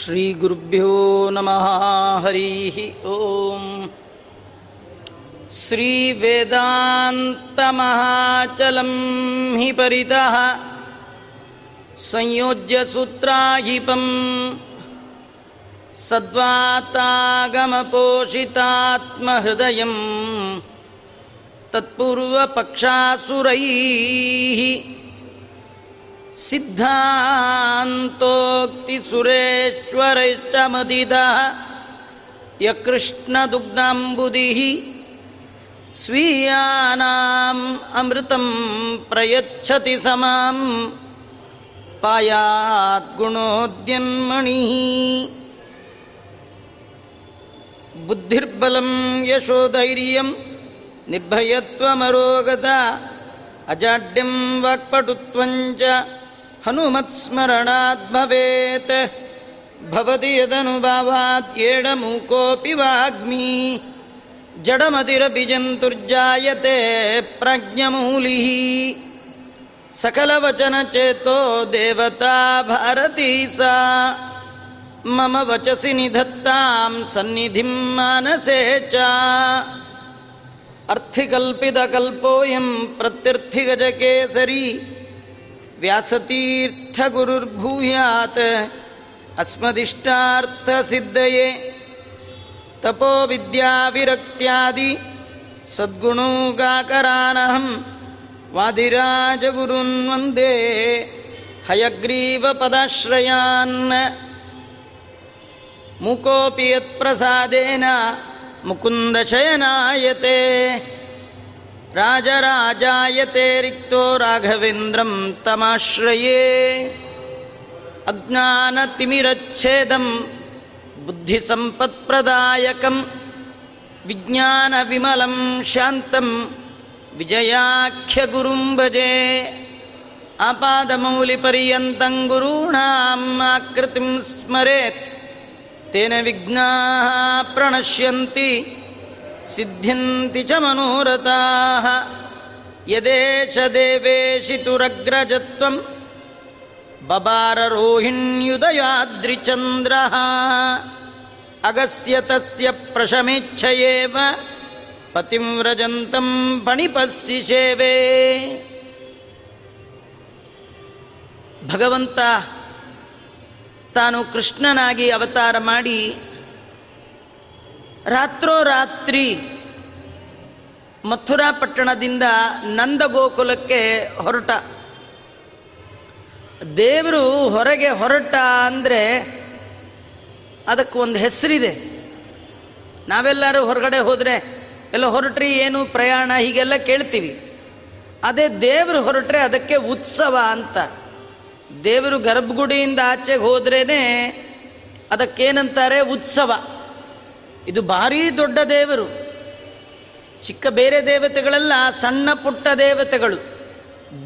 श्रीगुरुभ्यो नमः हरिः ॐ श्रीवेदान्तमहाचलं हि परितः संयोज्य सूत्राहिपम् सद्वातागमपोषितात्महृदयम् तत्पूर्वपक्षासुरैः सिद्धान्तोक्तिसुरेश्वरश्च मदिदः यकृष्णदुग्धाम्बुदिः स्वीयानाम् अमृतं प्रयच्छति समां पायाद्गुणोद्यन्मणिः बुद्धिर्बलं यशोधैर्यं निर्भयत्वमरोगता अजाड्यं वाक्पटुत्वञ्च हनुमत्स्मरणात् भवेत् भवति यदनुभावात् येडमूकोऽपि वाग्मी जडमतिरभिजन्तुर्जायते प्रज्ञमूलिः सकलवचनचेतो देवता भारती सा मम वचसि निधत्तां सन्निधिं मानसे च अर्थिकल्पितकल्पोऽयं प्रत्यर्थिगजकेसरी व्यासतीर्थगुरुर्भूयात् अस्मदिष्टार्थसिद्धये तपोविद्याविरक्त्यादि सद्गुणोगाकरानहं वादिराजगुरुन् वन्दे हयग्रीवपदाश्रयान् मुकोऽपि यत्प्रसादेन मुकुन्दशयनायते ರಾಜರಾಜಾಯತೆ ರಿಕ್ತೋ ರಾಘವೇಂದ್ರಂ ತಮಾಶ್ರಯೇ. ಅಜ್ಞಾನತಿಮಿರಚ್ಛೇದಂ ಬುದ್ಧಿಸಂಪತ್ಪ್ರದಾಯಕಂ ವಿಜ್ಞಾನವಿಮಲಂ ಶಾಂತಂ ವಿಜಯಾಖ್ಯಗುರುಂ ಭಜೆ. ಆಪಾದಮೌಲಿಪರ್ಯಂತಂ ಗುರುಣಾಂ ಆಕೃತಿಂ ಸ್ಮರೇತ್. ತೇನ ವಿಘ್ನಾ ಪ್ರಣಶ್ಯಂತಿ. ಸಿದ್ಧ್ಯಂತಿ ಚ ಮನೋರಥ. ಯದೇಶ ದೇವೇಶಿತುರಗ್ರಜತ್ವಂ ಬಬಾರರೋಹಿಣ್ಯುದಯಾದ್ರಿಚಂದ್ರ ಅಗಸ್ಯ ತಸ್ಯ ಪ್ರಶಮೇಚ್ಛೆಯೇವ ಪತಿಂವ್ರಜಂತಂ ಪಣಿಪಸ್ಸಿ ಸೇವೆ ಭಗವಂತ ತಾನು ಕೃಷ್ಣನಾಗಿ ಅವತಾರ ಮಾಡಿ ರಾತ್ರೋರಾತ್ರಿ ಮಥುರಾ ಪಟ್ಟಣದಿಂದ ನಂದಗೋಕುಲಕ್ಕೆ ಹೊರಟ. ದೇವರು ಹೊರಗೆ ಹೊರಟ ಅಂದರೆ ಅದಕ್ಕೆ ಒಂದು ಹೆಸರಿದೆ. ನಾವೆಲ್ಲರೂ ಹೊರಗಡೆ ಹೋದರೆ ಎಲ್ಲ ಹೊರಟ್ರಿ, ಏನು ಪ್ರಯಾಣ ಹೀಗೆಲ್ಲ ಕೇಳ್ತೀವಿ. ಅದೇ ದೇವರು ಹೊರಟ್ರೆ ಅದಕ್ಕೆ ಉತ್ಸವ ಅಂತ. ದೇವರು ಗರ್ಭಗುಡಿಯಿಂದ ಆಚೆಗೆ ಹೋದ್ರೇ ಅದಕ್ಕೇನಂತಾರೆ ಉತ್ಸವ. ಇದು ಭಾರೀ ದೊಡ್ಡ ದೇವರು. ಚಿಕ್ಕ ಬೇರೆ ದೇವತೆಗಳೆಲ್ಲ ಸಣ್ಣ ಪುಟ್ಟ ದೇವತೆಗಳು.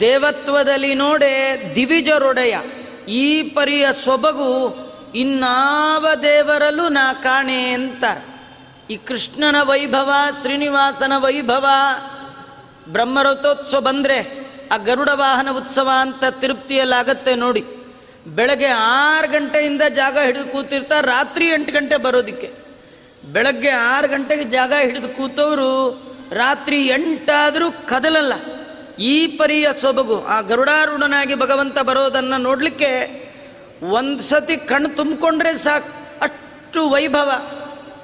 ದೇವತ್ವದಲ್ಲಿ ನೋಡೆ ದಿವಿಜರೊಡೆಯ. ಈ ಪರಿಯ ಸೊಬಗು ಇನ್ನಾವ ದೇವರಲ್ಲೂ ನಾ ಕಾಣೆ ಅಂತ ಈ ಕೃಷ್ಣನ ವೈಭವ, ಶ್ರೀನಿವಾಸನ ವೈಭವ, ಬ್ರಹ್ಮರಥೋತ್ಸವ ಬಂದರೆ ಆ ಗರುಡ ವಾಹನ ಉತ್ಸವ ಅಂತ ತಿರುಪ್ತಿಯಲ್ಲಾಗತ್ತೆ ನೋಡಿ. ಬೆಳಗ್ಗೆ ಆರು ಗಂಟೆಯಿಂದ ಜಾಗ ಹಿಡಿದು ಕೂತಿರ್ತಾರೆ, ರಾತ್ರಿ ಎಂಟು ಗಂಟೆ ಬರೋದಕ್ಕೆ. ಬೆಳಗ್ಗೆ ಆರು ಗಂಟೆಗೆ ಜಾಗ ಹಿಡಿದು ಕೂತವರು, ರಾತ್ರಿ ಎಂಟಾದರೂ ಕದಲಲ್ಲ. ಈ ಪರಿಯ ಸೊಬಗು, ಆ ಗರುಡಾರೂಢನಾಗಿ ಭಗವಂತ ಬರೋದನ್ನು ನೋಡಲಿಕ್ಕೆ ಒಂದು ಸತಿ ಕಣ್ಣು ತುಂಬಿಕೊಂಡ್ರೆ ಸಾಕು. ಅಷ್ಟು ವೈಭವ.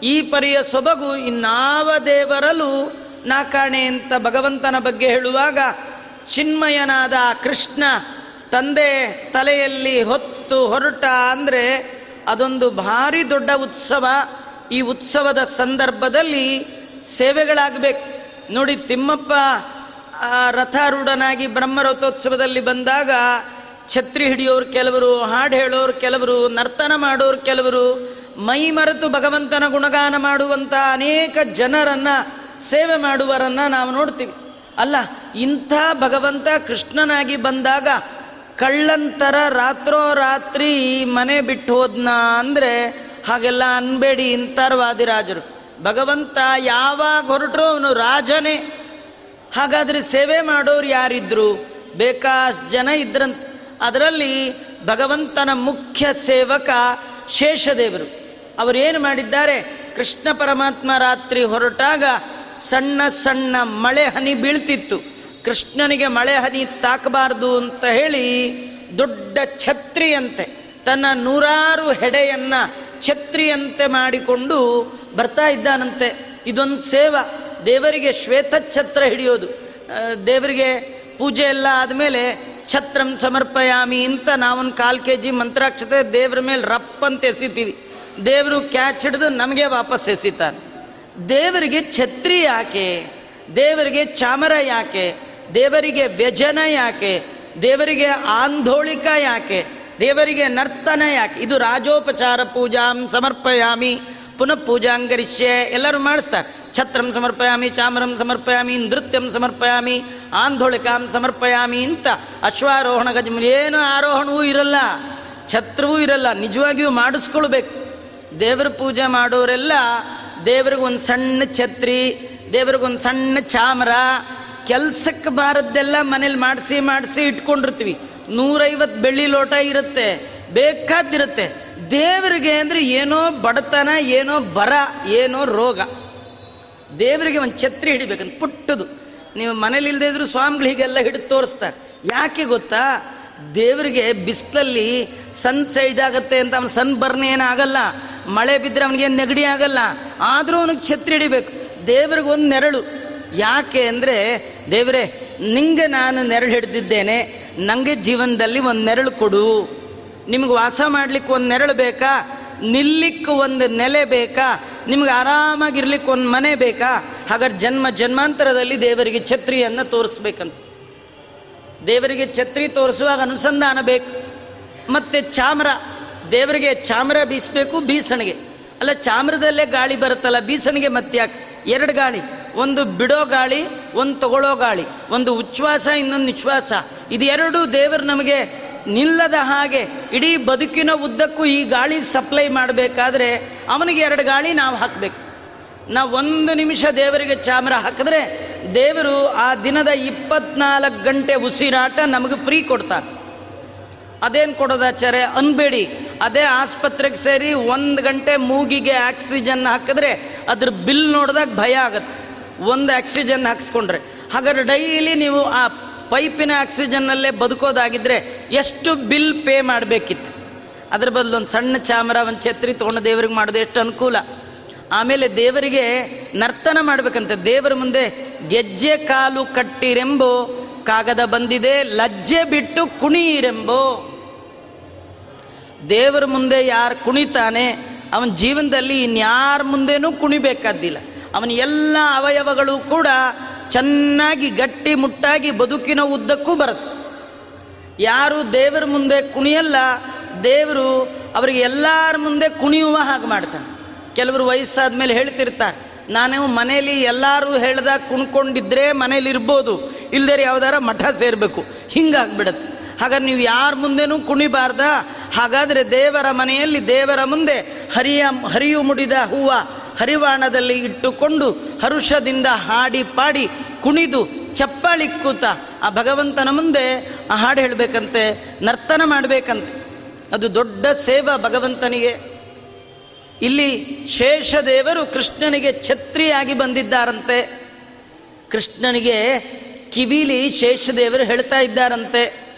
ಈ ಪರಿಯ ಸೊಬಗು ಇನ್ನಾವ ದೇವರಲ್ಲೂ ನಾ ಕಾಣೆ ಅಂತ ಭಗವಂತನ ಬಗ್ಗೆ ಹೇಳುವಾಗ, ಚಿನ್ಮಯನಾದ ಕೃಷ್ಣ ತಂದೆ ತಲೆಯಲ್ಲಿ ಹೊತ್ತು ಹೊರಟ ಅಂದರೆ ಅದೊಂದು ಭಾರಿ ದೊಡ್ಡ ಉತ್ಸವ. ಈ ಉತ್ಸವದ ಸಂದರ್ಭದಲ್ಲಿ ಸೇವೆಗಳಾಗಬೇಕು. ನೋಡಿ, ತಿಮ್ಮಪ್ಪ ರಥಾರೂಢನಾಗಿ ಬ್ರಹ್ಮರಥೋತ್ಸವದಲ್ಲಿ ಬಂದಾಗ ಛತ್ರಿ ಹಿಡಿಯೋರು ಕೆಲವರು, ಹಾಡು ಹೇಳೋರು ಕೆಲವರು, ನರ್ತನ ಮಾಡೋರು ಕೆಲವರು, ಮೈ ಮರೆತು ಭಗವಂತನ ಗುಣಗಾನ ಮಾಡುವಂಥ ಅನೇಕ ಜನರನ್ನು, ಸೇವೆ ಮಾಡುವರನ್ನು ನಾವು ನೋಡ್ತೀವಿ. ಅಲ್ಲ, ಇಂಥ ಭಗವಂತ ಕೃಷ್ಣನಾಗಿ ಬಂದಾಗ ಕಳ್ಳಂತರ ರಾತ್ರೋ ರಾತ್ರಿ ಮನೆ ಬಿಟ್ಟು ಹೋದ್ನ ಅಂದರೆ ಹಾಗೆಲ್ಲ ಅನ್ಬೇಡಿ ಇಂತಾರ ವಾದಿರಾಜರು ಭಗವಂತ ಯಾವಾಗ ಹೊರಟರು ಅವನು ರಾಜನೇ. ಹಾಗಾದ್ರೆ ಸೇವೆ ಮಾಡೋರು ಯಾರಿದ್ರು? ಬೇಕಾಷ್ಟು ಜನ ಇದ್ರಂತ. ಅದರಲ್ಲಿ ಭಗವಂತನ ಮುಖ್ಯ ಸೇವಕ ಶೇಷದೇವರು. ಅವರೇನು ಮಾಡಿದ್ದಾರೆ? ಕೃಷ್ಣ ಪರಮಾತ್ಮ ರಾತ್ರಿ ಹೊರಟಾಗ ಸಣ್ಣ ಸಣ್ಣ ಮಳೆ ಹನಿ ಬೀಳ್ತಿತ್ತು. ಕೃಷ್ಣನಿಗೆ ಮಳೆ ಹನಿ ತಾಕಬಾರ್ದು ಅಂತ ಹೇಳಿ ದೊಡ್ಡ ಛತ್ರಿಯಂತೆ. ತನ್ನ ನೂರಾರು ಹೆಡೆಯನ್ನ ಛತ್ರಿಯಂತೆ ಮಾಡಿಕೊಂಡು ಬರ್ತಾ ಇದ್ದಾನಂತೆ. ಇದೊಂದು ಸೇವ. ದೇವರಿಗೆ ಶ್ವೇತ ಛತ್ರ ಹಿಡಿಯೋದು. ದೇವರಿಗೆ ಪೂಜೆ ಎಲ್ಲ ಆದಮೇಲೆ ಛತ್ರಂ ಸಮರ್ಪಯಾಮಿ ಅಂತ ನಾವೊಂದು ಕಾಲು ಕೆ ಜಿ ಮಂತ್ರಾಕ್ಷತೆ ದೇವರ ಮೇಲೆ ರಪ್ಪ ಅಂತ ಎಸಿತೀವಿ. ದೇವರು ಕ್ಯಾಚ್ ಹಿಡಿದು ನಮಗೆ ವಾಪಸ್ ಎಸಿತಾನೆ. ದೇವರಿಗೆ ಛತ್ರಿ ಯಾಕೆ? ದೇವರಿಗೆ ಚಾಮರ ಯಾಕೆ? ದೇವರಿಗೆ ವ್ಯಜನ ಯಾಕೆ? ದೇವರಿಗೆ ಆಂಧೋಳಿಕ ಯಾಕೆ? ದೇವರಿಗೆ ನರ್ತನ ಯಾಕೆ? ಇದು ರಾಜೋಪಚಾರ ಪೂಜಾಂ ಸಮರ್ಪಯಾಮಿ, ಪುನಃ ಪೂಜಾಂಗರಿಷ್ಯೆ ಎಲ್ಲರೂ ಮಾಡಿಸ್ತಾರೆ ಛತ್ರಂ ಸಮರ್ಪಯಾಮಿ, ಚಾಮರಂ ಸಮರ್ಪಯಾಮಿ, ನೃತ್ಯಂ ಸಮರ್ಪಯಾಮಿ, ಆಂಧೋಳಿಕಾಂ ಸಮರ್ಪಯಾಮಿ ಅಂತ ಅಶ್ವಾರೋಹಣ ಗಜ ಏನು ಆರೋಹಣವೂ ಇರಲ್ಲ. ಛತ್ರವೂ ಇರಲ್ಲ. ನಿಜವಾಗಿಯೂ ಮಾಡಿಸ್ಕೊಳ್ಬೇಕು. ದೇವರ ಪೂಜೆ ಮಾಡೋರೆಲ್ಲ ದೇವ್ರಿಗೊಂದು ಸಣ್ಣ ಛತ್ರಿ ದೇವ್ರಿಗೊಂದು ಸಣ್ಣ ಚಾಮರ, ಕೆಲಸಕ್ಕೆ ಬಾರದ್ದೆಲ್ಲ ಮನೇಲಿ ಮಾಡಿಸಿ ಮಾಡಿಸಿ ಇಟ್ಕೊಂಡಿರ್ತೀವಿ. ನೂರೈವತ್ತು ಬೆಳ್ಳಿ ಲೋಟ ಇರುತ್ತೆ ಬೇಕಾದಿರುತ್ತೆ ದೇವರಿಗೆ ಅಂದರೆ ಏನೋ ಬಡತನ, ಏನೋ ಬರ, ಏನೋ ರೋಗ. ದೇವರಿಗೆ ಒಂದು ಛತ್ರಿ ಹಿಡಿಬೇಕಂತ ಪುಟ್ಟದು. ನೀವು ಮನೇಲಿ ಇಲ್ಲದೆ ಇದ್ರು ಸ್ವಾಮಿಗಳು ಹೀಗೆಲ್ಲ ಹಿಡಿದು ತೋರಿಸ್ತಾರೆ. ಯಾಕೆ ಗೊತ್ತಾ? ದೇವರಿಗೆ ಬಿಸಿಲಲ್ಲಿ ಸನ್ ಇದಾಗತ್ತೆ ಅಂತ ಅವ್ನು ಸನ್ ಬರ್ನ್ ಏನಾಗಲ್ಲ ಮಳೆ ಬಿದ್ದರೆ ಅವನಿಗೆ ನೆಗಡಿ ಆಗಲ್ಲ, ಆದರೂ ಅವನಿಗೆ ಛತ್ರಿ ಹಿಡಿಬೇಕು. ದೇವ್ರಿಗೆ ಒಂದು ನೆರಳು. ಯಾಕೆ ಅಂದರೆ, ದೇವರೇ, ನಿಂಗೆ ನಾನು ನೆರಳು ಹಿಡಿದಿದ್ದೇನೆ ನನಗೆ ಜೀವನದಲ್ಲಿ ಒಂದು ನೆರಳು ಕೊಡು. ನಿಮಗೆ ವಾಸ ಮಾಡಲಿಕ್ಕೆ ಒಂದು ನೆರಳು ಬೇಕಾ? ನಿಲ್ಲಿಕ್ಕೆ ಒಂದು ನೆಲೆ ಬೇಕಾ? ನಿಮ್ಗೆ ಆರಾಮಾಗಿರ್ಲಿಕ್ಕೆ ಒಂದು ಮನೆ ಬೇಕಾ? ಹಾಗಾದ್ರೆ ಜನ್ಮ ಜನ್ಮಾಂತರದಲ್ಲಿ ದೇವರಿಗೆ ಛತ್ರಿಯನ್ನು ತೋರಿಸ್ಬೇಕಂತ. ದೇವರಿಗೆ ಛತ್ರಿ ತೋರಿಸುವಾಗ ಅನುಸಂಧಾನ ಬೇಕು. ಮತ್ತು ಚಾಮರ. ದೇವರಿಗೆ ಚಾಮರ ಬೀಸಬೇಕು ಬೀಸಣಿಗೆ. ಅಲ್ಲ, ಚಾಮ್ರದಲ್ಲೇ ಗಾಳಿ ಬರುತ್ತಲ್ಲ, ಬೀಸಣಿಗೆ ಮತ್ತೆ ಯಾಕೆ ಎರಡು ಗಾಳಿ, ಒಂದು ಬಿಡೋ ಗಾಳಿ, ಒಂದು ತಗೊಳ್ಳೋ ಗಾಳಿ, ಒಂದು ಉಚ್ಛ್ವಾಸ, ಇನ್ನೊಂದು ನಿಶ್ವಾಸ. ಇದು ಎರಡು ದೇವರು ನಮಗೆ ನಿಲ್ಲದ ಹಾಗೆ ಇಡೀ ಬದುಕಿನ ಉದ್ದಕ್ಕೂ ಈ ಗಾಳಿ ಸಪ್ಲೈ ಮಾಡಬೇಕಾದ್ರೆ ಅವನಿಗೆ ಎರಡು ಗಾಳಿ ನಾವು ಹಾಕಬೇಕು. ನಾವು ಒಂದು ನಿಮಿಷ ದೇವರಿಗೆ ಚಾಮರ ಹಾಕಿದ್ರೆ ದೇವರು ಆ ದಿನದ ಇಪ್ಪತ್ನಾಲ್ಕು ಗಂಟೆ ಉಸಿರಾಟ ನಮಗೆ ಫ್ರೀ ಕೊಡ್ತಾರೆ ಅದೇನು ಕೊಡೋದಾಚಾರ್ಯ ಅನ್ಬೇಡಿ. ಅದೇ ಆಸ್ಪತ್ರೆಗೆ ಸೇರಿ ಒಂದು ಗಂಟೆ ಮೂಗಿಗೆ ಆಕ್ಸಿಜನ್ ಹಾಕಿದ್ರೆ ಅದ್ರ ಬಿಲ್ ನೋಡಿದಾಗ ಭಯ ಆಗತ್ತೆ. ಒಂದು ಆಕ್ಸಿಜನ್ ಹಾಕ್ಸ್ಕೊಂಡ್ರೆ. ಹಾಗಾದ್ರೆ ಡೈಲಿ ನೀವು ಆ ಪೈಪಿನ ಆಕ್ಸಿಜನ್ನಲ್ಲೇ ಬದುಕೋದಾಗಿದ್ದರೆ ಎಷ್ಟು ಬಿಲ್ ಪೇ ಮಾಡಬೇಕಿತ್ತು? ಅದ್ರ ಬದಲು ಒಂದು ಸಣ್ಣ ಚಾಮರ, ಒಂದು ಛತ್ರಿ ತೊಗೊಂಡು ದೇವರಿಗೆ ಮಾಡೋದು ಎಷ್ಟು ಅನುಕೂಲ. ಆಮೇಲೆ ದೇವರಿಗೆ ನರ್ತನ ಮಾಡಬೇಕಂತೆ. ದೇವರ ಮುಂದೆ ಗೆಜ್ಜೆ ಕಾಲು ಕಟ್ಟಿರೆಂಬೋ, ಕಾಗದ ಬಂದಿದೆ, ಲಜ್ಜೆ ಬಿಟ್ಟು ಕುಣಿಯಿರೆಂಬೋ. ದೇವರ ಮುಂದೆ ಯಾರು ಕುಣಿತಾನೆ, ಅವನ ಜೀವನದಲ್ಲಿ ಇನ್ಯಾರ ಮುಂದೆನೂ ಕುಣಿಬೇಕಾದ್ದಿಲ್ಲ. ಅವನ ಎಲ್ಲ ಅವಯವಗಳು ಕೂಡ ಚೆನ್ನಾಗಿ ಗಟ್ಟಿ ಮುಟ್ಟಾಗಿ ಬದುಕಿನ ಉದ್ದಕ್ಕೂ ಬರುತ್ತೆ. ಯಾರು ದೇವರ ಮುಂದೆ ಕುಣಿಯಲ್ಲ, ದೇವರು ಅವರಿಗೆ ಎಲ್ಲರ ಮುಂದೆ ಕುಣಿಯುವ ಹಾಗೆ ಮಾಡ್ತಾನೆ. ಕೆಲವರು ವಯಸ್ಸಾದ ಮೇಲೆ ಹೇಳ್ತಿರ್ತಾರೆ, ನಾನು ಮನೇಲಿ ಎಲ್ಲರೂ ಹೇಳ್ದಾಗ ಕುಣ್ಕೊಂಡಿದ್ರೆ ಮನೇಲಿ ಇರ್ಬೋದು ಇಲ್ದೇ ಯಾವ್ದಾರ ಮಠ ಸೇರಬೇಕು, ಹಿಂಗಾಗ್ಬಿಡತ್ತೆ. ಹಾಗಾದ್ರೆ ನೀವು ಯಾರ ಮುಂದೆನೂ ಕುಣಿಬಾರ್ದ. ಹಾಗಾದರೆ ದೇವರ ಮನೆಯಲ್ಲಿ ದೇವರ ಮುಂದೆ ಹರಿಯ, ಹರಿಯು ಮುಡಿದ ಹೂವ ಹರಿವಾಣದಲ್ಲಿ ಇಟ್ಟುಕೊಂಡು ಹರುಷದಿಂದ ಹಾಡಿ ಪಾಡಿ ಕುಣಿದು ಚಪ್ಪಾಳಿ ಕೂತ ಆ ಭಗವಂತನ ಮುಂದೆ ಆ ಹಾಡು ಹೇಳಬೇಕಂತೆ, ನರ್ತನ ಮಾಡಬೇಕಂತೆ. ಅದು ದೊಡ್ಡ ಸೇವಾ ಭಗವಂತನಿಗೆ. ಇಲ್ಲಿ ಶೇಷದೇವರು ಕೃಷ್ಣನಿಗೆ ಛತ್ರಿಯಾಗಿ ಬಂದಿದ್ದಾರಂತೆ. ಕೃಷ್ಣನಿಗೆ ಕಿವಿಲಿ ಶೇಷದೇವರು ಹೇಳ್ತಾ ಇದ್ದಾರಂತೆ.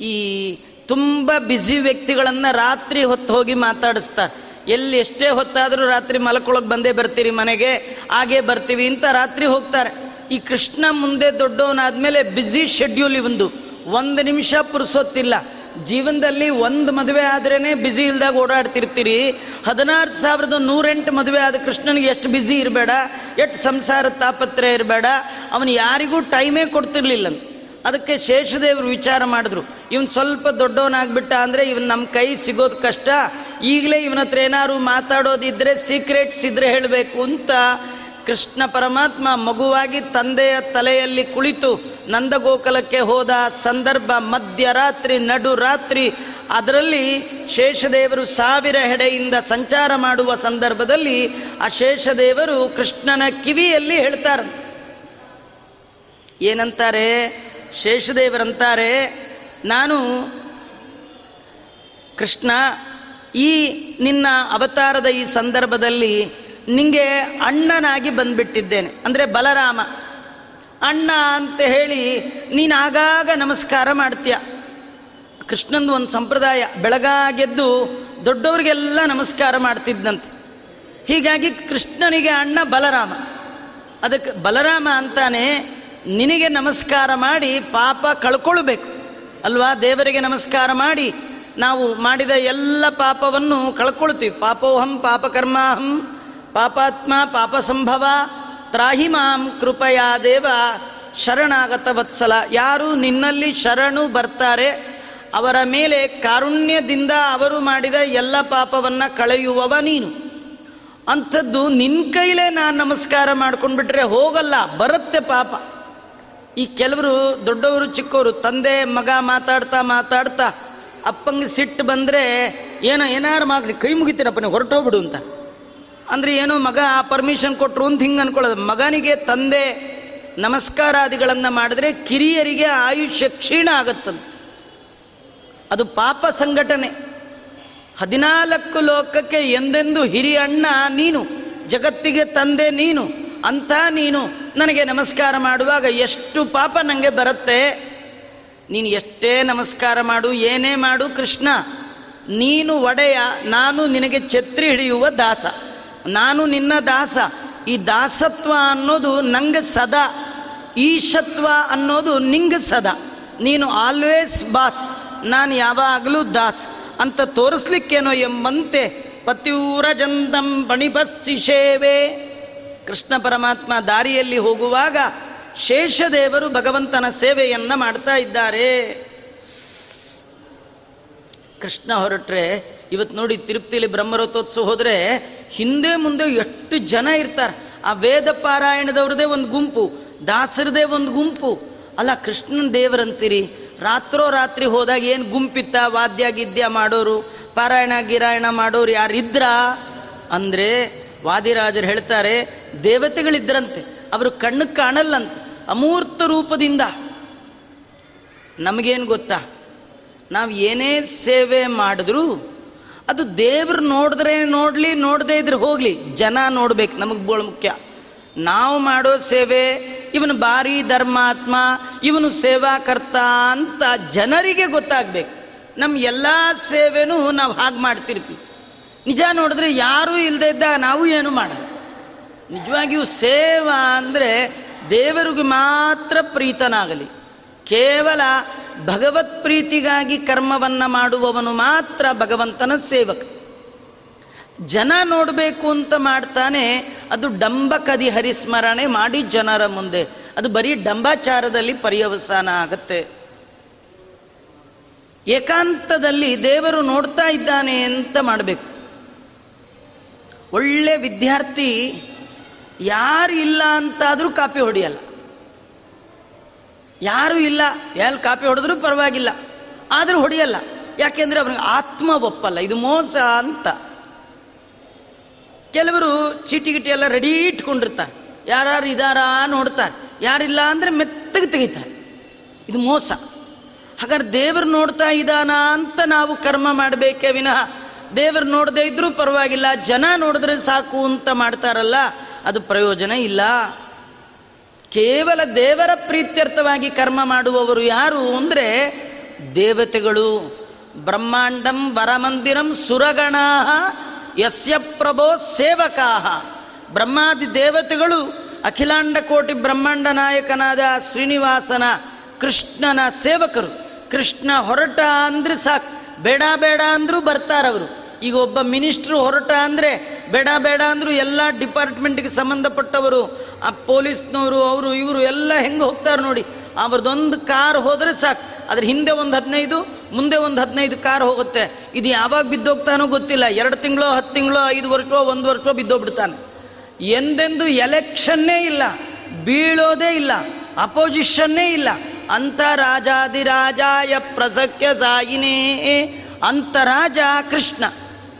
ಈ ತುಂಬ ಬ್ಯುಸಿ ವ್ಯಕ್ತಿಗಳನ್ನು ರಾತ್ರಿ ಹೊತ್ತು ಹೋಗಿ ಮಾತಾಡಿಸ್ತಾರೆ. ಎಲ್ಲಿ ಎಷ್ಟೇ ಹೊತ್ತಾದರೂ ರಾತ್ರಿ ಮಲಕೊಳಗೆ ಬಂದೇ ಬರ್ತೀರಿ ಮನೆಗೆ, ಹಾಗೆ ಬರ್ತೀವಿ ಅಂತ ರಾತ್ರಿ ಹೋಗ್ತಾರೆ. ಈ ಕೃಷ್ಣ ಮುಂದೆ ದೊಡ್ಡವನಾದ್ಮೇಲೆ ಬ್ಯುಸಿ ಶೆಡ್ಯೂಲ್ ಇವಂದು ಒಂದು. ನಿಮಿಷ ಪುರುಸೊತ್ತಿಲ್ಲ. ಜೀವನದಲ್ಲಿ ಒಂದು ಮದುವೆ ಆದ್ರೇ ಬ್ಯುಸಿ ಇಲ್ದಾಗ ಓಡಾಡ್ತಿರ್ತೀರಿ. ಹದಿನಾರು ಸಾವಿರದ ನೂರೆಂಟು ಮದುವೆ ಆದ ಕೃಷ್ಣನಿಗೆ ಎಷ್ಟು ಬ್ಯುಸಿ ಇರಬೇಡ, ಎಷ್ಟು ಸಂಸಾರ ತಾಪತ್ರ ಇರಬೇಡ, ಅವನು ಯಾರಿಗೂ ಟೈಮೇ ಕೊಡ್ತಿರ್ಲಿಲ್ಲ ಅದಕ್ಕೆ ಶೇಷದೇವರು ವಿಚಾರ ಮಾಡಿದ್ರು. ಇವನು ಸ್ವಲ್ಪ ದೊಡ್ಡವನಾಗ್ಬಿಟ್ಟ ಅಂದರೆ ಇವನು ನಮ್ಮ ಕೈ ಸಿಗೋದು ಕಷ್ಟ. ಈಗಲೇ ಇವನ ಹತ್ರ ಏನಾದ್ರು ಮಾತಾಡೋದಿದ್ರೆ ಸೀಕ್ರೆಟ್ಸ್ ಇದ್ರೆ ಹೇಳಬೇಕು ಅಂತ ಕೃಷ್ಣ ಪರಮಾತ್ಮ ಮಗುವಾಗಿ ತಂದೆಯ ತಲೆಯಲ್ಲಿ ಕುಳಿತು ನಂದಗೋಕುಲಕ್ಕೆ ಹೋದ ಸಂದರ್ಭ ಮಧ್ಯರಾತ್ರಿ ನಡು ರಾತ್ರಿ ಅದರಲ್ಲಿ ಶೇಷದೇವರು ಸಾವಿರ ಹೆಡೆಯಿಂದ ಸಂಚಾರ ಮಾಡುವ ಸಂದರ್ಭದಲ್ಲಿ ಆ ಶೇಷದೇವರು ಕೃಷ್ಣನ ಕಿವಿಯಲ್ಲಿ ಹೇಳ್ತಾರೆ ಏನಂತಾರೆ? ಶೇಷದೇವರಂತಾರೆ, ನಾನು ಕೃಷ್ಣ, ಈ ನಿನ್ನ ಅವತಾರದ ಈ ಸಂದರ್ಭದಲ್ಲಿ ನಿಂಗೆ ಅಣ್ಣನಾಗಿ ಬಂದ್ಬಿಟ್ಟಿದ್ದೇನೆ. ಅಂದರೆ ಬಲರಾಮ. ಅಣ್ಣ ಅಂತ ಹೇಳಿ ನೀನು ಆಗಾಗ ನಮಸ್ಕಾರ ಮಾಡ್ತೀಯ. ಕೃಷ್ಣಂದು ಒಂದು ಸಂಪ್ರದಾಯ. ಬೆಳಗಾಗೆದ್ದು ದೊಡ್ಡವರಿಗೆಲ್ಲ ನಮಸ್ಕಾರ ಮಾಡ್ತಿದ್ದಂತೆ ಹೀಗಾಗಿ ಕೃಷ್ಣನಿಗೆ ಅಣ್ಣ ಬಲರಾಮ. ಅದಕ್ಕೆ ಬಲರಾಮ ಅಂತಾನೆ ನಿನಗೆ ನಮಸ್ಕಾರ ಮಾಡಿ ಪಾಪ ಕಳ್ಕೊಳ್ಬೇಕು. ಅಲ್ವಾ? ದೇವರಿಗೆ ನಮಸ್ಕಾರ ಮಾಡಿ ನಾವು ಮಾಡಿದ ಎಲ್ಲ ಪಾಪವನ್ನು ಕಳ್ಕೊಳ್ತೀವಿ. ಪಾಪೋಹಂ, ಪಾಪಕರ್ಮಾಹಂ, ಪಾಪಾತ್ಮ ಪಾಪ ಸಂಭವ ತ್ರಾಹಿ ಮಾಂ ಕೃಪಯಾ ದೇವ ಶರಣಾಗತ ವತ್ಸಲ ಯಾರು ನಿನ್ನಲ್ಲಿ ಶರಣು ಬರ್ತಾರೆ, ಅವರ ಮೇಲೆ ಕಾರುಣ್ಯದಿಂದ ಅವರು ಮಾಡಿದ ಎಲ್ಲ ಪಾಪವನ್ನು ಕಳೆಯುವವ ನೀನು. ಅಂಥದ್ದು ನಿನ್ನ ಕೈಲೇ ನಾನು ನಮಸ್ಕಾರ ಮಾಡ್ಕೊಂಡ್ಬಿಟ್ರೆ ಹೋಗಲ್ಲ, ಬರುತ್ತೆ ಪಾಪ. ಈ ಕೆಲವರು ದೊಡ್ಡವರು, ಚಿಕ್ಕವರು, ತಂದೆ, ಮಗ ಮಾತಾಡ್ತಾ ಮಾತಾಡ್ತಾ ಅಪ್ಪಂಗೆ ಸಿಟ್ಟು ಬಂದರೆ ಏನೋ, ಏನಾರು ಮಾಡಿ ಕೈ ಮುಗಿತೀನಪ್ಪ ನೀವು ಹೊರಟೋಗ್ಬಿಡು ಅಂತ. ಅಂದರೆ ಏನೋ ಮಗ ಪರ್ಮಿಷನ್ ಕೊಟ್ಟರು ಅಂತ ಹಿಂಗೆ ಅನ್ಕೊಳ್ಳೋದು. ಮಗನಿಗೆ ತಂದೆ ನಮಸ್ಕಾರಾದಿಗಳನ್ನು ಮಾಡಿದ್ರೆ ಕಿರಿಯರಿಗೆ ಆಯುಷ್ಯ ಕ್ಷೀಣ ಆಗತ್ತಂತೆ. ಅದು ಪಾಪ ಸಂಘಟನೆ. ಹದಿನಾಲ್ಕು ಲೋಕಕ್ಕೆ ಎಂದೆಂದು ಹಿರಿಯಣ್ಣ ನೀನು, ಜಗತ್ತಿಗೆ ತಂದೆ ನೀನು, ಅಂಥ ನೀನು. ನನಗೆ ನಮಸ್ಕಾರ ಮಾಡುವಾಗ ಎಷ್ಟು ಪಾಪ ನನಗೆ ಬರುತ್ತೆ. ನೀನು ಎಷ್ಟೇ ನಮಸ್ಕಾರ ಮಾಡು, ಏನೇ ಮಾಡು ಕೃಷ್ಣ. ನೀನು ಒಡೆಯ, ನಾನು ನಿನಗೆ ಛತ್ರಿ ಹಿಡಿಯುವ ದಾಸ. ನಾನು ನಿನ್ನ ದಾಸ. ಈ ದಾಸತ್ವ ಅನ್ನೋದು ನಂಗೆ ಸದಾ. ಈಶತ್ವ ಅನ್ನೋದು ನಿಂಗೆ ಸದಾ. ನೀನು ಆಲ್ವೇಸ್ ಬಾಸ್ ನಾನು ಯಾವಾಗಲೂ ದಾಸ್. ಅಂತ ತೋರಿಸ್ಲಿಕ್ಕೇನೋ ಎಂಬಂತೆ ಪತಿಯೂರ ಜಂದಂ ಬಣಿಬಸ್ಸಿ ಸೇವೆ ಕೃಷ್ಣ ಪರಮಾತ್ಮ ದಾರಿಯಲ್ಲಿ ಹೋಗುವಾಗ ಶೇಷದೇವರು ಭಗವಂತನ ಸೇವೆಯನ್ನು ಮಾಡ್ತಾ ಇದ್ದಾರೆ. ಕೃಷ್ಣ ಹೊರಟ್ರೆ ಇವತ್ತು ನೋಡಿ ತಿರುಪ್ತಿಲಿ ಬ್ರಹ್ಮರಥೋತ್ಸವ ಹೋದರೆ ಹಿಂದೆ ಮುಂದೆ ಎಷ್ಟು ಜನ ಇರ್ತಾರೆ. ಆ ವೇದ ಪಾರಾಯಣದವ್ರದೇ ಒಂದು ಗುಂಪು, ದಾಸರದೇ ಒಂದು ಗುಂಪು. ಅಲ್ಲ, ಕೃಷ್ಣನ ದೇವರಂತೀರಿ? ರಾತ್ರೋ ರಾತ್ರಿ ಹೋದಾಗ ಏನು ಗುಂಪಿತ್ತ? ವಾದ್ಯ, ಗಿದ್ಯ ಮಾಡೋರು, ಪಾರಾಯಣ, ಗಿರಾಯಣ ಮಾಡೋರು ಯಾರಿದ್ರ? ಅಂದರೆ ವಾದಿರಾಜರು ಹೇಳ್ತಾರೆ ದೇವತೆಗಳಿದ್ರಂತೆ ಅವರು ಕಣ್ಣು ಕಾಣಲ್ಲಂತೆ, ಅಮೂರ್ತ ರೂಪದಿಂದ. ನಮಗೇನು ಗೊತ್ತಾ? ನಾವು ಏನೇ ಸೇವೆ ಮಾಡಿದ್ರು, ಅದು ದೇವರು ನೋಡಿದ್ರೆ ನೋಡಲಿ, ನೋಡದೇ ಇದ್ರೆ ಹೋಗಲಿ, ಜನ ನೋಡ್ಬೇಕು, ನಮಗೆ ಬೋಳ ಮುಖ್ಯ. ನಾವು ಮಾಡೋ ಸೇವೆ, ಇವನು ಬಾರಿ ಧರ್ಮಾತ್ಮ, ಇವನು ಸೇವಾಕರ್ತ ಅಂತ ಜನರಿಗೆ ಗೊತ್ತಾಗಬೇಕು. ನಮ್ಮ ಎಲ್ಲ ಸೇವೆನೂ ನಾವು ಹಾಗೆ ಮಾಡ್ತಿರ್ತೀವಿ. ನಿಜ ನೋಡಿದ್ರೆ ಯಾರೂ ಇಲ್ಲದೆ ಇದ್ದಾಗ ನಾವು ಏನು ಮಾಡ ನಿಜವಾಗಿಯೂ ಸೇವಾ ಅಂದರೆ ದೇವರಿಗೆ ಮಾತ್ರ ಪ್ರೀತನಾಗಲಿ. ಕೇವಲ ಭಗವತ್ ಪ್ರೀತಿಗಾಗಿ ಕರ್ಮವನ್ನು ಮಾಡುವವನು ಮಾತ್ರ ಭಗವಂತನ ಸೇವಕ. ಜನ ನೋಡಬೇಕು ಅಂತ ಮಾಡ್ತಾನೆ, ಅದು ಡಂಬಕದಿ ಹರಿಸ್ಮರಣೆ ಮಾಡಿ ಜನರ ಮುಂದೆ. ಅದು ಬರೀ ಡಂಬಾಚಾರದಲ್ಲಿ ಪರ್ಯವಸಾನ ಆಗತ್ತೆ. ಏಕಾಂತದಲ್ಲಿ ದೇವರು ನೋಡ್ತಾ ಇದ್ದಾನೆ ಅಂತ ಮಾಡಬೇಕು. ಒಳ್ಳೆ ವಿದ್ಯಾರ್ಥಿ ಯಾರು ಇಲ್ಲ ಅಂತಾದರೂ ಕಾಪಿ ಹೊಡೆಯಲ್ಲ. ಯಾರೂ ಇಲ್ಲ ಎಲ್ಲಿ ಕಾಪಿ ಹೊಡೆದ್ರು ಪರವಾಗಿಲ್ಲ, ಆದರೂ ಹೊಡೆಯಲ್ಲ. ಯಾಕೆಂದರೆ ಅವ್ರಿಗೆ ಆತ್ಮ ಒಪ್ಪಲ್ಲ, ಇದು ಮೋಸ ಅಂತ. ಕೆಲವರು ಚೀಟಿ ಗಿಟಿ ಎಲ್ಲ ರೆಡಿ ಇಟ್ಕೊಂಡಿರ್ತಾರೆ. ಯಾರು ಇದಾರಾ ನೋಡ್ತಾರೆ. ಯಾರಿಲ್ಲ ಅಂದರೆ ಮೆತ್ತಗೆ ತೆಗಿತಾರೆ. ಇದು ಮೋಸ. ಹಾಗಾದ್ರೆ ದೇವರು ನೋಡ್ತಾ ಇದ್ದಾನಾ ಅಂತ ನಾವು ಕರ್ಮ ಮಾಡಬೇಕೇ ವಿನಃ ದೇವರು ನೋಡದೇ ಇದ್ರೂ ಪರವಾಗಿಲ್ಲ, ಜನ ನೋಡಿದ್ರೆ ಸಾಕು ಅಂತ ಮಾಡ್ತಾರಲ್ಲ, ಅದು ಪ್ರಯೋಜನ ಇಲ್ಲ. ಕೇವಲ ದೇವರ ಪ್ರೀತ್ಯರ್ಥವಾಗಿ ಕರ್ಮ ಮಾಡುವವರು ಯಾರು ಅಂದರೆ ದೇವತೆಗಳು. ಬ್ರಹ್ಮಾಂಡಂ ವರಮಂದಿರಂ ಸುರಗಣ ಯಸ್ಯ ಪ್ರಭೋ ಸೇವಕಾ ಬ್ರಹ್ಮಾದಿ ದೇವತೆಗಳು, ಅಖಿಲಾಂಡ ಕೋಟಿ ಬ್ರಹ್ಮಾಂಡ ನಾಯಕನಾದ ಶ್ರೀನಿವಾಸನ ಕೃಷ್ಣನ ಸೇವಕರು. ಕೃಷ್ಣ ಹೊರಟ ಅಂದ್ರೆ ಸಾಕು. ಬೇಡ ಬೇಡ ಅಂದರೂ ಬರ್ತಾರವರು ಈಗ ಒಬ್ಬ ಮಿನಿಸ್ಟ್ರು ಹೊರಟ ಅಂದರೆ ಬೇಡ ಬೇಡ ಅಂದರೂ ಎಲ್ಲ ಡಿಪಾರ್ಟ್ಮೆಂಟ್ಗೆ ಸಂಬಂಧಪಟ್ಟವರು, ಆ ಪೊಲೀಸ್ನವರು, ಅವರು, ಇವರು ಎಲ್ಲ ಹೆಂಗೆ ಹೋಗ್ತಾರೆ ನೋಡಿ. ಅವ್ರದ್ದೊಂದು ಕಾರ್ ಹೋದರೆ ಸಾಕು. ಅದ್ರ ಹಿಂದೆ ಒಂದು ಹದಿನೈದು, ಮುಂದೆ ಒಂದು ಹದಿನೈದು ಕಾರ್ ಹೋಗುತ್ತೆ. ಇದು ಯಾವಾಗ ಬಿದ್ದೋಗ್ತಾನೋ ಗೊತ್ತಿಲ್ಲ. ಎರಡು ತಿಂಗಳು, ಹತ್ತು ತಿಂಗಳು, ಐದು ವರ್ಷೋ, ಒಂದು ವರ್ಷವೋ ಬಿದ್ದೋಗ್ಬಿಡ್ತಾನೆ. ಎಂದೆಂದು ಎಲೆಕ್ಷನ್ನೇ ಇಲ್ಲ. ಬೀಳೋದೇ ಇಲ್ಲ. ಅಪೋಸಿಷನ್ನೇ ಇಲ್ಲ. ಅಂತ ರಾಜಾದಿರಾಜಾಯ ಪ್ರಸಕ್ಯ ಸಾಯಿನೇ, ಅಂತರಾಜ ಕೃಷ್ಣ.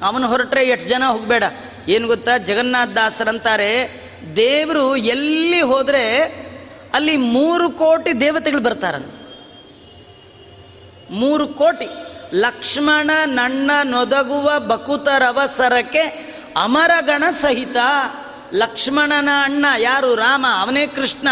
ಅವನು ಹೊರಟ್ರೆ ಎಷ್ಟು ಜನ ಹೋಗಬೇಡ. ಏನು ಗೊತ್ತಾ? ಜಗನ್ನಾಥ ದಾಸರಂತಾರೆ ದೇವರು ಎಲ್ಲಿ ಹೋದರೆ ಅಲ್ಲಿ ಮೂರು ಕೋಟಿ ದೇವತೆಗಳು ಬರ್ತಾರಂತ ಮೂರು ಕೋಟಿ. ಲಕ್ಷ್ಮಣ, ನಣ್ಣ, ನೊದಗುವ ಬಕುತರವಸರಕ್ಕೆ ಅಮರಗಣ ಸಹಿತ ಲಕ್ಷ್ಮಣನ ಅಣ್ಣ ಯಾರು? ರಾಮ, ಅವನೇ ಕೃಷ್ಣ.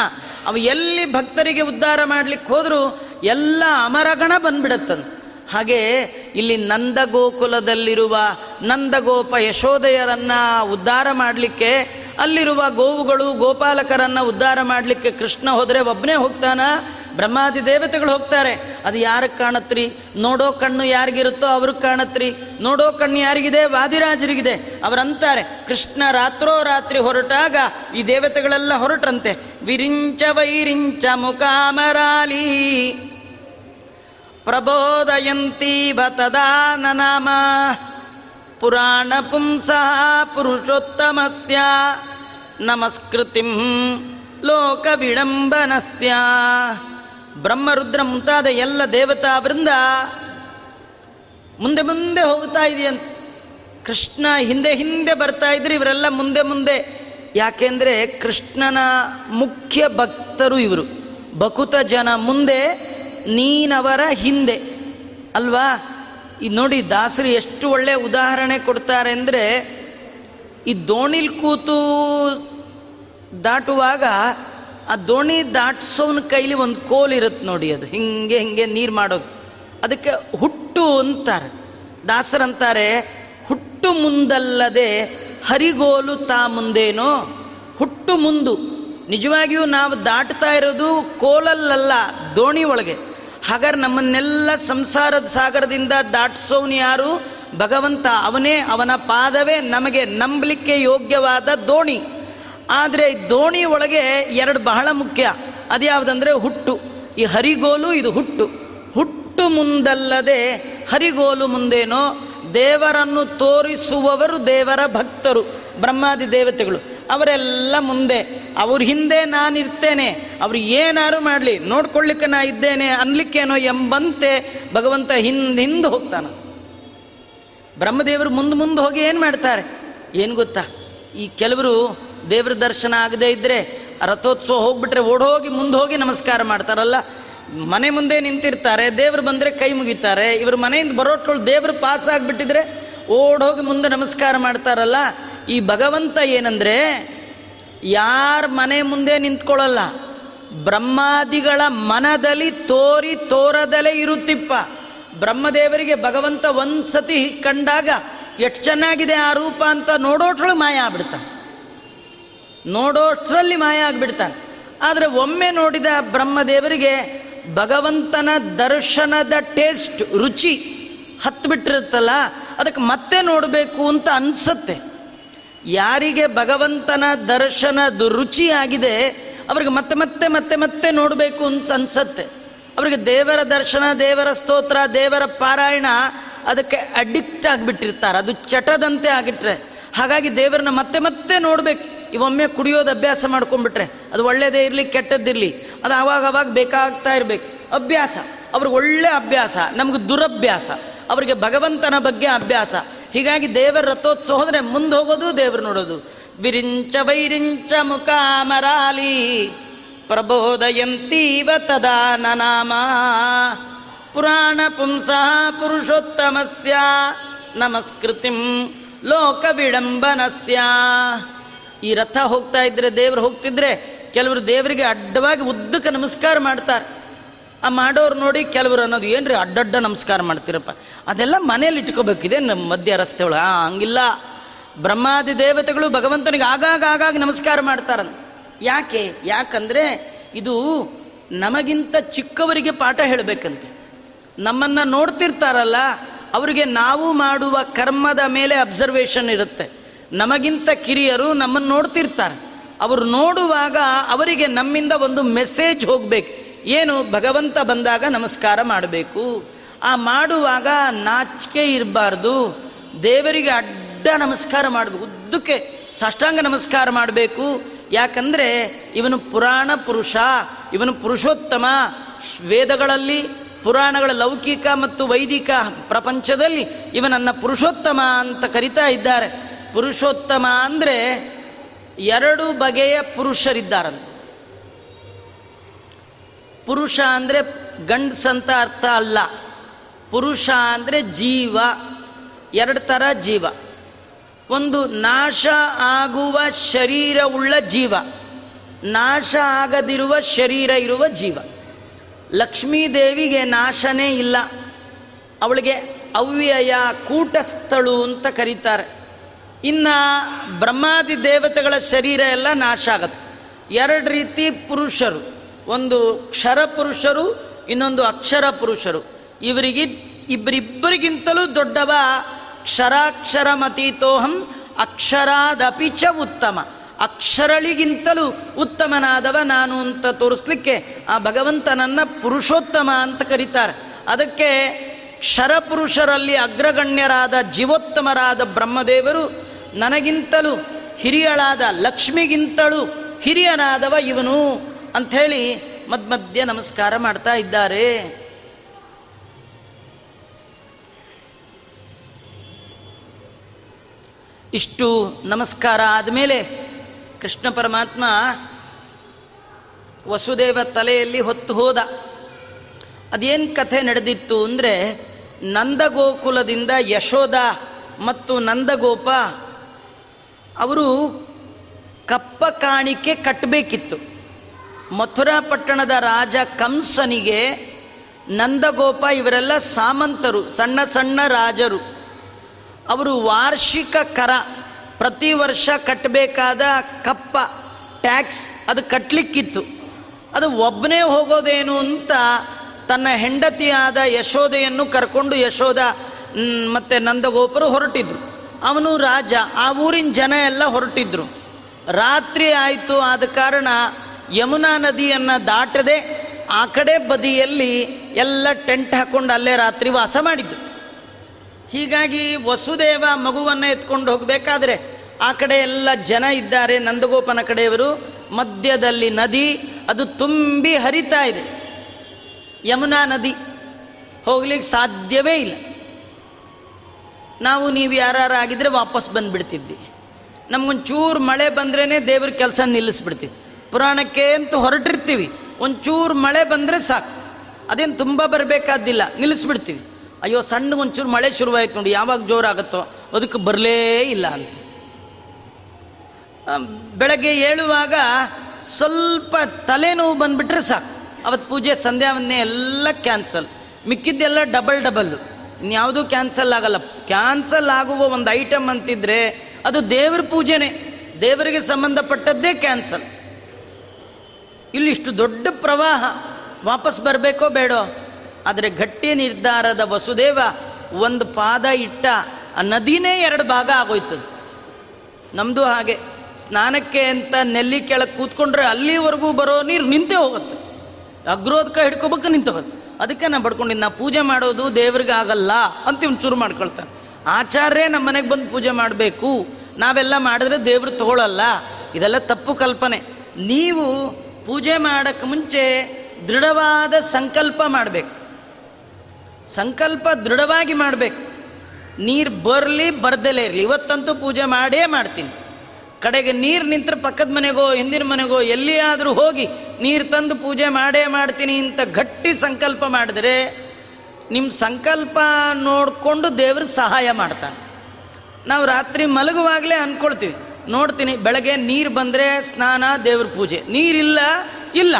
ಅವ ಎಲ್ಲಿ ಭಕ್ತರಿಗೆ ಉದ್ಧಾರ ಮಾಡ್ಲಿಕ್ಕೆ ಹೋದರೂ ಎಲ್ಲ ಅಮರಗಣ ಬಂದ್ಬಿಡತ್ತಂತ. ಹಾಗೆ ಇಲ್ಲಿ ನಂದ ನಂದಗೋಕುಲದಲ್ಲಿರುವ ನಂದಗೋಪ ಯಶೋದಯರನ್ನ ಉದ್ಧಾರ ಮಾಡಲಿಕ್ಕೆ, ಅಲ್ಲಿರುವ ಗೋವುಗಳು ಗೋಪಾಲಕರನ್ನ ಉದ್ಧಾರ ಮಾಡಲಿಕ್ಕೆ ಕೃಷ್ಣ ಹೋದರೆ ಒಬ್ಬನೇ ಹೋಗ್ತಾನ? ಬ್ರಹ್ಮಾದಿ ದೇವತೆಗಳು ಹೋಗ್ತಾರೆ. ಅದು ಯಾರಿಗೆ ಕಾಣತ್ರಿ? ನೋಡೋ ಕಣ್ಣು ಯಾರಿಗಿರುತ್ತೋ ಅವ್ರಿಗೆ ಕಾಣತ್ರಿ. ನೋಡೋ ಕಣ್ಣು ಯಾರಿಗಿದೆ? ವಾದಿರಾಜರಿಗಿದೆ. ಅವರಂತಾರೆ, ಕೃಷ್ಣ ರಾತ್ರೋ ರಾತ್ರಿ ಹೊರಟಾಗ ಈ ದೇವತೆಗಳೆಲ್ಲ ಹೊರಟ್ರಂತೆ ವಿರಿಂಚ ವೈರಿಂಚ ಮುಖಾಮರಾಲಿ. ಪ್ರಬೋದಯಂತಿ ತದಾ ನನಾಮ. ಪುರಾಣ ಪುಂಸ ಪುರುಷೋತ್ತಮಸ್ಯ. ನಮಸ್ಕೃತಿಂ ಲೋಕ ವಿಡಂಬನಸ್ಯ ಬ್ರಹ್ಮರುದ್ರ ಮುಂತಾದ ಎಲ್ಲ ದೇವತಾ ವೃಂದ ಮುಂದೆ ಮುಂದೆ ಹೋಗ್ತಾ ಇದೆಯಂತ. ಕೃಷ್ಣ ಹಿಂದೆ ಹಿಂದೆ ಬರ್ತಾ ಇದ್ರೆ, ಇವರೆಲ್ಲ ಮುಂದೆ ಮುಂದೆ. ಯಾಕೆಂದರೆ ಕೃಷ್ಣನ ಮುಖ್ಯ ಭಕ್ತರು ಇವರು. ಬಕುತ ಜನ ಮುಂದೆ, ನೀನವರ ಹಿಂದೆ. ಅಲ್ವಾ? ಈ ನೋಡಿ ದಾಸರು ಎಷ್ಟು ಒಳ್ಳೆ ಉದಾಹರಣೆ ಕೊಡ್ತಾರೆ ಅಂದರೆ, ಈ ದೋಣಿಲ್ ಕೂತು ದಾಟುವಾಗ ಆ ದೋಣಿ ದಾಟ್ಸೋನ ಕೈಲಿ ಒಂದು ಕೋಲ್ ಇರುತ್ತೆ ನೋಡಿ ಅದು. ಹಿಂಗೆ ಹಿಂಗೆ ನೀರು ಮಾಡೋದು. ಅದಕ್ಕೆ ಹುಟ್ಟು ಅಂತಾರೆ. ದಾಸರಂತಾರೆ ಹುಟ್ಟು ಮುಂದಲ್ಲದೆ ಹರಿಗೋಲು ತಾ ಮುಂದೇನೋ? ಹುಟ್ಟು ಮುಂದು. ನಿಜವಾಗಿಯೂ ನಾವು ದಾಟ್ತಾ ಇರೋದು ಕೋಲಲ್ಲಲ್ಲ, ದೋಣಿ ಒಳಗೆ. ಹಾಗಾದ್ರೆ ನಮ್ಮನ್ನೆಲ್ಲ ಸಂಸಾರದ ಸಾಗರದಿಂದ ದಾಟಿಸೋನು ಯಾರು? ಭಗವಂತ ಅವನೇ, ಅವನ ಪಾದವೇ ನಮಗೆ ನಂಬಲಿಕ್ಕೆ ಯೋಗ್ಯವಾದ ದೋಣಿ. ಆದರೆ ದೋಣಿ ಒಳಗೆ ಎರಡು ಬಹಳ ಮುಖ್ಯ. ಅದ್ಯಾವುದಂದ್ರೆ ಹುಟ್ಟು. ಈ ಹರಿಗೋಲು ಇದು ಹುಟ್ಟು. ಹುಟ್ಟು ಮುಂದಲ್ಲದೆ ಹರಿಗೋಲು ಮುಂದೇನೋ ದೇವರನ್ನು ತೋರಿಸುವವರು ದೇವರ ಭಕ್ತರು, ಬ್ರಹ್ಮಾದಿ ದೇವತೆಗಳು. ಅವರೆಲ್ಲ ಮುಂದೆ. ಅವ್ರ ಹಿಂದೆ ನಾನಿರ್ತೇನೆ. ಅವ್ರು ಏನಾರು ಮಾಡಲಿ, ನೋಡ್ಕೊಳ್ಳಿಕ್ಕೆ ನಾ ಇದ್ದೇನೆ, ಅನ್ಲಿಕ್ಕೇನೋ ಎಂಬಂತೆ ಭಗವಂತ ಹಿಂದೆ ಹಿಂದೆ ಹೋಗ್ತಾನೆ. ಬ್ರಹ್ಮದೇವರು ಮುಂದೆ ಮುಂದೆ ಹೋಗಿ ಏನು ಮಾಡ್ತಾರೆ? ಏನು ಗೊತ್ತಾ? ಈ ಕೆಲವರು ದೇವ್ರ ದರ್ಶನ ಆಗದೇ ಇದ್ದರೆ ರಥೋತ್ಸವ ಹೋಗ್ಬಿಟ್ರೆ ಓಡೋಗಿ ಮುಂದೆ ಹೋಗಿ ನಮಸ್ಕಾರ ಮಾಡ್ತಾರಲ್ಲ? ಮನೆ ಮುಂದೆ ನಿಂತಿರ್ತಾರೆ, ದೇವ್ರು ಬಂದರೆ ಕೈ ಮುಗಿತಾರೆ, ಇವ್ರ ಮನೆಯಿಂದ ಬರೋಟ್ಗಳು ದೇವ್ರ ಪಾಸ್ ಆಗಿಬಿಟ್ಟಿದ್ರೆ ಓಡೋಗಿ ಮುಂದೆ ನಮಸ್ಕಾರ ಮಾಡ್ತಾರಲ್ಲ? ಈ ಭಗವಂತ ಏನಂದರೆ ಯಾರ ಮನೆ ಮುಂದೆ ನಿಂತ್ಕೊಳ್ಳಲ್ಲ ಬ್ರಹ್ಮಾದಿಗಳ ಮನದಲ್ಲಿ ತೋರಿ ತೋರದಲೇ ಇರುತ್ತಿಪ್ಪ. ಬ್ರಹ್ಮದೇವರಿಗೆ ಭಗವಂತ ಒಂದು ಸತಿ ಕಂಡಾಗ ಎಷ್ಟು ಚೆನ್ನಾಗಿದೆ ಆ ರೂಪ ಅಂತ ನೋಡೋಟ್ರೊಳಗೆ ಮಾಯ ಆಗ್ಬಿಡ್ತಾನೆ ನೋಡೋಷ್ಟ್ರಲ್ಲಿ ಮಾಯ ಆಗಿಬಿಡ್ತಾನೆ. ಆದರೆ ಒಮ್ಮೆ ನೋಡಿದ ಬ್ರಹ್ಮದೇವರಿಗೆ ಭಗವಂತನ ದರ್ಶನದ ಟೇಸ್ಟ್, ರುಚಿ ಹತ್ತು ಅದಕ್ಕೆ ಮತ್ತೆ ನೋಡಬೇಕು ಅಂತ ಅನಿಸುತ್ತೆ. ಯಾರಿಗೆ ಭಗವಂತನ ದರ್ಶನದ ರುಚಿ ಆಗಿದೆ, ಅವ್ರಿಗೆ ಮತ್ತೆ ಮತ್ತೆ ಮತ್ತೆ ಮತ್ತೆ ನೋಡಬೇಕು ಅಂತ ಅನ್ಸತ್ತೆ. ಅವರಿಗೆ ದೇವರ ದರ್ಶನ, ದೇವರ ಸ್ತೋತ್ರ, ದೇವರ ಪಾರಾಯಣ ಅದಕ್ಕೆ ಅಡಿಕ್ಟ್ ಆಗಿಬಿಟ್ಟಿರ್ತಾರೆ. ಅದು ಚಟದಂತೆ ಆಗಿಟ್ರೆ. ಹಾಗಾಗಿ ದೇವರನ್ನ ಮತ್ತೆ ಮತ್ತೆ ನೋಡ್ಬೇಕು. ಇವೊಮ್ಮೆ ಕುಡಿಯೋದು ಅಭ್ಯಾಸ ಮಾಡ್ಕೊಂಡ್ಬಿಟ್ರೆ ಅದು ಒಳ್ಳೇದೇ ಇರಲಿ, ಕೆಟ್ಟದ್ದಿರಲಿ. ಅದು ಆವಾಗ ಅವಾಗ ಬೇಕಾಗ್ತಾ ಇರಬೇಕು. ಅಭ್ಯಾಸ. ಅವ್ರಿಗೆ ಒಳ್ಳೆ ಅಭ್ಯಾಸ. ನಮಗೆ ದುರಭ್ಯಾಸ. ಅವರಿಗೆ ಭಗವಂತನ ಬಗ್ಗೆ ಅಭ್ಯಾಸ. ಹೀಗಾಗಿ ದೇವರ ರಥೋತ್ಸವ ಹೋದರೆ ಮುಂದೆ ಹೋಗೋದು, ದೇವರು ನೋಡೋದು. ವಿರಿಂಚ ವೈರಿಂಚ ಮುಖಾಮರಾಲಿ ಪ್ರಬೋದಯಂತೀವ ತದಾ ನಾಮ ಪುರಾಣ ಪುಂಸ ಪುರುಷೋತ್ತಮಸ್ಯ, ನಮಸ್ಕೃತಿಂ ಲೋಕ ವಿಡಂಬನಸ್ಯ ಈ ರಥ ಹೋಗ್ತಾ ಇದ್ರೆ, ದೇವರು ಹೋಗ್ತಿದ್ರೆ ಕೆಲವರು ದೇವರಿಗೆ ಅಡ್ಡವಾಗಿ ಉದ್ದಕ್ಕೆ ನಮಸ್ಕಾರ ಮಾಡ್ತಾರೆ. ಆ ಮಾಡೋರು ನೋಡಿ ಕೆಲವರು ಅನ್ನೋದು ಏನ್ರಿ ಅಡ್ಡಡ್ಡ ನಮಸ್ಕಾರ ಮಾಡ್ತೀರಪ್ಪ. ಅದೆಲ್ಲ ಮನೇಲಿ ಇಟ್ಕೋಬೇಕಿದೆ ನಮ್ಮ ಮಧ್ಯ ರಸ್ತೆ ಒಳಗೆ. ಹಾಂ ಹಂಗಿಲ್ಲ. ಬ್ರಹ್ಮಾದಿ ದೇವತೆಗಳು ಭಗವಂತನಿಗೆ ಆಗಾಗ ಆಗಾಗ ನಮಸ್ಕಾರ ಮಾಡ್ತಾರಂತ. ಯಾಕೆ? ಯಾಕಂದ್ರೆ ಇದು ನಮಗಿಂತ ಚಿಕ್ಕವರಿಗೆ ಪಾಠ ಹೇಳಬೇಕಂತೆ. ನಮ್ಮನ್ನು ನೋಡ್ತಿರ್ತಾರಲ್ಲ, ಅವರಿಗೆ ನಾವು ಮಾಡುವ ಕರ್ಮದ ಮೇಲೆ ಅಬ್ಸರ್ವೇಷನ್ ಇರುತ್ತೆ. ನಮಗಿಂತ ಕಿರಿಯರು ನಮ್ಮನ್ನು ನೋಡ್ತಿರ್ತಾರೆ. ಅವರು ನೋಡುವಾಗ ಅವರಿಗೆ ನಮ್ಮಿಂದ ಒಂದು ಮೆಸೇಜ್ ಹೋಗ್ಬೇಕು. ಏನು, ಭಗವಂತ ಬಂದಾಗ ನಮಸ್ಕಾರ ಮಾಡಬೇಕು. ಆ ಮಾಡುವಾಗ ನಾಚಿಕೆ ಇರಬಾರ್ದು. ದೇವರಿಗೆ ಅಡ್ಡ ನಮಸ್ಕಾರ ಮಾಡಬೇಕು. ಉದ್ದಕ್ಕೆ ಸಾಷ್ಟಾಂಗ ನಮಸ್ಕಾರ ಮಾಡಬೇಕು. ಯಾಕಂದರೆ ಇವನು ಪುರಾಣ ಪುರುಷ, ಇವನು ಪುರುಷೋತ್ತಮ. ವೇದಗಳಲ್ಲಿ, ಪುರಾಣಗಳ ಲೌಕಿಕ ಮತ್ತು ವೈದಿಕ ಪ್ರಪಂಚದಲ್ಲಿ ಇವನನ್ನು ಪುರುಷೋತ್ತಮ ಅಂತ ಕರಿತಾ ಇದ್ದಾರೆ. ಪುರುಷೋತ್ತಮ ಅಂದರೆ ಎರಡು ಬಗೆಯ ಪುರುಷರಿದ್ದಾರಂತ. ಪುರುಷ ಅಂದರೆ ಗಂಡಸಂತ ಅರ್ಥ ಅಲ್ಲ. ಪುರುಷ ಅಂದರೆ ಜೀವ, ಎರಡು ಥರ ಜೀವ. ಒಂದು ನಾಶ ಆಗುವ ಶರೀರವುಳ್ಳ ಜೀವ, ನಾಶ ಆಗದಿರುವ ಶರೀರ ಇರುವ ಜೀವ. ಲಕ್ಷ್ಮೀದೇವಿಗೆ ನಾಶನೇ ಇಲ್ಲ. ಅವಳಿಗೆ ಅವ್ಯಯ, ಕೂಟಸ್ಥಳು ಅಂತ ಕರೀತಾರೆ. ಇನ್ನು ಬ್ರಹ್ಮಾದಿ ದೇವತೆಗಳ ಶರೀರ ಎಲ್ಲ ನಾಶ ಆಗತ್ತೆ. ಎರಡು ರೀತಿ ಪುರುಷರು. ಒಂದು ಕ್ಷರ ಪುರುಷರು, ಇನ್ನೊಂದು ಅಕ್ಷರ ಪುರುಷರು. ಇವರಿಗೆ ಇಬ್ಬರಿಬ್ಬರಿಗಿಂತಲೂ ದೊಡ್ಡವ ಕ್ಷರಾಕ್ಷರ ಮತೀತೋಹಂ ಅಕ್ಷರಾದಪಿ ಚ ಉತ್ತಮ. ಅಕ್ಷರಳಿಗಿಂತಲೂ ಉತ್ತಮನಾದವ ನಾನು ಅಂತ ತೋರಿಸ್ಲಿಕ್ಕೆ ಆ ಭಗವಂತನನ್ನ ಪುರುಷೋತ್ತಮ ಅಂತ ಕರೀತಾರೆ. ಅದಕ್ಕೆ ಕ್ಷರಪುರುಷರಲ್ಲಿ ಅಗ್ರಗಣ್ಯರಾದ ಜೀವೋತ್ತಮರಾದ ಬ್ರಹ್ಮದೇವರು ನನಗಿಂತಲೂ ಹಿರಿಯಳಾದ ಲಕ್ಷ್ಮಿಗಿಂತಲೂ ಹಿರಿಯನಾದವ ಇವನು ಅಂಥೇಳಿ ಮಧ್ಯ ನಮಸ್ಕಾರ ಮಾಡ್ತಾ ಇದ್ದಾರೆ. ಇಷ್ಟು ನಮಸ್ಕಾರ ಆದಮೇಲೆ ಕೃಷ್ಣ ಪರಮಾತ್ಮ ವಸುದೇವ ತಲೆಯಲ್ಲಿ ಹೊತ್ತು ಹೋದ. ಅದೇನು ಕಥೆ ನಡೆದಿತ್ತು ಅಂದರೆ ನಂದಗೋಕುಲದಿಂದ ಯಶೋದ ಮತ್ತು ನಂದಗೋಪ ಅವರು ಕಪ್ಪ ಕಾಣಿಕೆ ಕಟ್ಟಬೇಕಿತ್ತು. ಮಥುರಾ ಪಟ್ಟಣದ ರಾಜ ಕಂಸನಿಗೆ ನಂದಗೋಪ ಇವರೆಲ್ಲ ಸಾಮಂತರು, ಸಣ್ಣ ಸಣ್ಣ ರಾಜರು. ಅವರು ವಾರ್ಷಿಕ ಕರ, ಪ್ರತಿ ವರ್ಷ ಕಟ್ಟಬೇಕಾದ ಕಪ್ಪ, ಟ್ಯಾಕ್ಸ್ ಅದು ಕಟ್ಟಲಿಕ್ಕಿತ್ತು ಅದು ಒಬ್ಬನೇ ಹೋಗೋದೇನು ಅಂತ ತನ್ನ ಹೆಂಡತಿಯಾದ ಯಶೋದೆಯನ್ನು ಕರ್ಕೊಂಡು ಯಶೋದ ಮತ್ತು ನಂದಗೋಪರು ಹೊರಟಿದ್ರು. ಅವನು ರಾಜ, ಆ ಊರಿನ ಜನ ಎಲ್ಲ ಹೊರಟಿದ್ರು. ರಾತ್ರಿ ಆಯಿತು ಆದ ಕಾರಣ ಯಮುನಾ ನದಿಯನ್ನು ದಾಟದೆ ಆ ಕಡೆ ಬದಿಯಲ್ಲಿ ಎಲ್ಲ ಟೆಂಟ್ ಹಾಕ್ಕೊಂಡು ಅಲ್ಲೇ ರಾತ್ರಿ ವಾಸ ಮಾಡಿದ್ರು. ಹೀಗಾಗಿ ವಸುದೇವ ಮಗುವನ್ನು ಎತ್ಕೊಂಡು ಹೋಗಬೇಕಾದ್ರೆ ಆ ಕಡೆ ಎಲ್ಲ ಜನ ಇದ್ದಾರೆ ನಂದಗೋಪನ ಕಡೆಯವರು. ಮಧ್ಯದಲ್ಲಿ ನದಿ, ಅದು ತುಂಬಿ ಹರಿತಾ ಇದೆ. ಯಮುನಾ ನದಿ. ಹೋಗ್ಲಿಕ್ಕೆ ಸಾಧ್ಯವೇ ಇಲ್ಲ. ನಾವು ನೀವು ಯಾರಾಗಿದ್ರೆ ವಾಪಸ್ ಬಂದುಬಿಡ್ತಿದ್ವಿ. ನಮ್ಗೊಂಚೂರು ಮಳೆ ಬಂದ್ರೇ ದೇವ್ರ ಕೆಲಸ ನಿಲ್ಲಿಸ್ಬಿಡ್ತೀವಿ. ಪುರಾಣಕ್ಕೆ ಅಂತ ಹೊರಟಿರ್ತೀವಿ. ಒಂಚೂರು ಮಳೆ ಬಂದರೆ ಸಾಕು. ಅದೇನು ತುಂಬ ಬರಬೇಕಾದಿಲ್ಲ ನಿಲ್ಲಿಸ್ಬಿಡ್ತೀವಿ. ಅಯ್ಯೋ ಸಣ್ಣ ಒಂಚೂರು ಮಳೆ ಶುರುವಾಯ್ತು ನೋಡಿ, ಯಾವಾಗ ಜೋರಾಗುತ್ತೋ ಅದಕ್ಕೆ ಬರಲೇ ಇಲ್ಲ ಅಂತ. ಬೆಳಗ್ಗೆ ಏಳುವಾಗ ಸ್ವಲ್ಪ ತಲೆನೋವು ಬಂದುಬಿಟ್ರೆ ಸಾಕು. ಅವತ್ತು ಪೂಜೆ ಸಂಧ್ಯಾವನ್ನೇ ಎಲ್ಲ ಕ್ಯಾನ್ಸಲ್. ಮಿಕ್ಕಿದ್ದೆಲ್ಲ ಡಬಲ್ ಡಬಲ್ಲು ಇನ್ಯಾವುದೂ ಕ್ಯಾನ್ಸಲ್ ಆಗಲ್ಲ. ಕ್ಯಾನ್ಸಲ್ ಆಗುವ ಒಂದು ಐಟಮ್ ಅಂತಿದ್ರೆ ಅದು ದೇವ್ರ ಪೂಜೆನೆ. ದೇವರಿಗೆ ಸಂಬಂಧಪಟ್ಟದ್ದೇ ಕ್ಯಾನ್ಸಲ್. ಇಲ್ಲಿಷ್ಟು ದೊಡ್ಡ ಪ್ರವಾಹ. ವಾಪಸ್ ಬರಬೇಕೋ ಬೇಡೋ? ಆದರೆ ಗಟ್ಟಿ ನಿರ್ಧಾರದ ವಸುದೇವ ಒಂದು ಪಾದ ಇಟ್ಟ ಆ ನದಿನೇ ಎರಡು ಭಾಗ ಆಗೋಯ್ತದು. ನಮ್ಮದು ಹಾಗೆ. ಸ್ನಾನಕ್ಕೆ ಅಂತ ನೆಲ್ಲಿ ಕೆಳಗೆ ಕೂತ್ಕೊಂಡ್ರೆ ಅಲ್ಲಿವರೆಗೂ ಬರೋ ನೀರು ನಿಂತೇ ಹೋಗುತ್ತೆ. ಅಗ್ರೋದಕ ಹಿಡ್ಕೋಬೇಕು ನಿಂತು ಅದಕ್ಕೆ ನಾನು ಬಡ್ಕೊಂಡಿದ್ದು ನಾ ಪೂಜೆ ಮಾಡೋದು ದೇವ್ರಿಗೆ ಆಗಲ್ಲ ಅಂತ ಇವ್ನು ಶುರು ಮಾಡ್ಕೊಳ್ತಾನೆ. ಆಚಾರ್ಯ ನಮ್ಮ ಮನೆಗೆ ಬಂದು ಪೂಜೆ ಮಾಡಬೇಕು. ನಾವೆಲ್ಲ ಮಾಡಿದ್ರೆ ದೇವ್ರು ತಗೊಳ್ಳಲ್ಲ ಇದೆಲ್ಲ ತಪ್ಪು ಕಲ್ಪನೆ. ನೀವು ಪೂಜೆ ಮಾಡೋಕ್ಕೆ ಮುಂಚೆ ದೃಢವಾದ ಸಂಕಲ್ಪ ಮಾಡಬೇಕು. ಸಂಕಲ್ಪ ದೃಢವಾಗಿ ಮಾಡಬೇಕು. ನೀರು ಬರಲಿ ಬರ್ದಲೇ ಇರಲಿ. ಇವತ್ತಂತೂ ಪೂಜೆ ಮಾಡೇ ಮಾಡ್ತೀನಿ. ಕಡೆಗೆ ನೀರು ನಿಂತರೆ ಪಕ್ಕದ ಮನೆಗೋ, ಹಿಂದಿನ ಮನೆಗೋ, ಎಲ್ಲಿಯಾದರೂ ಹೋಗಿ ನೀರು ತಂದು ಪೂಜೆ ಮಾಡೇ ಮಾಡ್ತೀನಿ ಅಂತ ಗಟ್ಟಿ ಸಂಕಲ್ಪ ಮಾಡಿದ್ರೆ ನಿಮ್ಮ ಸಂಕಲ್ಪ ನೋಡಿಕೊಂಡು ದೇವ್ರ ಸಹಾಯ ಮಾಡ್ತಾನೆ. ನಾವು ರಾತ್ರಿ ಮಲಗುವಾಗಲೇ ಅಂದ್ಕೊಳ್ತೀವಿ ನೋಡ್ತೀನಿ ಬೆಳಗ್ಗೆ ನೀರು ಬಂದರೆ ಸ್ನಾನ, ದೇವ್ರ ಪೂಜೆ. ನೀರಿಲ್ಲ ಇಲ್ಲ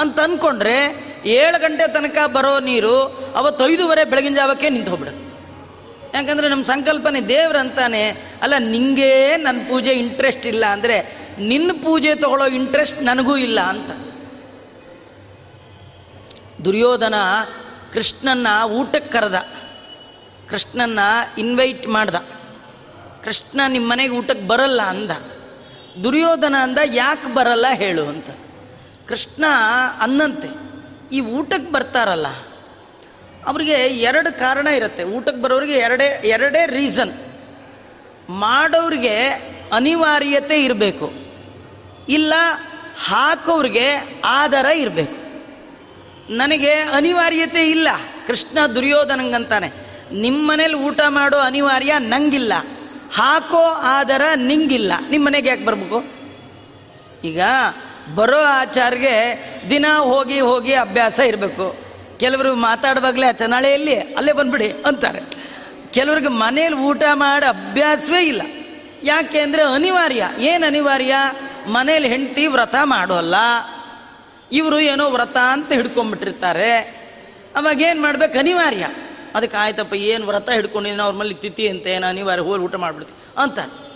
ಅಂತ ಅಂದ್ಕೊಂಡ್ರೆ ಏಳು ಗಂಟೆ ತನಕ ಬರೋ ನೀರು ಅವತ್ತು ಐದೂವರೆ ಬೆಳಗಿನ ಜಾವಕ್ಕೆ ನಿಂತು ಹೋಗ್ಬಿಡುತ್ತೆ ಯಾಕಂದರೆ ನಮ್ಮ ಸಂಕಲ್ಪನೆ ದೇವ್ರಂತಾನೆ ಅಲ್ಲ, ನಿಂಗೆ ನನ್ನ ಪೂಜೆ ಇಂಟ್ರೆಸ್ಟ್ ಇಲ್ಲ ಅಂದರೆ ನಿನ್ನ ಪೂಜೆ ತಗೊಳ್ಳೋ ಇಂಟ್ರೆಸ್ಟ್ ನನಗೂ ಇಲ್ಲ ಅಂತ. ದುರ್ಯೋಧನ ಕೃಷ್ಣನ್ನ ಊಟಕ್ಕೆ ಕರೆದ. ಕೃಷ್ಣನ್ನ ಇನ್ವೈಟ್ ಮಾಡ್ದ. ಕೃಷ್ಣ ನಿಮ್ಮ ಮನೆಗೆ ಊಟಕ್ಕೆ ಬರಲ್ಲ ಅಂದ. ದುರ್ಯೋಧನ ಅಂದ, ಯಾಕೆ ಬರಲ್ಲ ಹೇಳು ಅಂತ. ಕೃಷ್ಣ ಅನ್ನಂತೆ, ಈ ಊಟಕ್ಕೆ ಬರ್ತಾರಲ್ಲ. ಅವರಿಗೆ ಎರಡು ಕಾರಣ ಇರುತ್ತೆ. ಊಟಕ್ಕೆ ಬರೋರಿಗೆ ಎರಡೇ ಎರಡೇ ರೀಸನ್ ಮಾಡೋರಿಗೆ ಅನಿವಾರ್ಯತೆ ಇರಬೇಕು. ಇಲ್ಲ ಹಾಕೋರಿಗೆ ಆಧಾರ ಇರಬೇಕು. ನನಗೆ ಅನಿವಾರ್ಯತೆ ಇಲ್ಲ. ಕೃಷ್ಣ ದುರ್ಯೋಧನಂಗಂತಾನೆ. ನಿಮ್ಮ ಮನೇಲಿ ಊಟ ಮಾಡೋ ಅನಿವಾರ್ಯ ನಂಗಿಲ್ಲ. ಹಾಕೋ ಆಧಾರ ನಿಂಗಿಲ್ಲ. ನಿಮ್ಮ ಮನೆಗೆ ಯಾಕೆ ಬರಬೇಕು? ಈಗ ಬರೋ ಆಚಾರ್ಗೆ ದಿನ ಹೋಗಿ ಹೋಗಿ ಅಭ್ಯಾಸ ಇರಬೇಕು. ಕೆಲವರು ಮಾತಾಡುವಾಗಲೇ ಚನಾಳೆಯಲ್ಲಿ ಅಲ್ಲೇ ಬಂದ್ಬಿಡಿ ಅಂತಾರೆ. ಕೆಲವ್ರಿಗೆ ಮನೇಲಿ ಊಟ ಮಾಡಿ ಅಭ್ಯಾಸವೇ ಇಲ್ಲ. ಯಾಕೆ ಅಂದರೆ ಅನಿವಾರ್ಯ. ಏನು ಅನಿವಾರ್ಯ? ಮನೇಲಿ ಹೆಂಡತಿ ವ್ರತ ಮಾಡೋಲ್ಲ ಇವರು ಏನೋ ವ್ರತ ಅಂತ ಹಿಡ್ಕೊಂಡ್ಬಿಟ್ಟಿರ್ತಾರೆ. ಅವಾಗ ಏನು ಮಾಡ್ಬೇಕು? ಅನಿವಾರ್ಯ. ಅದಕ್ಕೆ ಆಯ್ತಪ್ಪ, ಏನು ವ್ರತ ಹಿಡ್ಕೊಂಡಿದ್ದೀನಿ ಅವ್ರ ಮೇಲೆ ತಿಥಿ ಅಂತ ಏನು ಅನಿವಾರ್ಯ, ಹೋಗಿ ಊಟ ಮಾಡ್ಬಿಡ್ತೀವಿ ಅಂತಾರೆ.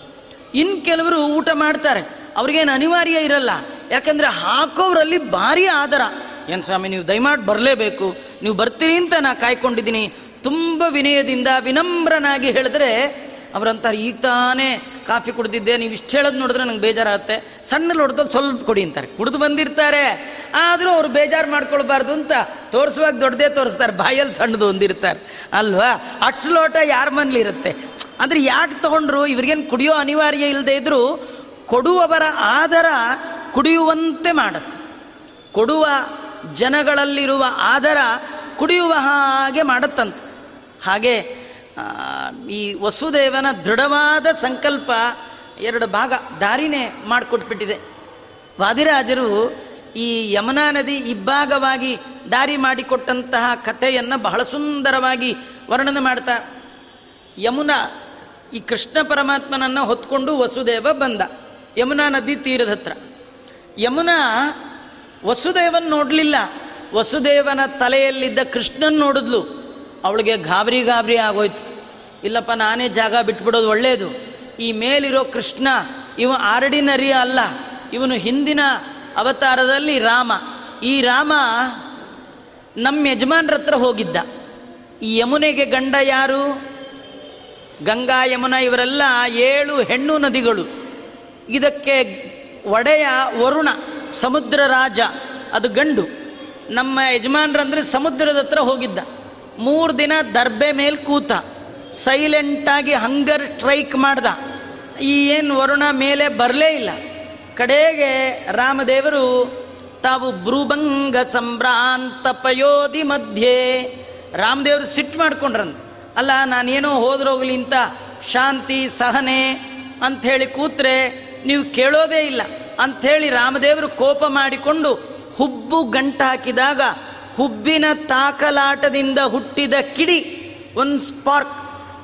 ಇನ್ನು ಕೆಲವರು ಊಟ ಮಾಡ್ತಾರೆ. ಅವ್ರಿಗೇನು ಅನಿವಾರ್ಯ ಇರಲ್ಲ. ಯಾಕಂದರೆ ಹಾಕೋರಲ್ಲಿ ಭಾರಿ ಆದರ. ಏನು ಸ್ವಾಮಿ, ನೀವು ದಯಮಾಡಿ ಬರಲೇಬೇಕು. ನೀವು ಬರ್ತೀರಿ ಅಂತ ನಾ ಕಾಯ್ಕೊಂಡಿದ್ದೀನಿ. ತುಂಬ ವಿನಯದಿಂದ ವಿನಮ್ರನಾಗಿ ಹೇಳಿದ್ರೆ, ಅವರಂತಾರೆ, ಈಗ ತಾನೇ ಕಾಫಿ ಕುಡ್ದಿದ್ದೆ, ನೀವು ಇಷ್ಟು ಹೇಳೋದು ನೋಡಿದ್ರೆ ನಂಗೆ ಬೇಜಾರಾಗುತ್ತೆ. ಸಣ್ಣ ಲೋಟದಲ್ಲಿ ಸ್ವಲ್ಪ ಕೊಡಿ ಅಂತಾರೆ. ಕುಡಿದು ಬಂದಿರ್ತಾರೆ. ಆದರೂ ಅವ್ರು ಬೇಜಾರು ಮಾಡ್ಕೊಳ್ಬಾರ್ದು ಅಂತ ತೋರಿಸುವಾಗ ದೊಡ್ಡದೇ ತೋರಿಸ್ತಾರೆ. ಬಾಯಲ್ಲಿ ಸಣ್ಣದು ಒಂದಿರ್ತಾರೆ. ಅಲ್ವಾ? ಅಷ್ಟು ಲೋಟ ಯಾರ ಮನೇಲಿ ಇರುತ್ತೆ? ಅಂದರೆ ಯಾಕೆ ತಗೊಂಡ್ರು? ಇವ್ರಿಗೇನು ಕುಡಿಯೋ ಅನಿವಾರ್ಯ ಇಲ್ಲದೆ ಇದ್ದರೂ ಕೊಡುವವರ ಆಧಾರ ಕುಡಿಯುವಂತೆ ಮಾಡುತ್ತೆ. ಕೊಡುವ ಜನಗಳಲ್ಲಿರುವ ಆದರ ಕುಡಿಯುವ ಹಾಗೆ ಮಾಡುತ್ತಂತೆ. ಹಾಗೆ ಈ ವಸುದೇವನ ದೃಢವಾದ ಸಂಕಲ್ಪ ಎರಡು ಭಾಗ ದಾರಿನೇ ಮಾಡಿಕೊಟ್ಬಿಟ್ಟಿದೆ. ವಾದಿರಾಜರು ಈ ಯಮುನಾ ನದಿ ಇಬ್ಬಾಗವಾಗಿ ದಾರಿ ಮಾಡಿಕೊಟ್ಟಂತಹ ಕಥೆಯನ್ನು ಬಹಳ ಸುಂದರವಾಗಿ ವರ್ಣನೆ ಮಾಡ್ತಾರೆ ಯಮುನಾ, ಈ ಕೃಷ್ಣ ಪರಮಾತ್ಮನನ್ನು ಹೊತ್ಕೊಂಡು ವಸುದೇವ ಬಂದ. ಯಮುನಾ ನದಿ ತೀರದ ಹತ್ರ. ಯಮುನಾ ವಸುದೇವನ್ ನೋಡಲಿಲ್ಲ. ವಸುದೇವನ ತಲೆಯಲ್ಲಿದ್ದ ಕೃಷ್ಣನ್ ನೋಡಿದ್ಲು. ಅವಳಿಗೆ ಗಾಬರಿ ಗಾಬರಿ ಆಗೋಯ್ತು. ಇಲ್ಲಪ್ಪ, ನಾನೇ ಜಾಗ ಬಿಟ್ಬಿಡೋದು ಒಳ್ಳೆಯದು ಈ ಮೇಲಿರೋ ಕೃಷ್ಣ, ಇವ ಆರ್ಡಿನರಿ ಅಲ್ಲ. ಇವನು ಹಿಂದಿನ ಅವತಾರದಲ್ಲಿ ರಾಮ. ಈ ರಾಮ ನಮ್ಮ ಯಜಮಾನ್ರ ಹತ್ರ ಹೋಗಿದ್ದ. ಈ ಯಮುನೆಗೆ ಗಂಡ ಯಾರು? ಗಂಗಾ ಯಮುನಾ, ಇವರೆಲ್ಲ ಏಳು ಹೆಣ್ಣು ನದಿಗಳು. ಇದಕ್ಕೆ ಒಡೆಯ ವರುಣ. ಸಮುದ್ರ ರಾಜ, ಅದು ಗಂಡು. ನಮ್ಮ ಯಜಮಾನ್ರಂದ್ರೆ ಸಮುದ್ರದ ಹತ್ರ ಹೋಗಿದ್ದ. ಮೂರು ದಿನ ದರ್ಬೆ ಮೇಲೆ ಕೂತ ಸೈಲೆಂಟಾಗಿ ಹಂಗರ್ ಸ್ಟ್ರೈಕ್ ಮಾಡ್ದ. ಈ ಏನು ವರುಣ ಮೇಲೆ ಬರಲೇ ಇಲ್ಲ. ಕಡೆಗೆ ರಾಮದೇವರು, ತಾವು ಭ್ರೂಭಂಗ ಸಂಭ್ರಾಂತ ಪಯೋಧಿ ಮಧ್ಯೆ ರಾಮದೇವರು ಸಿಟ್ಟು ಮಾಡ್ಕೊಂಡ್ರಂತ ಅಲ್ಲ, ನಾನೇನೋ ಹೋದ್ರೋಗ್ಲಿ ಅಂತ ಶಾಂತಿ, ಸಹನೆ ಅಂಥೇಳಿ ಕೂತ್ರೆ ನೀವು ಕೇಳೋದೇ ಇಲ್ಲ. ಅಂಥೇಳಿ ರಾಮದೇವರು ಕೋಪ ಮಾಡಿಕೊಂಡು ಹುಬ್ಬು ಗಂಟು ಹಾಕಿದಾಗ ಹುಬ್ಬಿನ ತಾಕಲಾಟದಿಂದ ಹುಟ್ಟಿದ ಕಿಡಿ, ಒಂದು ಸ್ಪಾರ್ಕ್,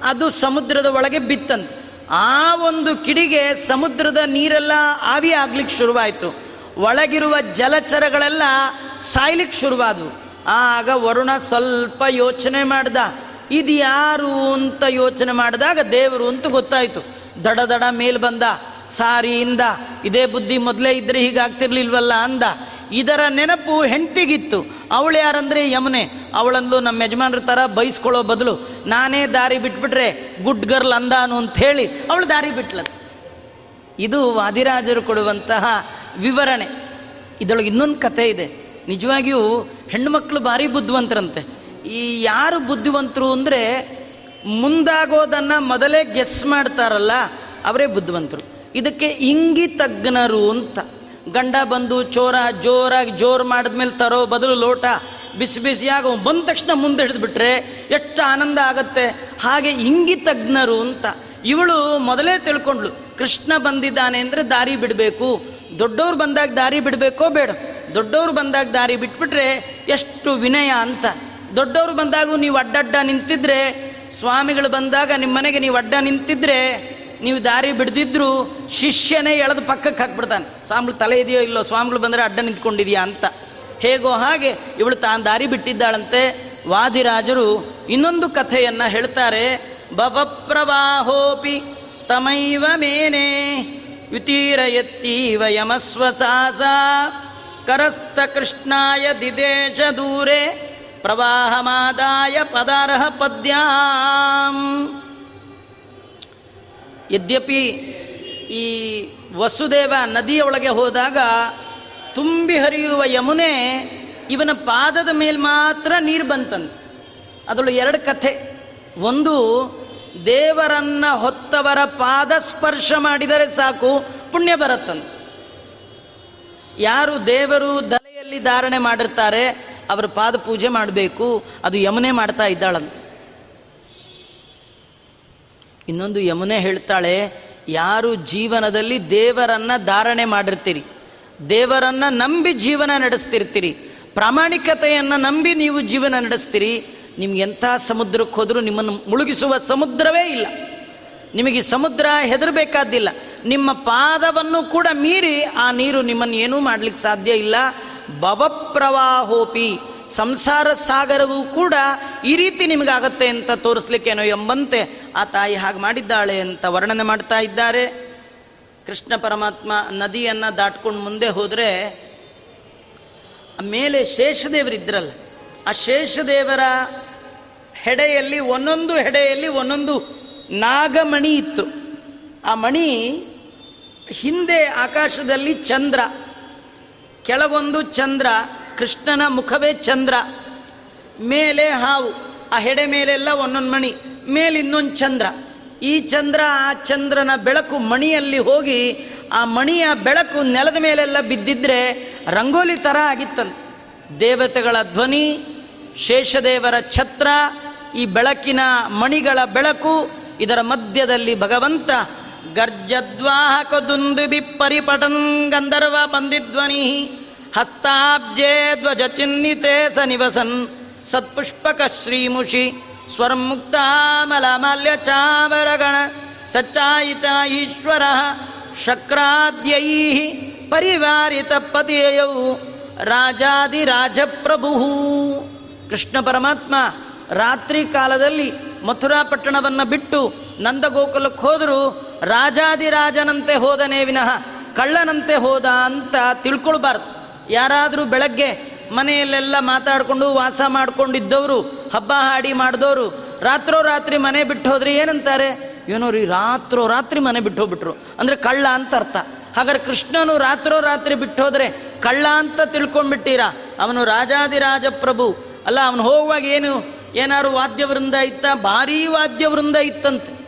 ಅದು ಸಮುದ್ರದ ಒಳಗೆ ಬಿತ್ತಂತೆ. ಆ ಒಂದು ಕಿಡಿಗೆ ಸಮುದ್ರದ ನೀರೆಲ್ಲ ಆವಿ ಆಗ್ಲಿಕ್ಕೆ ಶುರುವಾಯಿತು. ಒಳಗಿರುವ ಜಲಚರಗಳೆಲ್ಲ ಸಾಯ್ಲಿಕ್ಕೆ ಶುರುವಾದವು. ಆಗ ವರುಣ ಸ್ವಲ್ಪ ಯೋಚನೆ ಮಾಡ್ದ ಇದು ಯಾರು ಅಂತ ಯೋಚನೆ ಮಾಡಿದಾಗ ದೇವರು ಅಂತ ಗೊತ್ತಾಯಿತು. ದಡ ದಡ ಮೇಲೆ ಬಂದ ಸಾರಿಯಿಂದ, ಇದೇ ಬುದ್ಧಿ ಮೊದಲೇ ಇದ್ರೆ ಹೀಗಾಗ್ತಿರ್ಲಿಲ್ವಲ್ಲ ಅಂದ. ಇದರ ನೆನಪು ಹೆಂಡತಿಗಿತ್ತು. ಅವಳು ಯಾರಂದ್ರೆ ಯಮುನೆ. ಅವಳಂದ್ಲು ನಮ್ಮ ಯಜಮಾನ್ರ ಥರ ಬೈಸ್ಕೊಳ್ಳೋ ಬದಲು. ನಾನೇ ದಾರಿ ಬಿಟ್ಬಿಟ್ರೆ ಗುಡ್ ಗರ್ಲ್ ಅಂದಾನು ಹೇಳಿ ಅವಳು ದಾರಿ ಬಿಟ್ಲ ಇದು ವಾದಿರಾಜರು ಕೊಡುವಂತಹ ವಿವರಣೆ. ಇದೊಳಗೆ ಇನ್ನೊಂದು ಕತೆ ಇದೆ. ನಿಜವಾಗಿಯೂ ಹೆಣ್ಣುಮಕ್ಕಳು ಭಾರಿ ಬುದ್ಧಿವಂತರಂತೆ. ಈ ಯಾರು ಬುದ್ಧಿವಂತರು ಅಂದರೆ ಮುಂದಾಗೋದನ್ನು ಮೊದಲೇ ಗೆಸ್ ಮಾಡ್ತಾರಲ್ಲ, ಅವರೇ ಬುದ್ಧಿವಂತರು. ಇದಕ್ಕೆ ಇಂಗಿತಜ್ಞರು ಅಂತ. ಗಂಡ ಬಂದು ಚೋರ, ಜೋರಾಗಿ ಜೋರು ಮಾಡಿದ್ಮೇಲೆ ತರೋ ಬದಲು ಲೋಟ ಬಿಸಿ ಬಿಸಿಯಾಗ ಬಂದ ತಕ್ಷಣ ಮುಂದೆ ಹಿಡಿದ್ಬಿಟ್ರೆ ಎಷ್ಟು ಆನಂದ ಆಗತ್ತೆ. ಹಾಗೆ ಇಂಗಿತಜ್ಞರು ಅಂತ. ಇವಳು ಮೊದಲೇ ತಿಳ್ಕೊಂಡ್ಳು, ಕೃಷ್ಣ ಬಂದಿದ್ದಾನೆ ಅಂದರೆ ದಾರಿ ಬಿಡಬೇಕು. ದೊಡ್ಡವ್ರು ಬಂದಾಗ ದಾರಿ ಬಿಡಬೇಕೋ ಬೇಡ. ದೊಡ್ಡವ್ರು ಬಂದಾಗ ದಾರಿ ಬಿಟ್ಬಿಟ್ರೆ ಎಷ್ಟು ವಿನಯ ಅಂತ. ದೊಡ್ಡವ್ರು ಬಂದಾಗ ನೀವು ಅಡ್ಡಡ್ಡ ನಿಂತಿದ್ರೆ, ಸ್ವಾಮಿಗಳು ಬಂದಾಗ ನಿಮ್ಮ ಮನೆಗೆ ನೀವು ಅಡ್ಡ ನಿಂತಿದ್ರೆ ನೀವು ದಾರಿ ಬಿಡ್ದಿದ್ರು ಶಿಷ್ಯನೇ ಎಳೆದು ಪಕ್ಕಕ್ಕೆ ಹಾಕ್ಬಿಡ್ತಾನೆ. ಸ್ವಾಮಿಗಳು ತಲೆ ಇದೆಯೋ ಇಲ್ಲೋ, ಸ್ವಾಮಿಗಳು ಬಂದರೆ ಅಡ್ಡ ನಿಂತ್ಕೊಂಡಿದೆಯಾ ಅಂತ. ಹೇಗೋ ಹಾಗೆ ಇವಳು ತಾನು ದಾರಿ ಬಿಟ್ಟಿದ್ದಾಳಂತೆ. ವಾದಿರಾಜರು ಇನ್ನೊಂದು ಕಥೆಯನ್ನು ಹೇಳ್ತಾರೆ. ಬವಪ್ರವಾಹೋಪಿ ತಮೈವ ಮೇನೆ ಯುತೀರಯತ್ತೀವ ಯಮಸ್ವಸಾಸ ಕರಸ್ತ ಕೃಷ್ಣಾಯ ದಿದೇಶ ದೂರೆ ಪ್ರವಾಹಮಾದಾಯ ಪದಾರ್ಹ ಪದ್ಯಾಂ. ಯದ್ಯಪಿ ಈ ವಸುದೇವ ನದಿಯೊಳಗೆ ಹೋದಾಗ ತುಂಬಿ ಹರಿಯುವ ಯಮುನೆ ಇವನ ಪಾದದ ಮೇಲೆ ಮಾತ್ರ ನೀರು ಬಂತಂತೆ. ಅದರಲ್ಲಿ ಎರಡು ಕಥೆ. ಒಂದು, ದೇವರನ್ನ ಹೊತ್ತವರ ಪಾದ ಸ್ಪರ್ಶ ಮಾಡಿದರೆ ಸಾಕು, ಪುಣ್ಯ ಬರುತ್ತಂತೆ. ಯಾರು ದೇವರು ದಲೆಯಲ್ಲಿ ಧಾರಣೆ ಮಾಡಿರ್ತಾರೆ, ಅವರ ಪಾದ ಪೂಜೆ ಮಾಡಬೇಕು, ಅದು ಯಮುನೆ ಮಾಡ್ತಾ ಇದ್ದಾಳಂತ. ಇನ್ನೊಂದು ಯಮುನೆ ಹೇಳ್ತಾಳೆ, ಯಾರು ಜೀವನದಲ್ಲಿ ದೇವರನ್ನ ಧಾರಣೆ ಮಾಡಿರ್ತೀರಿ, ದೇವರನ್ನ ನಂಬಿ ಜೀವನ ನಡೆಸ್ತಿರ್ತೀರಿ, ಪ್ರಾಮಾಣಿಕತೆಯನ್ನು ನಂಬಿ ನೀವು ಜೀವನ ನಡೆಸ್ತೀರಿ, ನಿಮ್ಗೆ ಎಂಥ ಸಮುದ್ರಕ್ಕೆ ಹೋದರೂ ನಿಮ್ಮನ್ನು ಮುಳುಗಿಸುವ ಸಮುದ್ರವೇ ಇಲ್ಲ. ನಿಮಗೆ ಸಮುದ್ರ ಹೆದರಬೇಕಾದಿಲ್ಲ ನಿಮ್ಮ ಪಾದವನ್ನು ಕೂಡ ಮೀರಿ ಆ ನೀರು ನಿಮ್ಮನ್ನು ಏನೂ ಮಾಡಲಿಕ್ಕೆ ಸಾಧ್ಯ ಇಲ್ಲ. ಭವಪ್ರವಾಹೋಪಿ ಸಂಸಾರ ಸಾಗರವೂ ಕೂಡ ಈ ರೀತಿ ನಿಮಗಾಗತ್ತೆ ಅಂತ ತೋರಿಸ್ಲಿಕ್ಕೇನೋ ಎಂಬಂತೆ ಆ ತಾಯಿ ಹಾಗೆ ಮಾಡಿದ್ದಾಳೆ ಅಂತ ವರ್ಣನೆ ಮಾಡ್ತಾ ಇದ್ದಾರೆ. ಕೃಷ್ಣ ಪರಮಾತ್ಮ ನದಿಯನ್ನು ದಾಟ್ಕೊಂಡು ಮುಂದೆ ಹೋದರೆ ಮೇಲೆ ಶೇಷದೇವರಿದ್ರಲ್ಲ, ಆ ಶೇಷದೇವರ ಹೆಡೆಯಲ್ಲಿ ಒಂದೊಂದು ಹೆಡೆಯಲ್ಲಿ ಒಂದೊಂದು ನಾಗಮಣಿ ಇತ್ತು. ಆ ಮಣಿ ಹಿಂದೆ ಆಕಾಶದಲ್ಲಿ ಚಂದ್ರ, ಕೆಳಗೊಂದು ಚಂದ್ರ ಕೃಷ್ಣನ ಮುಖವೇ ಚಂದ್ರ, ಮೇಲೆ ಹಾವು, ಆ ಹೆಡೆ ಮೇಲೆಲ್ಲ ಒಂದೊಂದು ಮಣಿ ಮೇಲೆ ಇನ್ನೊಂದು ಚಂದ್ರ. ಈ ಚಂದ್ರ, ಆ ಚಂದ್ರನ ಬೆಳಕು ಮಣಿಯಲ್ಲಿ ಹೋಗಿ ಆ ಮಣಿಯ ಬೆಳಕು ನೆಲದ ಮೇಲೆಲ್ಲ ಬಿದ್ದಿದ್ರೆ ರಂಗೋಲಿ ಥರ ಆಗಿತ್ತಂತೆ. ದೇವತೆಗಳ ಧ್ವನಿ, ಶೇಷದೇವರ ಛತ್ರ, ಈ ಬೆಳಕಿನ ಮಣಿಗಳ ಬೆಳಕು, ಇದರ ಮಧ್ಯದಲ್ಲಿ ಭಗವಂತ ಗರ್ಜದ್ವಾಹಕ ದುಂದುಬಿ ಪರಿಪಟನ್ ಗಂಧರ್ವ ಬಂದಿಧ್ವನಿ ಹಸ್ತಾಬ್ಜೆ ಧ್ವಜ ಚಿನ್ನಿತೆ ಸ ನಿವಸನ್ ಸತ್ಪುಷ್ಪಕ ಶ್ರೀಮುಷಿ ಸ್ವರ್ಮುಕ್ತಾಮಲಮಲ್ಯ ಚಾಮರಗಣ ಸಚ್ಚಾಯಿತ ಈಶ್ವರ ಶಕ್ರಾದ್ಯೈ ಪರಿವಾರಿತ ಪತಿಯೌ ರಾಜಾದಿರಾಜಪ್ರಭು ಕೃಷ್ಣ ಪರಮಾತ್ಮ ರಾತ್ರಿ ಕಾಲದಲ್ಲಿ ಮಥುರಾ ಪಟ್ಟಣವನ್ನು ಬಿಟ್ಟು ನಂದಗೋಕುಲಕ್ಕೆ ಹೋದರೂ ರಾಜಾದಿರಾಜನಂತೆ ಹೋದನೇ ವಿನಃ ಕಳ್ಳನಂತೆ ಹೋದ ಅಂತ ತಿಳ್ಕೊಳ್ಬಾರ್ದು. ಯಾರಾದರೂ ಬೆಳಗ್ಗೆ ಮನೆಯಲ್ಲೆಲ್ಲ ಮಾತಾಡಿಕೊಂಡು ವಾಸ ಮಾಡ್ಕೊಂಡಿದ್ದವರು, ಹಬ್ಬ ಹಾಡಿ ಮಾಡಿದವರು ರಾತ್ರೋ ರಾತ್ರಿ ಮನೆ ಬಿಟ್ಟು ಹೋದ್ರೆ ಏನಂತಾರೆ? ಏನೋ ರೀ, ರಾತ್ರೋ ರಾತ್ರಿ ಮನೆ ಬಿಟ್ಟು ಹೋಗ್ಬಿಟ್ರು. ಅಂದರೆ ಕಳ್ಳ ಅಂತ ಅರ್ಥ. ಹಾಗಾದ್ರೆ ಕೃಷ್ಣನು ರಾತ್ರೋ ರಾತ್ರಿ ಬಿಟ್ಟು ಹೋದ್ರೆ ಕಳ್ಳ ಅಂತ ತಿಳ್ಕೊಂಡ್ಬಿಟ್ಟಿರಾ? ಅವನು ರಾಜಾದಿರಾಜ ಪ್ರಭು. ಅಲ್ಲ, ಅವನು ಹೋಗುವಾಗ ಏನು? ಏನಾರು ವಾದ್ಯವೃಂದ ಇತ್ತ? ಭಾರೀ ವಾದ್ಯವೃಂದ ಇತ್ತಂತೆ.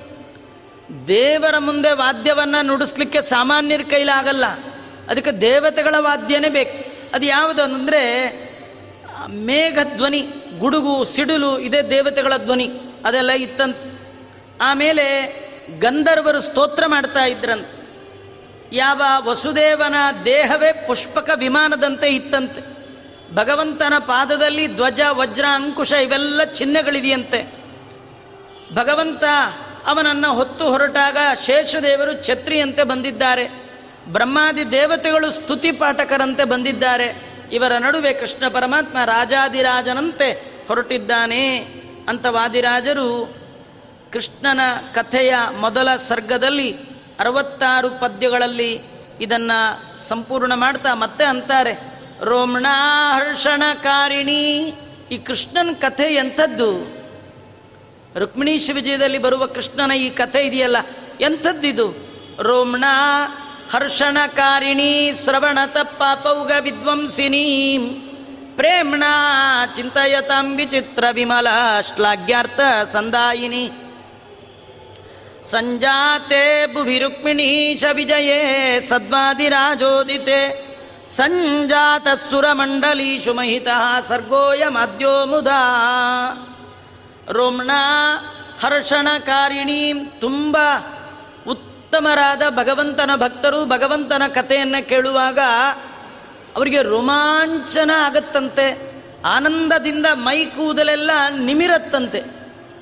ದೇವರ ಮುಂದೆ ವಾದ್ಯವನ್ನು ನುಡಿಸ್ಲಿಕ್ಕೆ ಸಾಮಾನ್ಯರ ಕೈಲಾಗಲ್ಲ. ಅದಕ್ಕೆ ದೇವತೆಗಳ ವಾದ್ಯನೇ ಬೇಕು. ಅದು ಯಾವುದು ಅಂದರೆ ಮೇಘ ಧ್ವನಿ, ಗುಡುಗು, ಸಿಡಿಲು, ಇದೇ ದೇವತೆಗಳ ಧ್ವನಿ, ಅದೆಲ್ಲ ಇತ್ತಂತ. ಆಮೇಲೆ ಗಂಧರ್ವರು ಸ್ತೋತ್ರ ಮಾಡ್ತಾ ಇದ್ರಂತೆ. ಯಾವ ವಸುದೇವನ ದೇಹವೇ ಪುಷ್ಪಕ ವಿಮಾನದಂತೆ ಇತ್ತಂತೆ. ಭಗವಂತನ ಪಾದದಲ್ಲಿ ಧ್ವಜ, ವಜ್ರ, ಅಂಕುಶ ಇವೆಲ್ಲ ಚಿಹ್ನೆಗಳಿದೆಯಂತೆ. ಭಗವಂತ ಅವನನ್ನು ಹೊತ್ತು ಹೊರಟಾಗ ಶೇಷದೇವರು ಛತ್ರಿಯಂತೆ ಬಂದಿದ್ದಾರೆ. ಬ್ರಹ್ಮಾದಿ ದೇವತೆಗಳು ಸ್ತುತಿ ಪಾಠಕರಂತೆ ಬಂದಿದ್ದಾರೆ. ಇವರ ನಡುವೆ ಕೃಷ್ಣ ಪರಮಾತ್ಮ ರಾಜಾದಿರಾಜನಂತೆ ಹೊರಟಿದ್ದಾನೆ ಅಂತ ವಾದಿರಾಜರು ಕೃಷ್ಣನ ಕಥೆಯ ಮೊದಲ ಸರ್ಗದಲ್ಲಿ ಅರವತ್ತಾರು ಪದ್ಯಗಳಲ್ಲಿ ಇದನ್ನು ಸಂಪೂರ್ಣ ಮಾಡ್ತಾ ಮತ್ತೆ ಅಂತಾರೆ. ರೋಮಣಾಹರ್ಷಣಕಾರಿಣಿ ಈ ಕೃಷ್ಣನ ಕಥೆ ಎಂಥದ್ದು? ರುಕ್ಮಿಣೀಶ ವಿಜಯದಲ್ಲಿ ಬರುವ ಕೃಷ್ಣನ ಈ ಕಥೆ ಇದೆಯಲ್ಲ? ಎಂಥದ್ದಿದು? ರೋಮಣ हर्षणकारिणी श्रवणतपापौग श्रवणतप्पापौगविद्वंसिनी प्रेम्णा चिन्तयतां विचित्रविमला श्लाघ्यार्थसन्दायिनी सञ्जाते बुभिरुक्मिणी विजये सद्वादिराजोदिते। सञ्जातसुरमण्डलीषु महितः सर्गोऽयमद्यो मुदा रोम्णा हर्षणकारिणीं तुम्ब ಉತ್ತಮರಾದ ಭಗವಂತನ ಭಕ್ತರು ಭಗವಂತನ ಕಥೆಯನ್ನು ಕೇಳುವಾಗ ಅವರಿಗೆ ರೋಮಾಂಚನ ಆಗತ್ತಂತೆ. ಆನಂದದಿಂದ ಮೈ ಕೂದಲೆಲ್ಲ ನಿಮಿರತ್ತಂತೆ.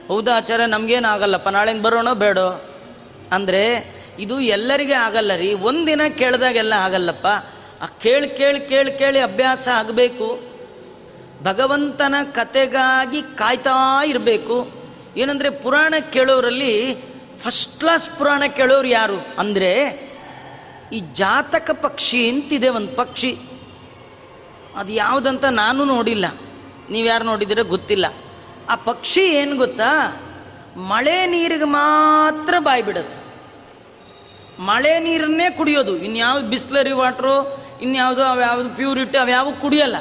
ಹೌದಾ ಆಚಾರ್ಯ ನಮಗೇನಾಗಲ್ಲಪ್ಪ ನಾಳೆಯಿಂದ ಬರೋಣ ಬೇಡೋ? ಅಂದರೆ ಇದು ಎಲ್ಲರಿಗೆ ಆಗಲ್ಲ ರೀ, ಒಂದಿನ ಕೇಳಿದಾಗೆಲ್ಲ ಆಗಲ್ಲಪ್ಪ. ಆ ಕೇಳಿ ಕೇಳಿ ಕೇಳಿ ಕೇಳಿ ಅಭ್ಯಾಸ ಆಗಬೇಕು. ಭಗವಂತನ ಕತೆಗಾಗಿ ಕಾಯ್ತಾ ಇರಬೇಕು. ಏನಂದರೆ ಪುರಾಣ ಕೇಳೋರಲ್ಲಿ ಫಸ್ಟ್ ಕ್ಲಾಸ್ ಪುರಾಣ ಕೇಳೋರು ಯಾರು ಅಂದರೆ, ಈ ಜಾತಕ ಪಕ್ಷಿ ಅಂತಿದೆ ಒಂದು ಪಕ್ಷಿ. ಅದು ಯಾವುದಂತ ನಾನು ನೋಡಿಲ್ಲ. ನೀವು ಯಾರು ನೋಡಿದರೆ ಗೊತ್ತಿಲ್ಲ. ಆ ಪಕ್ಷಿ ಏನು ಗೊತ್ತಾ? ಮಳೆ ನೀರಿಗೆ ಮಾತ್ರ ಬಾಯಿ ಬಿಡುತ್ತೆ. ಮಳೆ ನೀರನ್ನೇ ಕುಡಿಯೋದು. ಇನ್ಯಾವ್ದು ಬಿಸ್ಲರಿ ವಾಟ್ರು, ಇನ್ಯಾವುದು ಅವ್ಯಾವುದು ಪ್ಯೂರಿಟಿ ಅವ್ಯಾವು ಕುಡಿಯಲ್ಲ.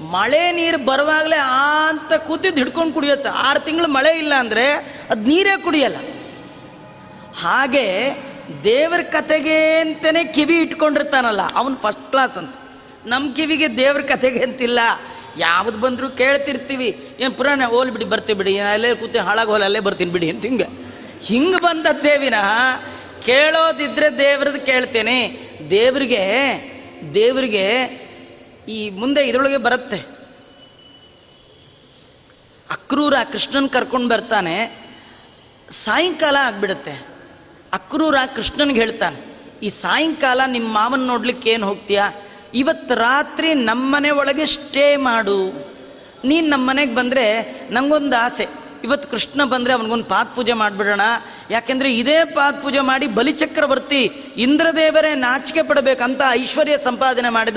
ಮಳೆ ನೀರು ಬರುವಾಗಲೇ ಆ ಅಂತ ಕೂತಿದ್ದು ಹಿಡ್ಕೊಂಡು ಕುಡಿಯುತ್ತೆ. ಆರು ತಿಂಗಳು ಮಳೆ ಇಲ್ಲ ಅಂದರೆ ಅದು ನೀರೇ ಕುಡಿಯಲ್ಲ. ಹಾಗೆ ದೇವ್ರ ಕತೆಗೆ ಅಂತಲೇ ಕಿವಿ ಇಟ್ಕೊಂಡಿರ್ತಾನಲ್ಲ, ಅವನು ಫಸ್ಟ್ ಕ್ಲಾಸ್ ಅಂತ. ನಮ್ಮ ಕಿವಿಗೆ ದೇವ್ರ ಕತೆಗೆ ಅಂತಿಲ್ಲ. ಯಾವ್ದು ಬಂದರೂ ಕೇಳ್ತಿರ್ತೀವಿ. ಏನು ಪುರಾಣ, ಹೋಲ್ ಬಿಡಿ, ಬರ್ತೀವಿ ಬಿಡಿ. ಅಲ್ಲೇ ಕೂತಿ, ಹಾಳಾಗಿ ಹೋಲ್, ಅಲ್ಲೇ ಬರ್ತೀನಿ ಬಿಡಿ ಅಂತ ಹಿಂಗೆ. ಹಿಂಗೆ ಬಂದ ದೇವಿನ ಕೇಳೋದಿದ್ರೆ ದೇವ್ರದ್ದು ಕೇಳ್ತೇನೆ. ದೇವ್ರಿಗೆ ದೇವ್ರಿಗೆ ಈ ಮುಂದೆ ಇದರೊಳಗೆ ಬರುತ್ತೆ. ಅಕ್ರೂರ ಕೃಷ್ಣನ್ ಕರ್ಕೊಂಡು ಬರ್ತಾನೆ. ಸಾಯಂಕಾಲ ಆಗ್ಬಿಡುತ್ತೆ. ಅಕ್ರೂರ ಕೃಷ್ಣನ್ಗೆ ಹೇಳ್ತಾನೆ, ಈ ಸಾಯಂಕಾಲ ನಿಮ್ಮ ಮಾವನ್ ನೋಡ್ಲಿಕ್ಕೆ ಏನು ಹೋಗ್ತೀಯಾ? ಇವತ್ತು ರಾತ್ರಿ ನಮ್ಮನೆ ಒಳಗೆ ಸ್ಟೇ ಮಾಡು. ನೀನು ನಮ್ಮ ಮನೆಗೆ ಬಂದರೆ ನನಗೊಂದು ಆಸೆ. ಇವತ್ತು ಕೃಷ್ಣ ಬಂದರೆ ಅವನಿಗೊಂದು ಪಾತ್ ಪೂಜೆ ಮಾಡಿಬಿಡೋಣ. ಯಾಕೆಂದರೆ ಇದೇ ಪಾತ್ ಪೂಜೆ ಮಾಡಿ ಬಲಿಚಕ್ರವರ್ತಿ ಇಂದ್ರದೇವರೇ ನಾಚಿಕೆ ಪಡಬೇಕಂತ ಐಶ್ವರ್ಯ ಸಂಪಾದನೆ ಮಾಡಿದ.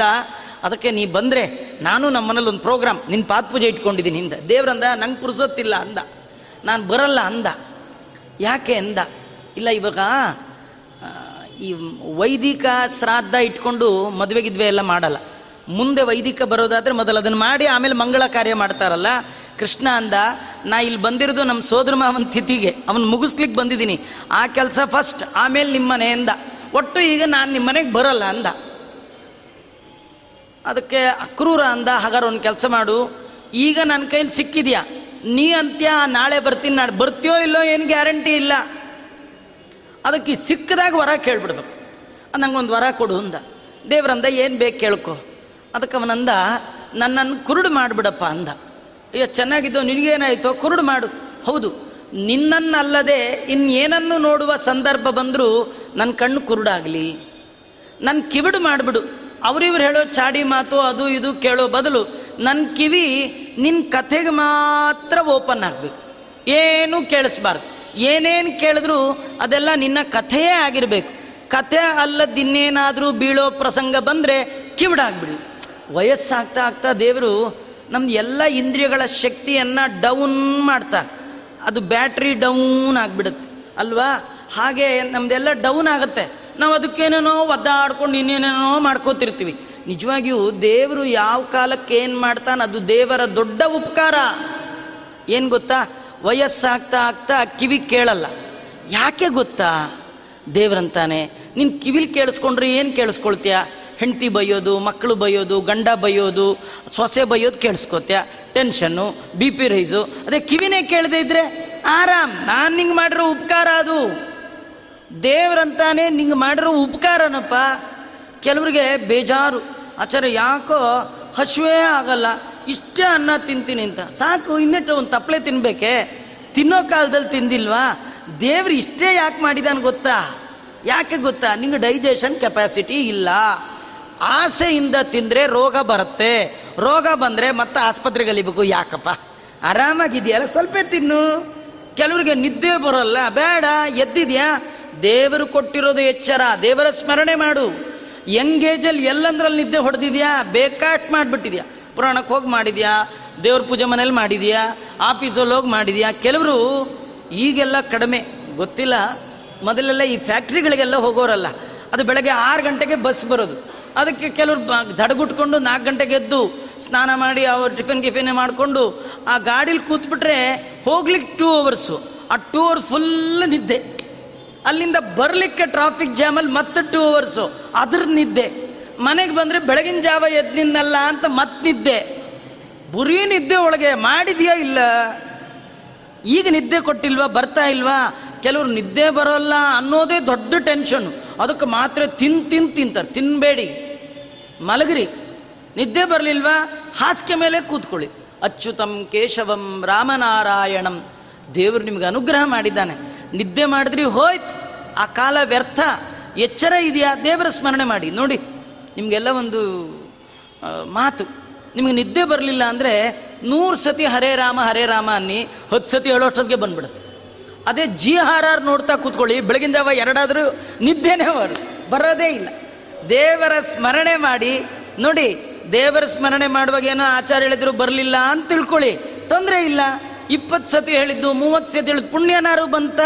ಅದಕ್ಕೆ ನೀ ಬಂದರೆ ನಾನು ನಮ್ಮ ಮನೇಲಿ ಒಂದು ಪ್ರೋಗ್ರಾಮ್ ನಿನ್ನ ಪಾತ್ ಪೂಜೆ ಇಟ್ಕೊಂಡಿದ್ದೀನಿ ಹಿಂದೆ. ದೇವ್ರಂದ, ನಂಗೆ ಪುರುಸೊತ್ತಿಲ್ಲ ಅಂದ. ನಾನು ಬರಲ್ಲ ಅಂದ. ಯಾಕೆ ಅಂದ? ಇಲ್ಲ, ಇವಾಗ ಈ ವೈದಿಕ ಶ್ರಾದ್ದ ಇಟ್ಕೊಂಡು ಮದುವೆ ಗಿದ್ವೆ ಎಲ್ಲ ಮಾಡಲ್ಲ. ಮುಂದೆ ವೈದಿಕ ಬರೋದಾದ್ರೆ ಮೊದಲು ಅದನ್ನು ಮಾಡಿ, ಆಮೇಲೆ ಮಂಗಳ ಕಾರ್ಯ ಮಾಡ್ತಾರಲ್ಲ. ಕೃಷ್ಣ ಅಂದ, ನಾ ಇಲ್ಲಿ ಬಂದಿರೋದು ನಮ್ಮ ಸೋದರ ಮಾವನ ತಿಥಿಗೆ, ಅವನು ಮುಗಿಸ್ಲಿಕ್ಕೆ ಬಂದಿದ್ದೀನಿ. ಆ ಕೆಲಸ ಫಸ್ಟ್ ಆಮೇಲೆ ನಿಮ್ಮ ಮನೆಯಿಂದ ಒಟ್ಟು ಈಗ ನಾನು ನಿಮ್ಮ ಮನೆಗೆ ಬರಲ್ಲ ಅಂದ. ಅದಕ್ಕೆ ಅಕ್ರೂರ ಅಂದ, ಹಾಗಾದ್ರೆ ಒಂದು ಕೆಲಸ ಮಾಡು. ಈಗ ನನ್ನ ಕೈಲಿ ಸಿಕ್ಕಿದ್ಯಾ? ನೀ ಅಂತ್ಯ? ನಾಳೆ ಬರ್ತೀನಿ ನಾಳೆ. ಬರ್ತೀಯೋ ಇಲ್ಲೋ ಏನು ಗ್ಯಾರಂಟಿ ಇಲ್ಲ. ಅದಕ್ಕೆ ಸಿಕ್ಕದಾಗ ವರ ಕೇಳ್ಬಿಡ್ಬೇಕು. ನಂಗೊಂದು ವರ ಕೊಡು ಅಂದ. ದೇವ್ರಂದ, ಏನು ಬೇಕು ಕೇಳ್ಕೊ. ಅದಕ್ಕೆ ಅವನಂದ, ನನ್ನನ್ನು ಕುರುಡು ಮಾಡಿಬಿಡಪ್ಪ ಅಂದ. ಅಯ್ಯೋ, ಚೆನ್ನಾಗಿದ್ದು, ನಿನಗೇನಾಯಿತೋ, ಕುರುಡು ಮಾಡು. ಹೌದು, ನಿನ್ನನ್ನಲ್ಲದೆ ಇನ್ನೇನನ್ನು ನೋಡುವ ಸಂದರ್ಭ ಬಂದರೂ ನನ್ನ ಕಣ್ಣು ಕುರುಡಾಗಲಿ. ನನ್ನ ಕಿವಿಡು ಮಾಡಿಬಿಡು. ಅವರಿವ್ರು ಹೇಳೋ ಚಾಡಿ ಮಾತು, ಅದು ಇದು ಕೇಳೋ ಬದಲು ನನ್ನ ಕಿವಿ ನಿನ್ನ ಕಥೆಗೆ ಮಾತ್ರ ಓಪನ್ ಆಗಬೇಕು. ಏನೂ ಕೇಳಿಸ್ಬಾರ್ದು. ಏನೇನು ಕೇಳಿದ್ರು ಅದೆಲ್ಲ ನಿನ್ನ ಕಥೆಯೇ ಆಗಿರಬೇಕು. ಕಥೆ ಅಲ್ಲದಿನ್ನೇನಾದರೂ ಬೀಳೋ ಪ್ರಸಂಗ ಬಂದರೆ ಕಿವಿಡಾಗ್ಬಿಡಿ. ವಯಸ್ಸಾಗ್ತಾ ಆಗ್ತಾ ದೇವರು ನಮ್ದು ಎಲ್ಲ ಇಂದ್ರಿಯಗಳ ಶಕ್ತಿಯನ್ನು ಡೌನ್ ಮಾಡ್ತಾನೆ ಅದು ಬ್ಯಾಟ್ರಿ ಡೌನ್ ಆಗಿಬಿಡುತ್ತೆ, ಅಲ್ವಾ? ಹಾಗೆ ನಮ್ದೆಲ್ಲ ಡೌನ್ ಆಗುತ್ತೆ. ನಾವು ಅದಕ್ಕೇನೇನೋ ಒದ್ದಾಡ್ಕೊಂಡು ಇನ್ನೇನೇನೋ ಮಾಡ್ಕೋತಿರ್ತೀವಿ. ನಿಜವಾಗಿಯೂ ದೇವರು ಯಾವ ಕಾಲಕ್ಕೆ ಏನು ಮಾಡ್ತಾನೆ ಅದು ದೇವರ ದೊಡ್ಡ ಉಪಕಾರ. ಏನು ಗೊತ್ತಾ? ವಯಸ್ಸಾಗ್ತಾ ಆಗ್ತಾ ಕಿವಿ ಕೇಳಲ್ಲ. ಯಾಕೆ ಗೊತ್ತಾ? ದೇವ್ರಂತಾನೆ ನಿನ್ನ ಕಿವಿಲಿ ಕೇಳಿಸ್ಕೊಂಡ್ರೆ ಏನು ಕೇಳಿಸ್ಕೊಳ್ತೀಯ? ಹೆಂಡತಿ ಬೈಯೋದು ಮಕ್ಕಳು ಬೈಯೋದು, ಗಂಡ ಬೈಯೋದು, ಸೊಸೆ ಬೈಯೋದು ಕೇಳಿಸ್ಕೊತೀಯ? ಟೆನ್ಷನ್ನು, ಬಿ ಪಿ ರೈಸು, ಅದೇ ಕಿವಿನೇ ಕೇಳದೆ ಇದ್ರೆ ಆರಾಮ್, ನಾನು ನಿಂಗೆ ಮಾಡಿರೋ ಉಪಕಾರ ಅದು. ದೇವ್ರಂತಾನೆ, ನಿಂಗೆ ಮಾಡಿರೋ ಉಪಕಾರನಪ್ಪ, ಕೆಲವ್ರಿಗೆ ಬೇಜಾರು ಆಚಾರ್ಯ ಯಾಕೋ ಹಸುವೇ ಆಗಲ್ಲ ಇಷ್ಟೇ ಅನ್ನ ತಿಂತೀನಿ ಅಂತ. ಸಾಕು ಇನ್ನಿಟ್ಟು ಒಂದು ತಪ್ಪಲೆ ತಿನ್ಬೇಕೆ? ತಿನ್ನೋ ಕಾಲದಲ್ಲಿ ತಿಂದಿಲ್ವಾ? ದೇವ್ರು ಇಷ್ಟೇ ಯಾಕೆ ಮಾಡಿದಾನು ಗೊತ್ತಾ? ಯಾಕೆ ಗೊತ್ತಾ? ನಿಂಗೆ ಡೈಜೆಷನ್ ಕೆಪಾಸಿಟಿ ಇಲ್ಲ. ಆಸೆಯಿಂದ ತಿಂದರೆ ರೋಗ ಬರುತ್ತೆ. ರೋಗ ಬಂದರೆ ಮತ್ತೆ ಆಸ್ಪತ್ರೆಗೆ ಅಲಿಬೇಕು ಯಾಕಪ್ಪ? ಆರಾಮಾಗಿದೆಯಲ್ಲ? ಸ್ವಲ್ಪ ತಿನ್ನು. ಕೆಲವರಿಗೆ ನಿದ್ದೆ ಬರೋಲ್ಲ. ಬೇಡ, ಎದ್ದಿದ್ಯಾ? ದೇವರು ಕೊಟ್ಟಿರೋದು ಎಚ್ಚರ. ದೇವರ ಸ್ಮರಣೆ ಮಾಡು. ಯಂಗೇಜಲ್ಲಿ ಎಲ್ಲಂದ್ರಲ್ಲಿ ನಿದ್ದೆ ಹೊಡೆದಿದ್ಯಾ? ಬೇಕಾಟ್ ಮಾಡಿಬಿಟ್ಟಿದ್ಯಾ? ಪುರಾಣಕ್ಕೆ ಹೋಗಿ ಮಾಡಿದ್ಯಾ? ದೇವ್ರ ಪೂಜೆ ಮನೇಲಿ ಮಾಡಿದ್ಯಾ? ಆಫೀಸಲ್ಲಿ ಹೋಗಿ ಮಾಡಿದ್ಯಾ? ಕೆಲವರು ಈಗೆಲ್ಲ ಕಡಿಮೆ. ಗೊತ್ತಿಲ್ಲ? ಮೊದಲೆಲ್ಲ ಈ ಫ್ಯಾಕ್ಟ್ರಿಗಳಿಗೆಲ್ಲ ಹೋಗೋರಲ್ಲ. ಅದು ಬೆಳಗ್ಗೆ ಆರು ಗಂಟೆಗೆ ಬಸ್ ಬರೋದು. ಅದಕ್ಕೆ ಕೆಲವರು ದಡಗುಟ್ಕೊಂಡು ನಾಲ್ಕು ಗಂಟೆಗೆ ಎದ್ದು ಸ್ನಾನ ಮಾಡಿ ಅವ್ರು ಟಿಫಿನ್ ಗಿಫಿನ್ ಮಾಡಿಕೊಂಡು ಆ ಗಾಡೀಲಿ ಕೂತ್ಬಿಟ್ರೆ ಹೋಗ್ಲಿಕ್ಕೆ ಟೂ ಅವರ್ಸು ಆ ಟೂ ಅವರ್ಸ್ ಫುಲ್ ನಿದ್ದೆ. ಅಲ್ಲಿಂದ ಬರಲಿಕ್ಕೆ ಟ್ರಾಫಿಕ್ ಜಾಮಲ್ಲಿ ಮತ್ತೆ ಟೂ ಅವರ್ಸು ಅದ್ರ ನಿದ್ದೆ. ಮನೆಗೆ ಬಂದರೆ ಬೆಳಗಿನ ಜಾವ ಎದ್ದು ನಿನ್ನಲ್ಲ ಅಂತ ಮತ್ತೆ ನಿದ್ದೆ ಬುರಿ ನಿದ್ದೆ ಒಳಗೆ ಮಾಡಿದೆಯಾ ಇಲ್ಲ? ಈಗ ನಿದ್ದೆ ಕೊಟ್ಟಿಲ್ವಾ? ಬರ್ತಾ ಇಲ್ವಾ? ಕೆಲವರು ನಿದ್ದೆ ಬರೋಲ್ಲ ಅನ್ನೋದೇ ದೊಡ್ಡ ಟೆನ್ಷನ್ ಅದಕ್ಕೆ ಮಾತ್ರ ತಿನ್ ತಿನ್ ತಿಂತಾರೆ. ತಿನ್ಬೇಡಿ. ಮಲಗ್ರಿ. ನಿದ್ದೆ ಬರಲಿಲ್ವಾ? ಹಾಸಿಗೆ ಮೇಲೆ ಕೂತ್ಕೊಳ್ಳಿ. ಅಚ್ಯುತಂ ಕೇಶವಂ ರಾಮನಾರಾಯಣಂ. ದೇವರು ನಿಮ್ಗೆ ಅನುಗ್ರಹ ಮಾಡಿದ್ದಾನೆ. ನಿದ್ದೆ ಮಾಡಿದ್ರಿ ಹೋಯ್ತು. ಆ ಕಾಲ ವ್ಯರ್ಥ. ಎಚ್ಚರ ಇದೆಯಾ? ದೇವರ ಸ್ಮರಣೆ ಮಾಡಿ. ನೋಡಿ. ನಿಮಗೆಲ್ಲ ಒಂದು ಮಾತು. ನಿಮಗೆ ನಿದ್ದೆ ಬರಲಿಲ್ಲ ಅಂದರೆ ನೂರು ಸತಿ ಹರೇ ರಾಮ ಹರೇ ರಾಮ ಅನ್ನಿ ಹತ್ತು ಸತಿ ಹೇಳೋಷ್ಟೊತ್ತಿಗೆ ಬಂದ್ಬಿಡುತ್ತೆ. ಅದೇ ಜಿ ಆರ್ ಆರ್ ನೋಡ್ತಾ ಕೂತ್ಕೊಳ್ಳಿ ಬೆಳಗಿನ ಜಾವ ಎರಡಾದರೂ ನಿದ್ದೆನೇ ಅವರು, ಬರೋದೇ ಇಲ್ಲ. ದೇವರ ಸ್ಮರಣೆ ಮಾಡಿ, ನೋಡಿ, ದೇವರ ಸ್ಮರಣೆ ಮಾಡುವಾಗ ಏನೋ ಆಚಾರ ಹೇಳಿದ್ರು, ಬರಲಿಲ್ಲ ಅಂತ ತಿಳ್ಕೊಳ್ಳಿ. ತೊಂದರೆ ಇಲ್ಲ. ಇಪ್ಪತ್ತು ಸತಿ ಹೇಳಿದ್ದು, ಮೂವತ್ತು ಸತಿ ಹೇಳಿದ್ದು, ಪುಣ್ಯನಾರು ಬಂತ.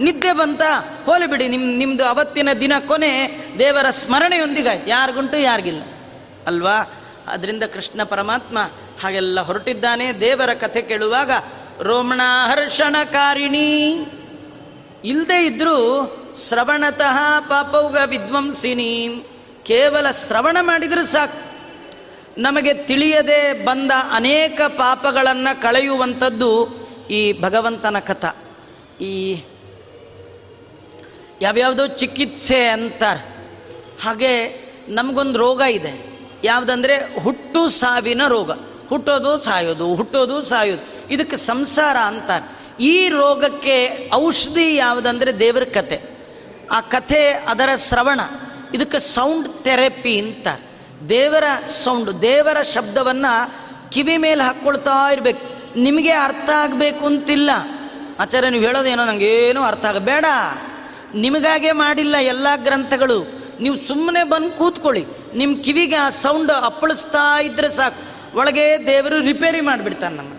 ನಿದ್ದೆ ಬಂತ ಹೋಲಿ ಬಿಡಿ ನಿಮ್ಮ ನಿಮ್ಮದು ಅವತ್ತಿನ ದಿನ ಕೊನೆ ದೇವರ ಸ್ಮರಣೆಯೊಂದಿಗಾಯ್ತು ಯಾರಿಗುಂಟು, ಯಾರಿಗಿಲ್ಲ. ಅಲ್ವಾ? ಅದರಿಂದ ಕೃಷ್ಣ ಪರಮಾತ್ಮ ಹಾಗೆಲ್ಲ ಹೊರಟಿದ್ದಾನೆ. ದೇವರ ಕಥೆ ಕೇಳುವಾಗ, ರೋಮಣ ಹರ್ಷಣಕಾರಿಣಿ ಇಲ್ಲದೆ ಇದ್ದರೂ ಶ್ರವಣತಃ ಪಾಪೌಗ ವಿದ್ವಂಸಿನಿ. ಕೇವಲ ಶ್ರವಣ ಮಾಡಿದರೆ ಸಾಕು. ನಮಗೆ ತಿಳಿಯದೆ ಬಂದ ಅನೇಕ ಪಾಪಗಳನ್ನು ಕಳೆಯುವಂಥದ್ದು ಈ ಭಗವಂತನ ಕಥ. ಈ ಯಾವ್ಯಾವುದೋ ಚಿಕಿತ್ಸೆ ಅಂತಾರೆ. ಹಾಗೆ ನಮಗೊಂದು ರೋಗ ಇದೆ. ಯಾವುದಂದರೆ ಹುಟ್ಟು ಸಾವಿನ ರೋಗ. ಹುಟ್ಟೋದು ಸಾಯೋದು ಹುಟ್ಟೋದು ಸಾಯೋದು. ಇದಕ್ಕೆ ಸಂಸಾರ ಅಂತಾರೆ. ಈ ರೋಗಕ್ಕೆ ಔಷಧಿ ಯಾವುದಂದರೆ ದೇವರ ಕತೆ. ಆ ಕಥೆ ಅದರ ಶ್ರವಣ. ಇದಕ್ಕೆ ಸೌಂಡ್ ಥೆರಪಿ ಅಂತ ದೇವರ ಸೌಂಡ್, ದೇವರ ಶಬ್ದವನ್ನು ಕಿವಿ ಮೇಲೆ ಹಾಕ್ಕೊಳ್ತಾ ಇರಬೇಕು. ನಿಮಗೆ ಅರ್ಥ ಆಗಬೇಕು ಅಂತಿಲ್ಲ. ಆಚಾರ್ಯ, ನೀವು ಹೇಳೋದೇನೋ ನನಗೇನು ಅರ್ಥ ಆಗ, ಬೇಡ. ನಿಮಗಾಗೆ ಮಾಡಿಲ್ಲ ಎಲ್ಲ ಗ್ರಂಥಗಳು. ನೀವು ಸುಮ್ಮನೆ ಬಂದು ಕೂತ್ಕೊಳ್ಳಿ. ನಿಮ್ಮ ಕಿವಿಗೆ ಆ ಸೌಂಡ್ ಅಪ್ಪಳಿಸ್ತಾ ಇದ್ರೆ ಸಾಕು. ಒಳಗೆ ದೇವರು ರಿಪೇರಿ ಮಾಡಿಬಿಡ್ತಾನೆ ನಮ್ಮ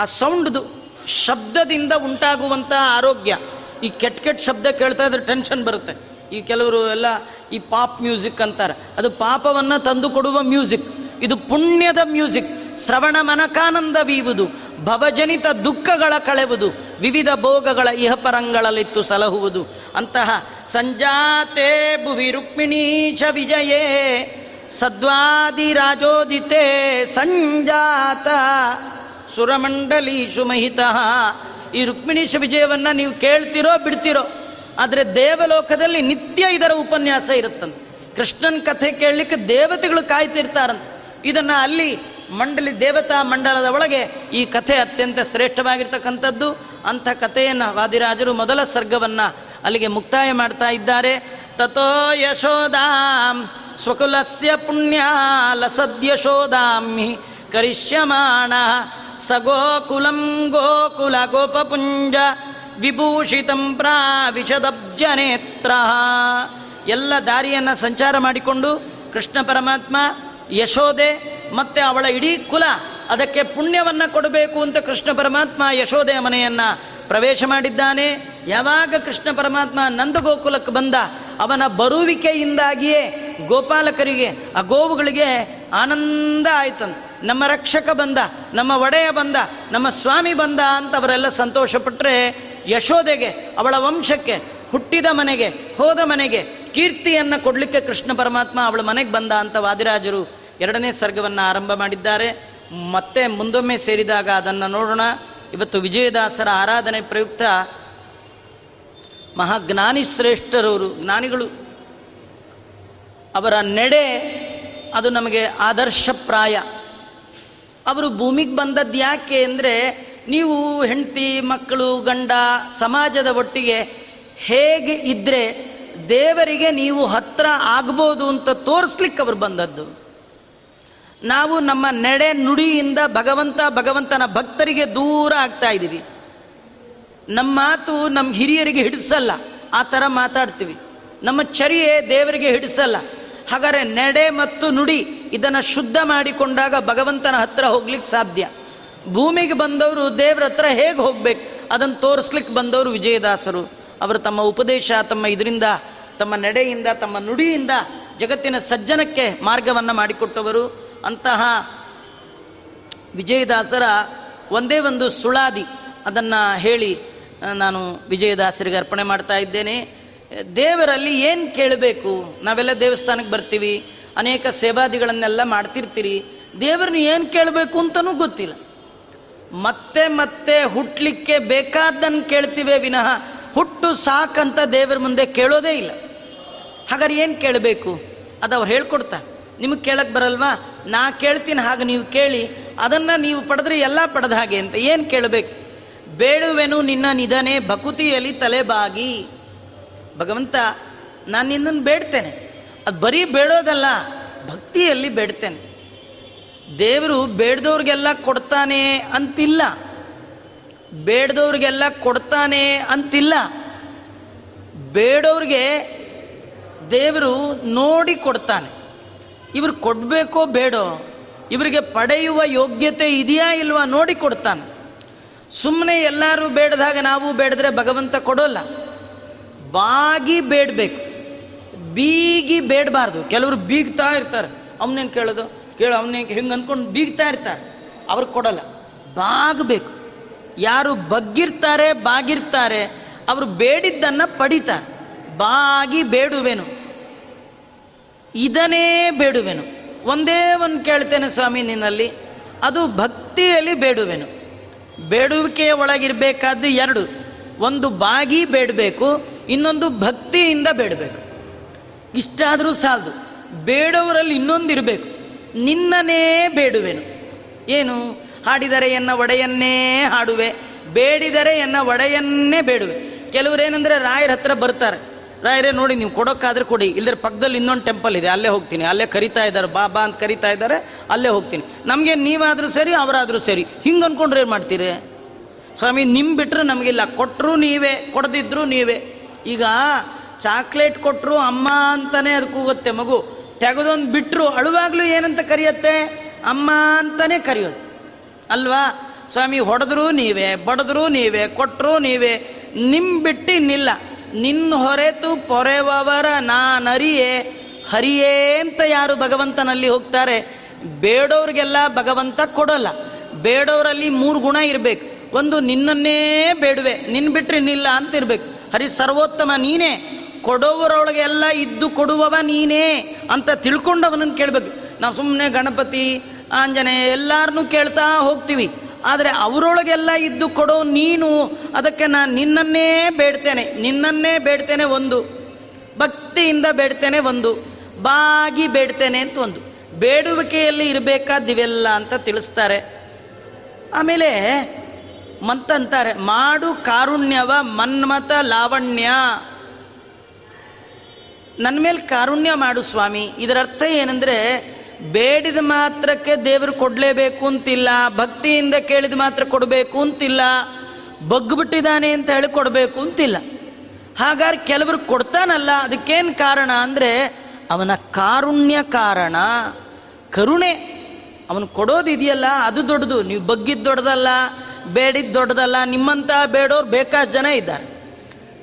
ಆ ಸೌಂಡ್ದು ಶಬ್ದದಿಂದ ಉಂಟಾಗುವಂಥ ಆರೋಗ್ಯ. ಈ ಕೆಟ್ಟ ಕೆಟ್ಟ ಶಬ್ದ ಕೇಳ್ತಾ ಇದ್ರೆ ಟೆನ್ಷನ್ ಬರುತ್ತೆ. ಈ ಕೆಲವರು ಎಲ್ಲ ಈ ಪಾಪ್ ಮ್ಯೂಸಿಕ್ ಅಂತಾರೆ. ಅದು ಪಾಪವನ್ನು ತಂದು ಕೊಡುವ ಮ್ಯೂಸಿಕ್ ಇದು ಪುಣ್ಯದ ಮ್ಯೂಸಿಕ್ ಶ್ರವಣ ಮನಕಾನಂದ ಬೀವುದು, ಭವಜನಿತ ದುಃಖಗಳ ಕಳೆವುದು, ವಿವಿಧ ಭೋಗಗಳ ಇಹಪರಂಗಳಲ್ಲಿತ್ತು ಸಲಹುವುದು. ಅಂತಹ ಸಂಜಾತೆ ಭುವಿ ರುಕ್ಮಿಣೀಶ ವಿಜಯೇ, ಸದ್ವಾದಿ ರಾಜೋದಿತೆ ಸಂಜಾತ. ಸುರಮಂಡಲೀಶು ಮಹಿತ ಈ ರುಕ್ಮಿಣೀಶ ವಿಜಯವನ್ನು ನೀವು ಕೇಳ್ತಿರೋ ಬಿಡ್ತಿರೋ, ಆದರೆ ದೇವಲೋಕದಲ್ಲಿ ನಿತ್ಯ ಇದರ ಉಪನ್ಯಾಸ ಇರುತ್ತಂತೆ. ಕೃಷ್ಣನ ಕಥೆ ಕೇಳಲಿಕ್ಕೆ ದೇವತೆಗಳು ಕಾಯ್ತಿರ್ತಾರಂತೆ. ಇದನ್ನು ಅಲ್ಲಿ ಮಂಡಲಿ ದೇವತಾ ಮಂಡಲದ ಒಳಗೆ ಈ ಕಥೆ ಅತ್ಯಂತ ಶ್ರೇಷ್ಠವಾಗಿರ್ತಕ್ಕಂಥದ್ದು. ಅಂಥ ಕಥೆಯನ್ನು ವಾದಿರಾಜರು ಮೊದಲ ಸರ್ಗವನ್ನು ಅಲ್ಲಿಗೆ ಮುಕ್ತಾಯ ಮಾಡ್ತಾ ಇದ್ದಾರೆ. ತಥೋ ಯಶೋದಾಂ ಸ್ವಕುಲಸ್ಯ ಪುಣ್ಯ ಲಸದ್ಯಶೋದಾಮಿ ಕರಿಷ್ಯಮಾಣ ಸಗೋಕುಲಂ ಗೋಕುಲ ಗೋಪಪುಂಜ ವಿಭೂಷಿತಂ ಪ್ರಾವಿಶದಬ್ಜನೇತ್ರ. ಎಲ್ಲ ದಾರಿಯನ್ನು ಸಂಚಾರ ಮಾಡಿಕೊಂಡು ಕೃಷ್ಣ ಪರಮಾತ್ಮ ಯಶೋದೆ ಮತ್ತು ಅವಳ ಇಡೀ ಕುಲ ಅದಕ್ಕೆ ಪುಣ್ಯವನ್ನು ಕೊಡಬೇಕು ಅಂತ ಕೃಷ್ಣ ಪರಮಾತ್ಮ ಯಶೋದೆಯ ಮನೆಯನ್ನ ಪ್ರವೇಶ ಮಾಡಿದ್ದಾನೆ. ಯಾವಾಗ ಕೃಷ್ಣ ಪರಮಾತ್ಮ ನಂದಗೋಕುಲಕ್ಕೆ ಬಂದ, ಅವನ ಬರುವಿಕೆಯಿಂದಾಗಿಯೇ ಗೋಪಾಲಕರಿಗೆ, ಆ ಗೋವುಗಳಿಗೆ ಆನಂದ ಆಯ್ತಂತ. ನಮ್ಮ ರಕ್ಷಕ ಬಂದ, ನಮ್ಮ ಒಡೆಯ ಬಂದ, ನಮ್ಮ ಸ್ವಾಮಿ ಬಂದ ಅಂತ ಅವರೆಲ್ಲ ಸಂತೋಷಪಟ್ಟರೆ ಯಶೋದೆಗೆ ಅವಳ ವಂಶಕ್ಕೆ, ಹುಟ್ಟಿದ ಮನೆಗೆ, ಹೋದ ಮನೆಗೆ ಕೀರ್ತಿಯನ್ನು ಕೊಡಲಿಕ್ಕೆ ಕೃಷ್ಣ ಪರಮಾತ್ಮ ಅವಳ ಮನೆಗೆ ಬಂದ ಅಂತ ವಾದಿರಾಜರು ಎರಡನೇ ಸರ್ಗವನ್ನು ಆರಂಭ ಮಾಡಿದ್ದಾರೆ. ಮತ್ತೆ ಮುಂದೊಮ್ಮೆ ಸೇರಿದಾಗ ಅದನ್ನು ನೋಡೋಣ. ಇವತ್ತು ವಿಜಯದಾಸರ ಆರಾಧನೆ ಪ್ರಯುಕ್ತ ಮಹಾಜ್ಞಾನಿ ಶ್ರೇಷ್ಠರವರು, ಜ್ಞಾನಿಗಳು ಅವರ ನೆಡೆ ಅದು ನಮಗೆ ಆದರ್ಶಪ್ರಾಯ. ಅವರು ಭೂಮಿಗೆ ಬಂದದ್ದು ಯಾಕೆ ಅಂದರೆ ನೀವು ಹೆಂಡತಿ, ಮಕ್ಕಳು, ಗಂಡ, ಸಮಾಜದ ಒಟ್ಟಿಗೆ ಹೇಗೆ ಇದ್ದರೆ ದೇವರಿಗೆ ನೀವು ಹತ್ರ ಆಗ್ಬೋದು ಅಂತ ತೋರಿಸ್ಲಿಕ್ಕೆ ಅವರು ಬಂದದ್ದು. ನಾವು ನಮ್ಮ ನಡೆ ನುಡಿಯಿಂದ ಭಗವಂತ ಭಗವಂತನ ಭಕ್ತರಿಗೆ ದೂರ ಆಗ್ತಾ ಇದ್ದೀವಿ. ನಮ್ಮ ಮಾತು ನಮ್ಮ ಹಿರಿಯರಿಗೆ ಹಿಡಿಸಲ್ಲ. ಆ ಥರ ಮಾತಾಡ್ತೀವಿ. ನಮ್ಮ ಚರ್ಯೆ ದೇವರಿಗೆ ಹಿಡಿಸಲ್ಲ. ಹಾಗಾದರೆ ನಡೆ ಮತ್ತು ನುಡಿ ಇದನ್ನು ಶುದ್ಧ ಮಾಡಿಕೊಂಡಾಗ ಭಗವಂತನ ಹತ್ರ ಹೋಗ್ಲಿಕ್ಕೆ ಸಾಧ್ಯ. ಭೂಮಿಗೆ ಬಂದವರು ದೇವ್ರ ಹತ್ರ ಹೇಗೆ ಹೋಗ್ಬೇಕು? ಅದನ್ನು ತೋರಿಸ್ಲಿಕ್ಕೆ ಬಂದವರು ವಿಜಯದಾಸರು. ಅವರು ತಮ್ಮ ಉಪದೇಶ, ತಮ್ಮ ಇದರಿಂದ, ತಮ್ಮ ನಡೆಯಿಂದ, ತಮ್ಮ ನುಡಿಯಿಂದ ಜಗತ್ತಿನ ಸಜ್ಜನಕ್ಕೆ ಮಾರ್ಗವನ್ನು ಮಾಡಿಕೊಟ್ಟವರು. ಅಂತಹ ವಿಜಯದಾಸರ ಒಂದೇ ಒಂದು ಸುಳಾದಿ. ಅದನ್ನು ಹೇಳಿ ನಾನು ವಿಜಯದಾಸರಿಗೆ ಅರ್ಪಣೆ ಮಾಡ್ತಾ ಇದ್ದೇನೆ. ದೇವರಲ್ಲಿ ಏನು ಕೇಳಬೇಕು? ನಾವೆಲ್ಲ ದೇವಸ್ಥಾನಕ್ಕೆ ಬರ್ತೀವಿ. ಅನೇಕ ಸೇವಾದಿಗಳನ್ನೆಲ್ಲ ಮಾಡ್ತಿರ್ತೀರಿ. ದೇವರನ್ನ ಏನು ಕೇಳಬೇಕು ಅಂತಲೂ ಗೊತ್ತಿಲ್ಲ. ಮತ್ತೆ ಮತ್ತೆ ಹುಟ್ಟಲಿಕ್ಕೆ ಬೇಕಾದ್ದನ್ನು ಕೇಳ್ತೀವಿ ವಿನಃ ಹುಟ್ಟು ಸಾಕಂತ ದೇವರ ಮುಂದೆ ಕೇಳೋದೇ ಇಲ್ಲ. ಹಾಗಾದ್ರೆ ಏನು ಕೇಳಬೇಕು? ಅದು ಅವ್ರು ಹೇಳ್ಕೊಡ್ತಾರೆ. ನಿಮಗೆ ಕೇಳಕ್ಕೆ ಬರಲ್ವಾ? ನಾ ಕೇಳ್ತೀನಿ, ಹಾಗೆ ನೀವು ಕೇಳಿ. ಅದನ್ನು ನೀವು ಪಡೆದ್ರೆ ಎಲ್ಲ ಪಡೆದ ಹಾಗೆ ಅಂತ. ಏನು ಕೇಳಬೇಕು? ಬೇಡುವೆನು ನಿನ್ನ ನಿಧನೆ ಭಕುತಿಯಲ್ಲಿ ತಲೆಬಾಗಿ. ಭಗವಂತ, ನಾನು ನಿನ್ನನ್ನು ಬೇಡ್ತೇನೆ. ಅದು ಬರೀ ಬೇಡೋದಲ್ಲ, ಭಕ್ತಿಯಲ್ಲಿ ಬೇಡ್ತೇನೆ. ದೇವರು ಬೇಡ್ದವ್ರಿಗೆಲ್ಲ ಕೊಡ್ತಾನೆ ಅಂತಿಲ್ಲ. ಬೇಡ್ದವ್ರಿಗೆಲ್ಲ ಕೊಡ್ತಾನೆ ಅಂತಿಲ್ಲ. ಬೇಡೋರಿಗೆ ದೇವರು ನೋಡಿ ಕೊಡ್ತಾನೆ. ಇವ್ರು ಕೊಡಬೇಕೋ ಬೇಡೋ, ಇವರಿಗೆ ಪಡೆಯುವ ಯೋಗ್ಯತೆ ಇದೆಯಾ ಇಲ್ವಾ ನೋಡಿ ಕೊಡ್ತಾನೆ. ಸುಮ್ಮನೆ ಎಲ್ಲರೂ ಬೇಡದಾಗ ನಾವು ಬೇಡದ್ರೆ ಭಗವಂತ ಕೊಡೋಲ್ಲ. ಬಾಗಿ ಬೇಡಬೇಕು, ಬೀಗಿ ಬೇಡಬಾರ್ದು. ಕೆಲವರು ಬೀಗ್ತಾ ಇರ್ತಾರೆ. ಅವನೇನು ಕೇಳೋದು? ಕೇಳು ಅವನೇನು ಹಿಂಗೆ ಅಂದ್ಕೊಂಡು ಬೀಗ್ತಾ ಇರ್ತಾರೆ. ಅವ್ರಿಗೆ ಕೊಡಲ್ಲ. ಬಾಗಬೇಕು. ಯಾರು ಬಗ್ಗಿರ್ತಾರೆ, ಬಾಗಿರ್ತಾರೆ, ಅವರು ಬೇಡಿದ್ದನ್ನು ಪಡಿತಾರೆ. ಬಾಗಿ ಬೇಡುವೆನು. ಇದನ್ನೇ ಬೇಡುವೆನು. ಒಂದೇ ಒಂದು ಕೇಳ್ತೇನೆ ಸ್ವಾಮಿ ನಿನ್ನಲ್ಲಿ, ಅದು ಭಕ್ತಿಯಲ್ಲಿ ಬೇಡುವೆನು. ಬೇಡುವಿಕೆಯ ಒಳಗಿರಬೇಕಾದ್ದು ಎರಡು, ಒಂದು ಬಾಗಿ ಬೇಡಬೇಕು, ಇನ್ನೊಂದು ಭಕ್ತಿಯಿಂದ ಬೇಡಬೇಕು. ಇಷ್ಟಾದರೂ ಸಾಲದು, ಬೇಡವರಲ್ಲಿ ಇನ್ನೊಂದು ಇರಬೇಕು ನಿನ್ನನೇ ಬೇಡುವೆನು. ಏನು? ಹಾಡಿದರೆ ಎನ್ನ ಒಡೆಯನ್ನೇ ಹಾಡುವೆ, ಬೇಡಿದರೆ ಎನ್ನ ಒಡೆಯನ್ನೇ ಬೇಡುವೆ. ಕೆಲವರೇನೆಂದರೆ ರಾಯರ ಹತ್ರ ಬರ್ತಾರೆ ರಾಯರೇ, ನೋಡಿ, ನೀವು ಕೊಡೋಕ್ಕಾದ್ರೆ ಕೊಡಿ. ಇಲ್ಲದ್ರೆ ಪಕ್ಕದಲ್ಲಿ ಇನ್ನೊಂದು ಟೆಂಪಲ್ ಇದೆ. ಅಲ್ಲೇ ಹೋಗ್ತೀನಿ. ಅಲ್ಲೇ ಕರಿತಾ ಇದ್ದಾರೆ. ಬಾಬಾ ಅಂತ ಕರಿತಾ ಇದ್ದಾರೆ. ಅಲ್ಲೇ ಹೋಗ್ತೀನಿ. ನಮಗೆ ನೀವಾದರೂ ಸರಿ, ಅವರಾದರೂ ಸರಿ. ಹಿಂಗೆ ಅಂದ್ಕೊಂಡ್ರೆ ಏನು ಮಾಡ್ತೀರಿ? ಸ್ವಾಮಿ ನಿಮ್ಮ ಬಿಟ್ಟರೆ ನಮಗಿಲ್ಲ ಕೊಟ್ಟರು ನೀವೇ. ಕೊಡದಿದ್ರು ನೀವೇ. ಈಗ ಚಾಕ್ಲೇಟ್ ಕೊಟ್ಟರು ಅಮ್ಮ ಅಂತಲೇ ಅದು ಕೂಗುತ್ತೆ ಮಗು. ತೆಗೆದೊಂದು ಬಿಟ್ಟರು ಅಳುವಾಗಲೂ ಏನಂತ ಕರೆಯುತ್ತೆ? ಅಮ್ಮ ಅಂತಲೇ ಕರೆಯೋದು. ಅಲ್ವಾ? ಸ್ವಾಮಿ, ಹೊಡೆದ್ರೂ ನೀವೇ, ಬಡದ್ರು ನೀವೇ ಕೊಟ್ಟರು ನೀವೇ. ನಿಮ್ಮ ಬಿಟ್ಟು ಇನ್ನಿಲ್ಲ ನಿನ್ನ ಹೊರೆತು ಪೊರೆವವರ ನಾನರಿಯೇ, ಹರಿಯೇ ಅಂತ ಯಾರು ಭಗವಂತನಲ್ಲಿ ಹೋಗ್ತಾರೆ? ಬೇಡೋರಿಗೆಲ್ಲ ಭಗವಂತ ಕೊಡಲ್ಲ. ಬೇಡೋರಲ್ಲಿ ಮೂರು ಗುಣ ಇರಬೇಕು. ಒಂದು, ನಿನ್ನನ್ನೇ ಬೇಡುವೆ. ನಿನ್ನ ಬಿಟ್ಟರೆ ನಿಲ್ಲ ಅಂತ ಇರಬೇಕು ಹರಿ, ಸರ್ವೋತ್ತಮ ನೀನೇ. ಕೊಡೋವರೊಳಗೆ ಎಲ್ಲ ಇದ್ದು ಕೊಡುವವ ನೀನೇ ಅಂತ ತಿಳ್ಕೊಂಡು ಅವನನ್ನು ಕೇಳಬೇಕು. ನಾವು ಸುಮ್ಮನೆ ಗಣಪತಿ, ಆಂಜನೇಯ ಎಲ್ಲಾರನ್ನೂ ಕೇಳ್ತಾ ಹೋಗ್ತೀವಿ. ಆದರೆ ಅವರೊಳಗೆಲ್ಲ ಇದ್ದು ಕೊಡೋ ನೀನು, ಅದಕ್ಕೆ ನಾನು ನಿನ್ನನ್ನೇ ಬೇಡ್ತೇನೆ ನಿನ್ನನ್ನೇ ಬೇಡ್ತೇನೆ ಒಂದು. ಭಕ್ತಿಯಿಂದ ಬೇಡ್ತೇನೆ ಒಂದು. ಬಾಗಿ ಬೇಡ್ತೇನೆ ಅಂತ ಒಂದು. ಬೇಡುವಿಕೆಯಲ್ಲಿ ಇರಬೇಕಾದಿವೆಲ್ಲ ಅಂತ ತಿಳಿಸ್ತಾರೆ. ಆಮೇಲೆ ಮಂತಂತಾರೆ, ಮಾಡು ಕಾರುಣ್ಯವ ಮನ್ಮತ ಲಾವಣ್ಯ. ನನ್ನ ಮೇಲೆ ಕಾರುಣ್ಯ ಮಾಡು ಸ್ವಾಮಿ. ಇದರರ್ಥ ಏನಂದರೆ ಬೇಡಿದ ಮಾತ್ರಕ್ಕೆ ದೇವರು ಕೊಡಲೇಬೇಕು ಅಂತಿಲ್ಲ, ಭಕ್ತಿಯಿಂದ ಕೇಳಿದ ಮಾತ್ರ ಕೊಡಬೇಕು ಅಂತಿಲ್ಲ, ಬಗ್ಬಿಟ್ಟಿದ್ದಾನೆ ಅಂತ ಹೇಳಿ ಕೊಡಬೇಕು ಅಂತಿಲ್ಲ. ಹಾಗಾದ್ರೆ ಕೆಲವರು ಕೊಡ್ತಾನಲ್ಲ, ಅದಕ್ಕೇನು ಕಾರಣ ಅಂದರೆ ಅವನ ಕಾರುಣ್ಯ ಕಾರಣ, ಕರುಣೆ. ಅವನು ಕೊಡೋದು ಇದೆಯಲ್ಲ, ಅದು ದೊಡ್ಡದು. ನೀವು ಬಗ್ಗಿದ್ದು ದೊಡ್ಡದಲ್ಲ ಬೇಡಿದ್ದು ದೊಡ್ಡದಲ್ಲ ನಿಮ್ಮಂಥ ಬೇಡೋರು ಬೇಕಾಷ್ಟು ಜನ ಇದ್ದಾರೆ.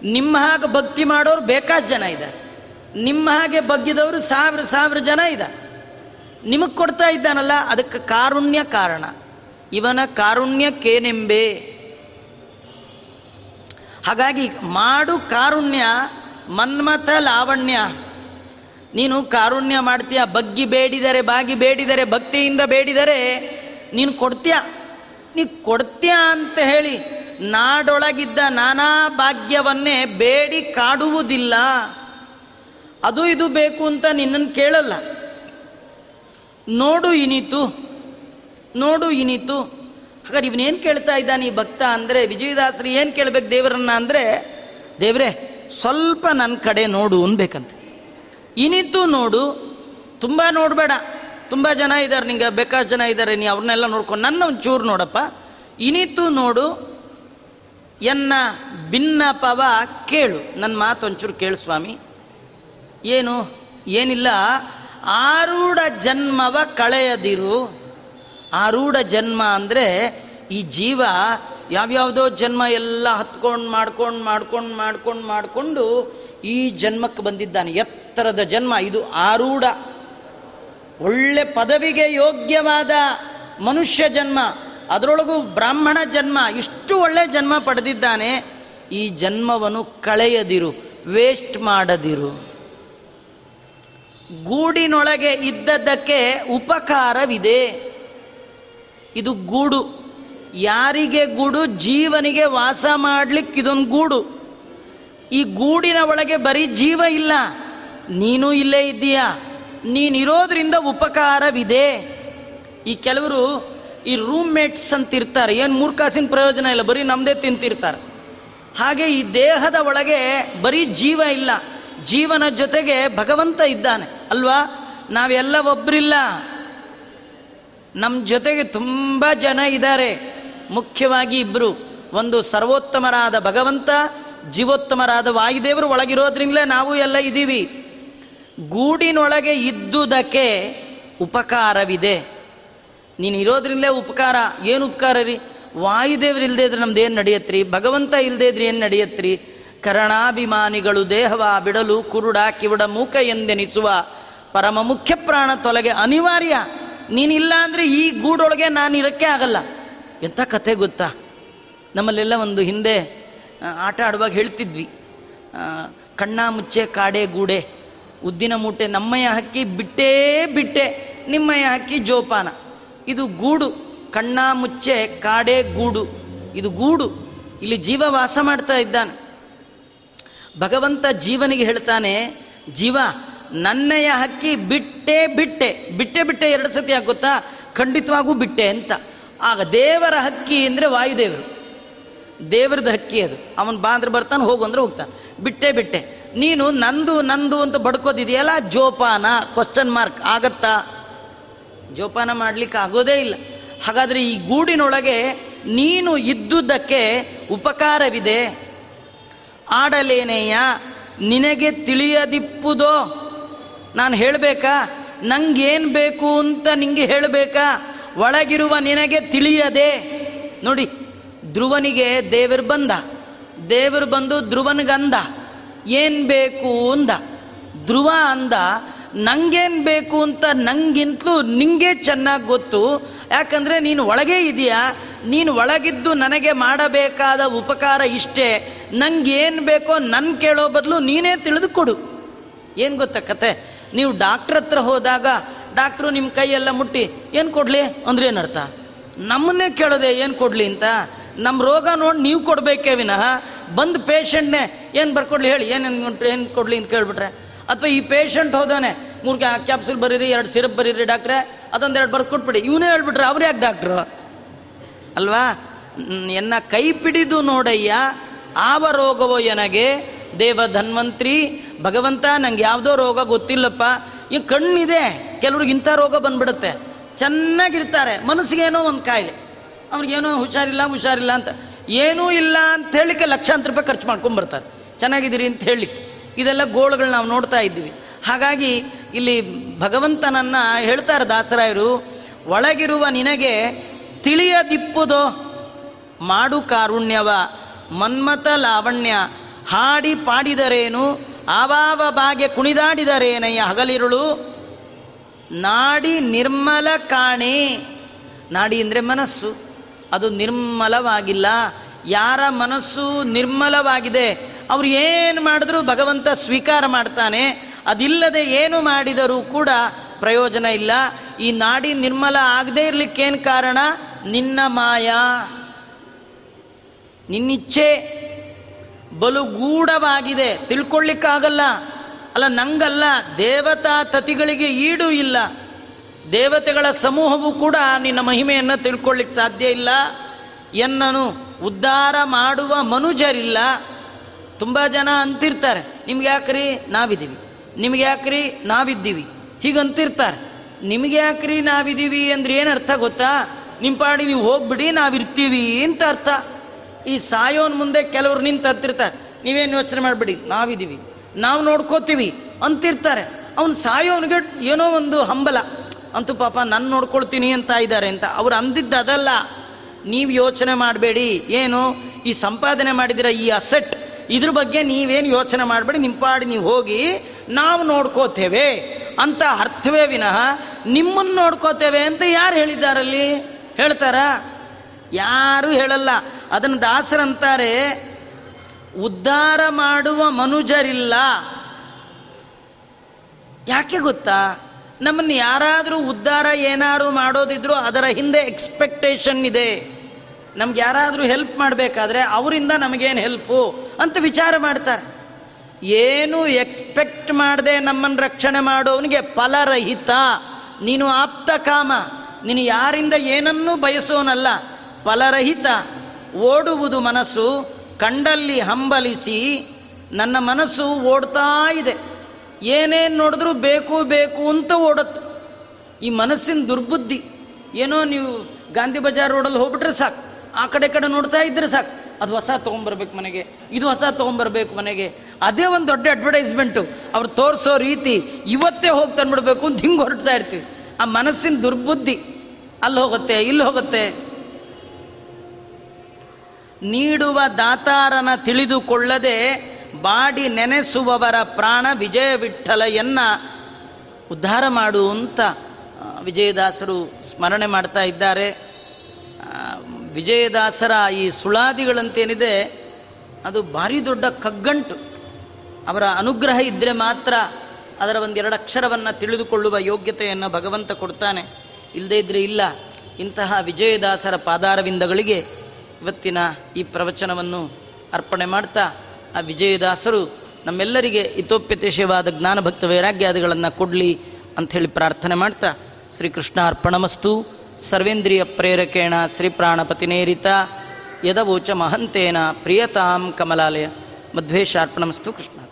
ನಿಮ್ಮ ಹಾಗೆ ಭಕ್ತಿ ಮಾಡೋರು ಬೇಕಾಷ್ಟು ಜನ ಇದ್ದಾರೆ. ನಿಮ್ಮ ಹಾಗೆ ಬಗ್ಗಿದವರು ಸಾವಿರ ಸಾವಿರ ಜನ ಇದ್ದಾರೆ. ನಿಮಗೆ ಕೊಡ್ತಾ ಇದ್ದಾನಲ್ಲ, ಅದಕ್ಕೆ ಕಾರುಣ್ಯ ಕಾರಣ. ಇವನ ಕಾರುಣ್ಯಕ್ಕೇನೆಂಬೆ ಹಾಗಾಗಿ ಮಾಡು ಕಾರುಣ್ಯ, ಮನ್ಮಥ ಲಾವಣ್ಯ. ನೀನು ಕಾರುಣ್ಯ ಮಾಡ್ತೀಯ, ಬಗ್ಗಿ ಬೇಡಿದರೆ, ಬಾಗಿ ಬೇಡಿದರೆ, ಭಕ್ತಿಯಿಂದ ಬೇಡಿದರೆ, ನೀನು ಕೊಡ್ತೀಯ? ನೀ ಕೊಡ್ತೀಯ ಅಂತ ಹೇಳಿ ನಾಡೊಳಗಿದ್ದ ನಾನಾ ಭಾಗ್ಯವನ್ನೇ ಬೇಡಿ ಕಾಡುವುದಿಲ್ಲ. ಅದು ಇದು ಬೇಕು ಅಂತ ನಿನ್ನನ್ನು ಕೇಳಲ್ಲ. ನೋಡು ಇನಿತು ನೋಡು ಇನಿತು. ಹಾಗಾದ್ರೆ ಇವನೇನು ಕೇಳ್ತಾ ಇದ್ದಾನೆ ಈ ಭಕ್ತ ಅಂದರೆ, ವಿಜಯದಾಸರು ಏನು ಕೇಳಬೇಕು ದೇವರನ್ನ ಅಂದರೆ, ದೇವರೇ, ಸ್ವಲ್ಪ ನನ್ನ ಕಡೆ ನೋಡು ಅನ್ಬೇಕಂತ. ಇನಿತು ನೋಡು, ತುಂಬ ನೋಡಬೇಡ. ತುಂಬ ಜನ ಇದ್ದಾರೆ ನಿಂಗೆ ಬೇಕಾಷ್ಟು ಜನ ಇದ್ದಾರೆ ನೀ ಅವ್ರನ್ನೆಲ್ಲ ನೋಡ್ಕೊಂಡು ನನ್ನ ಒಂಚೂರು ನೋಡಪ್ಪ. ಇನಿತು ನೋಡು, ಎನ್ನ ಭಿನ್ನಪವ ಕೇಳು. ನನ್ನ ಮಾತು ಒಂಚೂರು ಕೇಳು ಸ್ವಾಮಿ. ಏನು? ಏನಿಲ್ಲ. ಆರೂಢ ಜನ್ಮವ ಕಳೆಯದಿರು. ಆರೂಢ ಜನ್ಮ ಅಂದರೆ ಈ ಜೀವ ಯಾವ್ಯಾವುದೋ ಜನ್ಮ ಎಲ್ಲ ಹತ್ಕೊಂಡು ಮಾಡ್ಕೊಂಡು ಮಾಡ್ಕೊಂಡು ಮಾಡ್ಕೊಂಡು ಮಾಡಿಕೊಂಡು ಈ ಜನ್ಮಕ್ಕೆ ಬಂದಿದ್ದಾನೆ. ಎತ್ತರದ ಜನ್ಮ ಇದು ಆರೂಢ. ಒಳ್ಳೆ ಪದವಿಗೆ ಯೋಗ್ಯವಾದ ಮನುಷ್ಯ ಜನ್ಮ. ಅದರೊಳಗೂ ಬ್ರಾಹ್ಮಣ ಜನ್ಮ. ಇಷ್ಟು ಒಳ್ಳೆ ಜನ್ಮ ಪಡೆದಿದ್ದಾನೆ. ಈ ಜನ್ಮವನ್ನು ಕಳೆಯದಿರು, ವೇಸ್ಟ್ ಮಾಡದಿರು. ಗೂಡಿನೊಳಗೆ ಇದ್ದದ್ದಕ್ಕೆ ಉಪಕಾರವಿದೆ. ಇದು ಗೂಡು. ಯಾರಿಗೆ ಗೂಡು? ಜೀವನಿಗೆ ವಾಸ ಮಾಡಲಿಕ್ಕೆ ಇದೊಂದು ಗೂಡು. ಈ ಗೂಡಿನ ಒಳಗೆ ಬರೀ ಜೀವ ಇಲ್ಲ. ನೀನು ಇಲ್ಲೇ ಇದ್ದೀಯಾ. ನೀನಿರೋದ್ರಿಂದ ಉಪಕಾರವಿದೆ. ಈ ಕೆಲವರು ಈ ರೂಮ್ಮೇಟ್ಸ್ ಅಂತಿರ್ತಾರೆ. ಏನು ಮೂರು ಕಾಸಿನ ಪ್ರಯೋಜನ ಇಲ್ಲ. ಬರೀ ನಮ್ಮದೇ ತಿಂತಿರ್ತಾರೆ. ಹಾಗೆ ಈ ದೇಹದ ಒಳಗೆ ಬರೀ ಜೀವ ಇಲ್ಲ. ಜೀವನ ಜೊತೆಗೆ ಭಗವಂತ ಇದ್ದಾನೆ, ಅಲ್ವಾ? ನಾವೆಲ್ಲ ಒಬ್ಬರಿಲ್ಲ ನಮ್ಮ ಜೊತೆಗೆ ತುಂಬ ಜನ ಇದ್ದಾರೆ. ಮುಖ್ಯವಾಗಿ ಇಬ್ಬರು ಒಂದು ಸರ್ವೋತ್ತಮರಾದ ಭಗವಂತ, ಜೀವೋತ್ತಮರಾದ ವಾಯುದೇವರು ಒಳಗಿರೋದ್ರಿಂದಲೇ ನಾವು ಎಲ್ಲ ಇದ್ದೀವಿ. ಗೂಡಿನೊಳಗೆ ಇದ್ದುದಕ್ಕೆ ಉಪಕಾರವಿದೆ. ನೀನು ಇರೋದ್ರಿಂದಲೇ ಉಪಕಾರ. ಏನು ಉಪಕಾರ ರೀ? ವಾಯುದೇವ್ರು ಇಲ್ಲದೇ ಇದ್ರೆ ನಮ್ದು ಏನು ನಡೆಯತ್ರಿ? ಭಗವಂತ ಇಲ್ಲದೇ ಏನು ನಡೆಯತ್ರಿ? ಕರಣಾಭಿಮಾನಿಗಳು ದೇಹವ ಬಿಡಲು ಕುರುಡ ಕಿವುಡ ಮೂಕ ಎಂದೆನಿಸುವ ಪರಮ ಮುಖ್ಯ ಪ್ರಾಣ ತೊಲಗೆ ಅನಿವಾರ್ಯ. ನೀನಿಲ್ಲ ಅಂದರೆ ಈ ಗೂಡೊಳಗೆ ನಾನು ಇರೋಕ್ಕೆ ಆಗಲ್ಲ. ಎಂಥ ಕತೆ ಗೊತ್ತಾ? ನಮ್ಮಲ್ಲೆಲ್ಲ ಒಂದು ಹಿಂದೆ ಆಟ ಆಡುವಾಗ ಹೇಳ್ತಿದ್ವಿ. ಕಣ್ಣ ಮುಚ್ಚೆ ಕಾಡೆ ಗೂಡೆ, ಉದ್ದಿನ ಮೂಟೆ ನಮ್ಮಯ್ಯ ಹಕ್ಕಿ ಬಿಟ್ಟೇ ಬಿಟ್ಟೆ, ನಿಮ್ಮಯ್ಯ ಹಕ್ಕಿ ಜೋಪಾನ. ಇದು ಗೂಡು, ಕಣ್ಣ ಮುಚ್ಚೆ ಕಾಡೆ ಗೂಡು. ಇದು ಗೂಡು. ಇಲ್ಲಿ ಜೀವ ವಾಸ ಮಾಡ್ತಾ ಇದ್ದಾನೆ. ಭಗವಂತ ಜೀವನಿಗೆ ಹೇಳ್ತಾನೆ, ಜೀವ, ನನ್ನೆಯ ಹಕ್ಕಿ ಬಿಟ್ಟೆ ಬಿಟ್ಟೆ. ಬಿಟ್ಟೆ ಬಿಟ್ಟೆ ಎರಡು ಸತಿ ಆಗುತ್ತಾ ಖಂಡಿತವಾಗೂ ಬಿಟ್ಟೆ ಅಂತ. ಆಗ ದೇವರ ಹಕ್ಕಿ ಅಂದರೆ ವಾಯುದೇವರು. ದೇವರದ ಹಕ್ಕಿ ಅದು. ಅವನು ಬಾ ಬರ್ತಾನೆ, ಹೋಗು ಅಂದ್ರೆ ಹೋಗ್ತಾನೆ. ಬಿಟ್ಟೆ ಬಿಟ್ಟೆ. ನೀನು ನಂದು ನಂದು ಅಂತ ಬಡ್ಕೋದಿದೆಯಲ್ಲ, ಜೋಪಾನ ಕ್ವಶನ್ ಮಾರ್ಕ್ ಆಗತ್ತಾ? ಜೋಪಾನ ಮಾಡಲಿಕ್ಕೆ ಆಗೋದೇ ಇಲ್ಲ. ಹಾಗಾದರೆ ಈ ಗೂಡಿನೊಳಗೆ ನೀನು ಇದ್ದುದಕ್ಕೆ ಉಪಕಾರವಿದೆ. ಆಡಲೇನೆಯ ನಿನಗೆ ತಿಳಿಯದಿಪ್ಪುದೋ? ನಾನು ಹೇಳಬೇಕಾ? ನಂಗೇನು ಬೇಕು ಅಂತ ನಿಂಗೆ ಹೇಳಬೇಕಾ? ಒಳಗಿರುವ ನಿನಗೆ ತಿಳಿಯದೆ? ನೋಡಿ, ಧ್ರುವನಿಗೆ ದೇವರು ಬಂದ. ದೇವರು ಬಂದು ಧ್ರುವನಿಗಂದ. ಏನು ಬೇಕು ಅಂದ. ಧ್ರುವ ಅಂದ, ನಂಗೇನು ಬೇಕು ಅಂತ ನಂಗಿಂತಲೂ ನಿಂಗೆ ಚೆನ್ನಾಗಿ ಗೊತ್ತು. ಯಾಕಂದರೆ ನೀನು ಒಳಗೆ ಇದೆಯಾ? ನೀನು ಒಳಗಿದ್ದು ನನಗೆ ಮಾಡಬೇಕಾದ ಉಪಕಾರ ಇಷ್ಟೇ. ಏನು ಬೇಕೋ ನನ್ನ ಕೇಳೋ ಬದಲು ನೀನೇ ತಿಳಿದುಕೊಡು. ಏನು ಗೊತ್ತಾ ಕತೆ? ನೀವು ಡಾಕ್ಟ್ರ್ ಹತ್ರ ಹೋದಾಗ ಡಾಕ್ಟ್ರು ನಿಮ್ಮ ಕೈಯೆಲ್ಲ ಮುಟ್ಟಿ, ಏನು ಕೊಡಲಿ? ಅಂದ್ರೆ ಏನರ್ಥ? ನಮ್ಮನ್ನೇ ಕೇಳೋದೆ ಏನು ಕೊಡಲಿ ಅಂತ? ನಮ್ಮ ರೋಗ ನೋಡಿ ನೀವು ಕೊಡಬೇಕೇ ವಿನಃ. ಬಂದು ಪೇಷಂಟ್ನೇ ಏನು ಬರ್ಕೊಡ್ಲಿ ಹೇಳಿ? ಏನು ಏನು ಕೊಡಲಿ ಅಂತ ಕೇಳ್ಬಿಟ್ರೆ? ಅಥವಾ ಈ ಪೇಷಂಟ್ ಹೋದವನೆ ಮೂರು ಕ್ಯಾಪ್ಸುಲ್ ಬರೀರಿ, ಎರಡು ಸಿರಪ್ ಬರೀರಿ ಡಾಕ್ಟ್ರೆ ಅದೊಂದೆರಡು ಬರ್ದು ಕೊಟ್ಬಿಡಿ. ಇವನೇ ಹೇಳ್ಬಿಟ್ರೆ, ಅವ್ರು ಯಾಕೆ ಡಾಕ್ಟ್ರು ಅಲ್ವಾ? ಎನ್ನ ಕೈ ಪಿಡಿದು ನೋಡಯ್ಯ, ಆವ ರೋಗವೋ ಎನಗೆ? ದೇವ ಧನ್ವಂತ್ರಿ, ಭಗವಂತ, ನಂಗೆ ಯಾವುದೋ ರೋಗ ಗೊತ್ತಿಲ್ಲಪ್ಪ. ಈ ಕಣ್ಣಿದೆ, ಕೆಲವ್ರಿಗೆ ಇಂಥ ರೋಗ ಬಂದ್ಬಿಡುತ್ತೆ. ಚೆನ್ನಾಗಿರ್ತಾರೆ ಮನಸ್ಸಿಗೇನೋ ಒಂದು ಕಾಯಿಲೆ. ಅವ್ರಿಗೇನೋ ಹುಷಾರಿಲ್ಲ ಹುಷಾರಿಲ್ಲ ಅಂತ. ಏನೂ ಇಲ್ಲ ಅಂತ ಹೇಳಿಕ್ಕೆ ಲಕ್ಷಾಂತರ ರೂಪಾಯಿ ಖರ್ಚು ಮಾಡ್ಕೊಂಡು ಬರ್ತಾರೆ. ಚೆನ್ನಾಗಿದ್ದೀರಿ ಅಂತ ಹೇಳಲಿಕ್ಕೆ. ಇದೆಲ್ಲ ಗೋಳುಗಳು ನಾವು ನೋಡ್ತಾ ಇದ್ದೀವಿ. ಹಾಗಾಗಿ ಇಲ್ಲಿ ಭಗವಂತನನ್ನ ಹೇಳ್ತಾರೆ ದಾಸರಾಯರು, ಒಳಗಿರುವ ನಿನಗೆ ತಿಳಿಯದಿಪ್ಪುದೋ? ಮಾಡು ಕಾರುಣ್ಯವ ಮನ್ಮತ ಲಾವಣ್ಯ, ಹಾಡಿ ಪಾಡಿದರೇನು, ಆವಾವ ಬಾಗೆ ಕುಣಿದಾಡಿದರೇನಯ್ಯ ಹಗಲಿರುಳು? ನಾಡಿ ನಿರ್ಮಲ ಕಾಣೆ. ನಾಡಿ ಅಂದರೆ ಮನಸ್ಸು. ಅದು ನಿರ್ಮಲವಾಗಿಲ್ಲ. ಯಾರ ಮನಸ್ಸು ನಿರ್ಮಲವಾಗಿದೆ? ಅವ್ರು ಏನು ಮಾಡಿದ್ರು ಭಗವಂತ ಸ್ವೀಕಾರ ಮಾಡ್ತಾನೆ. ಅದಿಲ್ಲದೆ ಏನು ಮಾಡಿದರೂ ಕೂಡ ಪ್ರಯೋಜನ ಇಲ್ಲ. ಈ ನಾಡಿ ನಿರ್ಮಲ ಆಗದೇ ಇರಲಿಕ್ಕೇನು ಕಾರಣ? ನಿನ್ನ ಮಾಯಾ. ನಿನ್ನಿಚ್ಛೆ ಬಲು ಗೂಢವಾಗಿದೆ ತಿಳ್ಕೊಳ್ಳಿಕ್ಕಾಗಲ್ಲ ಅಲ್ಲ, ನಂಗಲ್ಲ. ದೇವತಾ ತತಿಗಳಿಗೆ ಈಡು ಇಲ್ಲ. ದೇವತೆಗಳ ಸಮೂಹವು ಕೂಡ ನಿನ್ನ ಮಹಿಮೆಯನ್ನು ತಿಳ್ಕೊಳ್ಳಿಕ್ಕೆ ಸಾಧ್ಯ ಇಲ್ಲ. ಎನ್ನನು. ಉದ್ಧಾರ ಮಾಡುವ ಮನುಜರಿಲ್ಲ. ತುಂಬ ಜನ ಅಂತಿರ್ತಾರೆ. ನಿಮ್ಗೆ ಯಾಕ್ರಿ? ನಾವಿದ್ದೀವಿ. ನಿಮ್ಗೆ ಯಾಕ್ರಿ? ನಾವಿದ್ದೀವಿ. ಹೀಗಂತಿರ್ತಾರೆ ನಿಮ್ಗೆ ಯಾಕ್ರಿ? ನಾವಿದ್ದೀವಿ ಅಂದ್ರೆ ಏನು ಅರ್ಥ ಗೊತ್ತಾ? ನಿಮ್ಮ ಪಾಡಿ ನೀವು ಹೋಗ್ಬಿಡಿ, ನಾವಿರ್ತೀವಿ ಅಂತ ಅರ್ಥ. ಈ ಸಾಯೋನ್ ಮುಂದೆ ಕೆಲವ್ರು ನಿಂತು ಹತ್ತಿರ್ತಾರೆ ನೀವೇನು ಯೋಚನೆ ಮಾಡಿಬಿಡಿ? ನಾವಿದ್ದೀವಿ. ನಾವು ನೋಡ್ಕೋತೀವಿ ಅಂತಿರ್ತಾರೆ. ಅವ್ನು ಸಾಯೋನಿಗೆ ಏನೋ ಒಂದು ಹಂಬಲ. ಅಂತೂ ಪಾಪ ನಾನು ನೋಡ್ಕೊಳ್ತೀನಿ ಅಂತ ಇದ್ದಾರೆ ಅಂತ. ಅವ್ರು ಅಂದಿದ್ದು ಅದಲ್ಲ ನೀವು ಯೋಚನೆ ಮಾಡಬೇಡಿ. ಏನು? ಈ ಸಂಪಾದನೆ ಮಾಡಿದಿರ ಈ ಅಸೆಟ್. ಇದ್ರ ಬಗ್ಗೆ ನೀವೇನು ಯೋಚನೆ ಮಾಡಬೇಡಿ ನಿಮ್ಮ ಪಾಡಿ ನೀವು ಹೋಗಿ ನಾವು ನೋಡ್ಕೋತೇವೆ ಅಂತ ಅರ್ಥವೇ ವಿನಃ ನಿಮ್ಮನ್ನು ನೋಡ್ಕೋತೇವೆ ಅಂತ ಯಾರು ಹೇಳಿದ್ದಾರಲ್ಲಿ? ಹೇಳ್ತಾರ? ಯಾರು ಹೇಳಲ್ಲ. ಅದನ್ನು ದಾಸರಂತಾರೆ ಉದ್ಧಾರ ಮಾಡುವ ಮನುಜರಿಲ್ಲ. ಯಾಕೆ ಗೊತ್ತಾ? ನಮ್ಮನ್ನು ಯಾರಾದರೂ ಉದ್ಧಾರ ಏನಾದರೂ ಮಾಡೋದಿದ್ರು ಅದರ ಹಿಂದೆ ಎಕ್ಸ್ಪೆಕ್ಟೇಷನ್ ಇದೆ. ನಮ್ಗೆ ಯಾರಾದರೂ ಹೆಲ್ಪ್ ಮಾಡಬೇಕಾದ್ರೆ ಅವರಿಂದ ನಮಗೇನು ಹೆಲ್ಪು ಅಂತ ವಿಚಾರ ಮಾಡ್ತಾರೆ. ಏನು ಎಕ್ಸ್ಪೆಕ್ಟ್ ಮಾಡದೆ ನಮ್ಮನ್ನು ರಕ್ಷಣೆ ಮಾಡೋವನಿಗೆ ಫಲರಹಿತ. ನೀನು ಆಪ್ತ ಕಾಮ. ನೀನು ಯಾರಿಂದ ಏನನ್ನೂ ಬಯಸೋನಲ್ಲ. ಫಲರಹಿತ. ಓಡುವುದು ಮನಸ್ಸು ಕಂಡಲ್ಲಿ ಹಂಬಲಿಸಿ ನನ್ನ ಮನಸ್ಸು ಓಡ್ತಾ ಇದೆ. ಏನೇನು ನೋಡಿದ್ರೂ ಬೇಕು ಬೇಕು ಅಂತ ಓಡುತ್ತೆ. ಈ ಮನಸ್ಸಿನ ದುರ್ಬುದ್ಧಿ. ಏನೋ ನೀವು ಗಾಂಧಿ ಬಜಾರ್ ರೋಡಲ್ಲಿ ಹೋಗ್ಬಿಟ್ರೆ ಸಾಕು. ಆ ಕಡೆ ಕಡೆ ನೋಡ್ತಾ ಇದ್ರೆ ಸಾಕು. ಅದು ಹೊಸ ತೊಗೊಂಬರ್ಬೇಕು ಮನೆಗೆ, ಇದು ಹೊಸ ತೊಗೊಂಬರ್ಬೇಕು ಮನೆಗೆ. ಅದೇ ಒಂದು ದೊಡ್ಡ ಅಡ್ವರ್ಟೈಸ್ಮೆಂಟು ಅವ್ರು ತೋರಿಸೋ ರೀತಿ ಇವತ್ತೇ ಹೋಗಿ ತಂದ್ಬಿಡ್ಬೇಕು ಅಂತ ಹಿಂಗೆ ಹೊರಡ್ತಾ ಇರ್ತೀವಿ. ಆ ಮನಸ್ಸಿನ ದುರ್ಬುದ್ಧಿ ಅಲ್ಲಿ ಹೋಗುತ್ತೆ, ಇಲ್ಲಿ ಹೋಗುತ್ತೆ. ನೀಡುವ ದಾತಾರನ ತಿಳಿದುಕೊಳ್ಳದೆ ಬಾಡಿ ನೆನೆಸುವವರ ಪ್ರಾಣ ವಿಜಯ ವಿಠ್ಠಲೆಯನ್ನ ಉದ್ಧಾರ ಮಾಡು ಅಂತ ವಿಜಯದಾಸರು ಸ್ಮರಣೆ ಮಾಡ್ತಾ ಇದ್ದಾರೆ. ವಿಜಯದಾಸರ ಈ ಸುಳಾದಿಗಳಂತೇನಿದೆ, ಅದು ಭಾರಿ ದೊಡ್ಡ ಕಗ್ಗಂಟು. ಅವರ ಅನುಗ್ರಹ ಇದ್ದರೆ ಮಾತ್ರ ಅದರ ಒಂದೆರಡು ಅಕ್ಷರವನ್ನು ತಿಳಿದುಕೊಳ್ಳುವ ಯೋಗ್ಯತೆಯನ್ನು ಭಗವಂತ ಕೊಡ್ತಾನೆ. ಇಲ್ಲದೇ ಇದ್ರೆ ಇಲ್ಲ. ಇಂತಹ ವಿಜಯದಾಸರ ಪಾದಾರವಿಂದಗಳಿಗೆ ಇವತ್ತಿನ ಈ ಪ್ರವಚನವನ್ನು ಅರ್ಪಣೆ ಮಾಡ್ತಾ, ಆ ವಿಜಯದಾಸರು ನಮ್ಮೆಲ್ಲರಿಗೆ ಹಿತೋಪ್ಯತೇಶವಾದ ಜ್ಞಾನಭಕ್ತ ವೈರಾಗ್ಯಾದಿಗಳನ್ನು ಕೊಡಲಿ ಅಂಥೇಳಿ ಪ್ರಾರ್ಥನೆ ಮಾಡ್ತಾ ಶ್ರೀಕೃಷ್ಣ ಅರ್ಪಣಮಸ್ತು सर्वेन्द्रियप्रेरकेण श्रीप्राणपतिनेरिता यदवोचमहन्तेन प्रियतां कमलालय। मध्वे शार्पणमस्तु कृष्ण।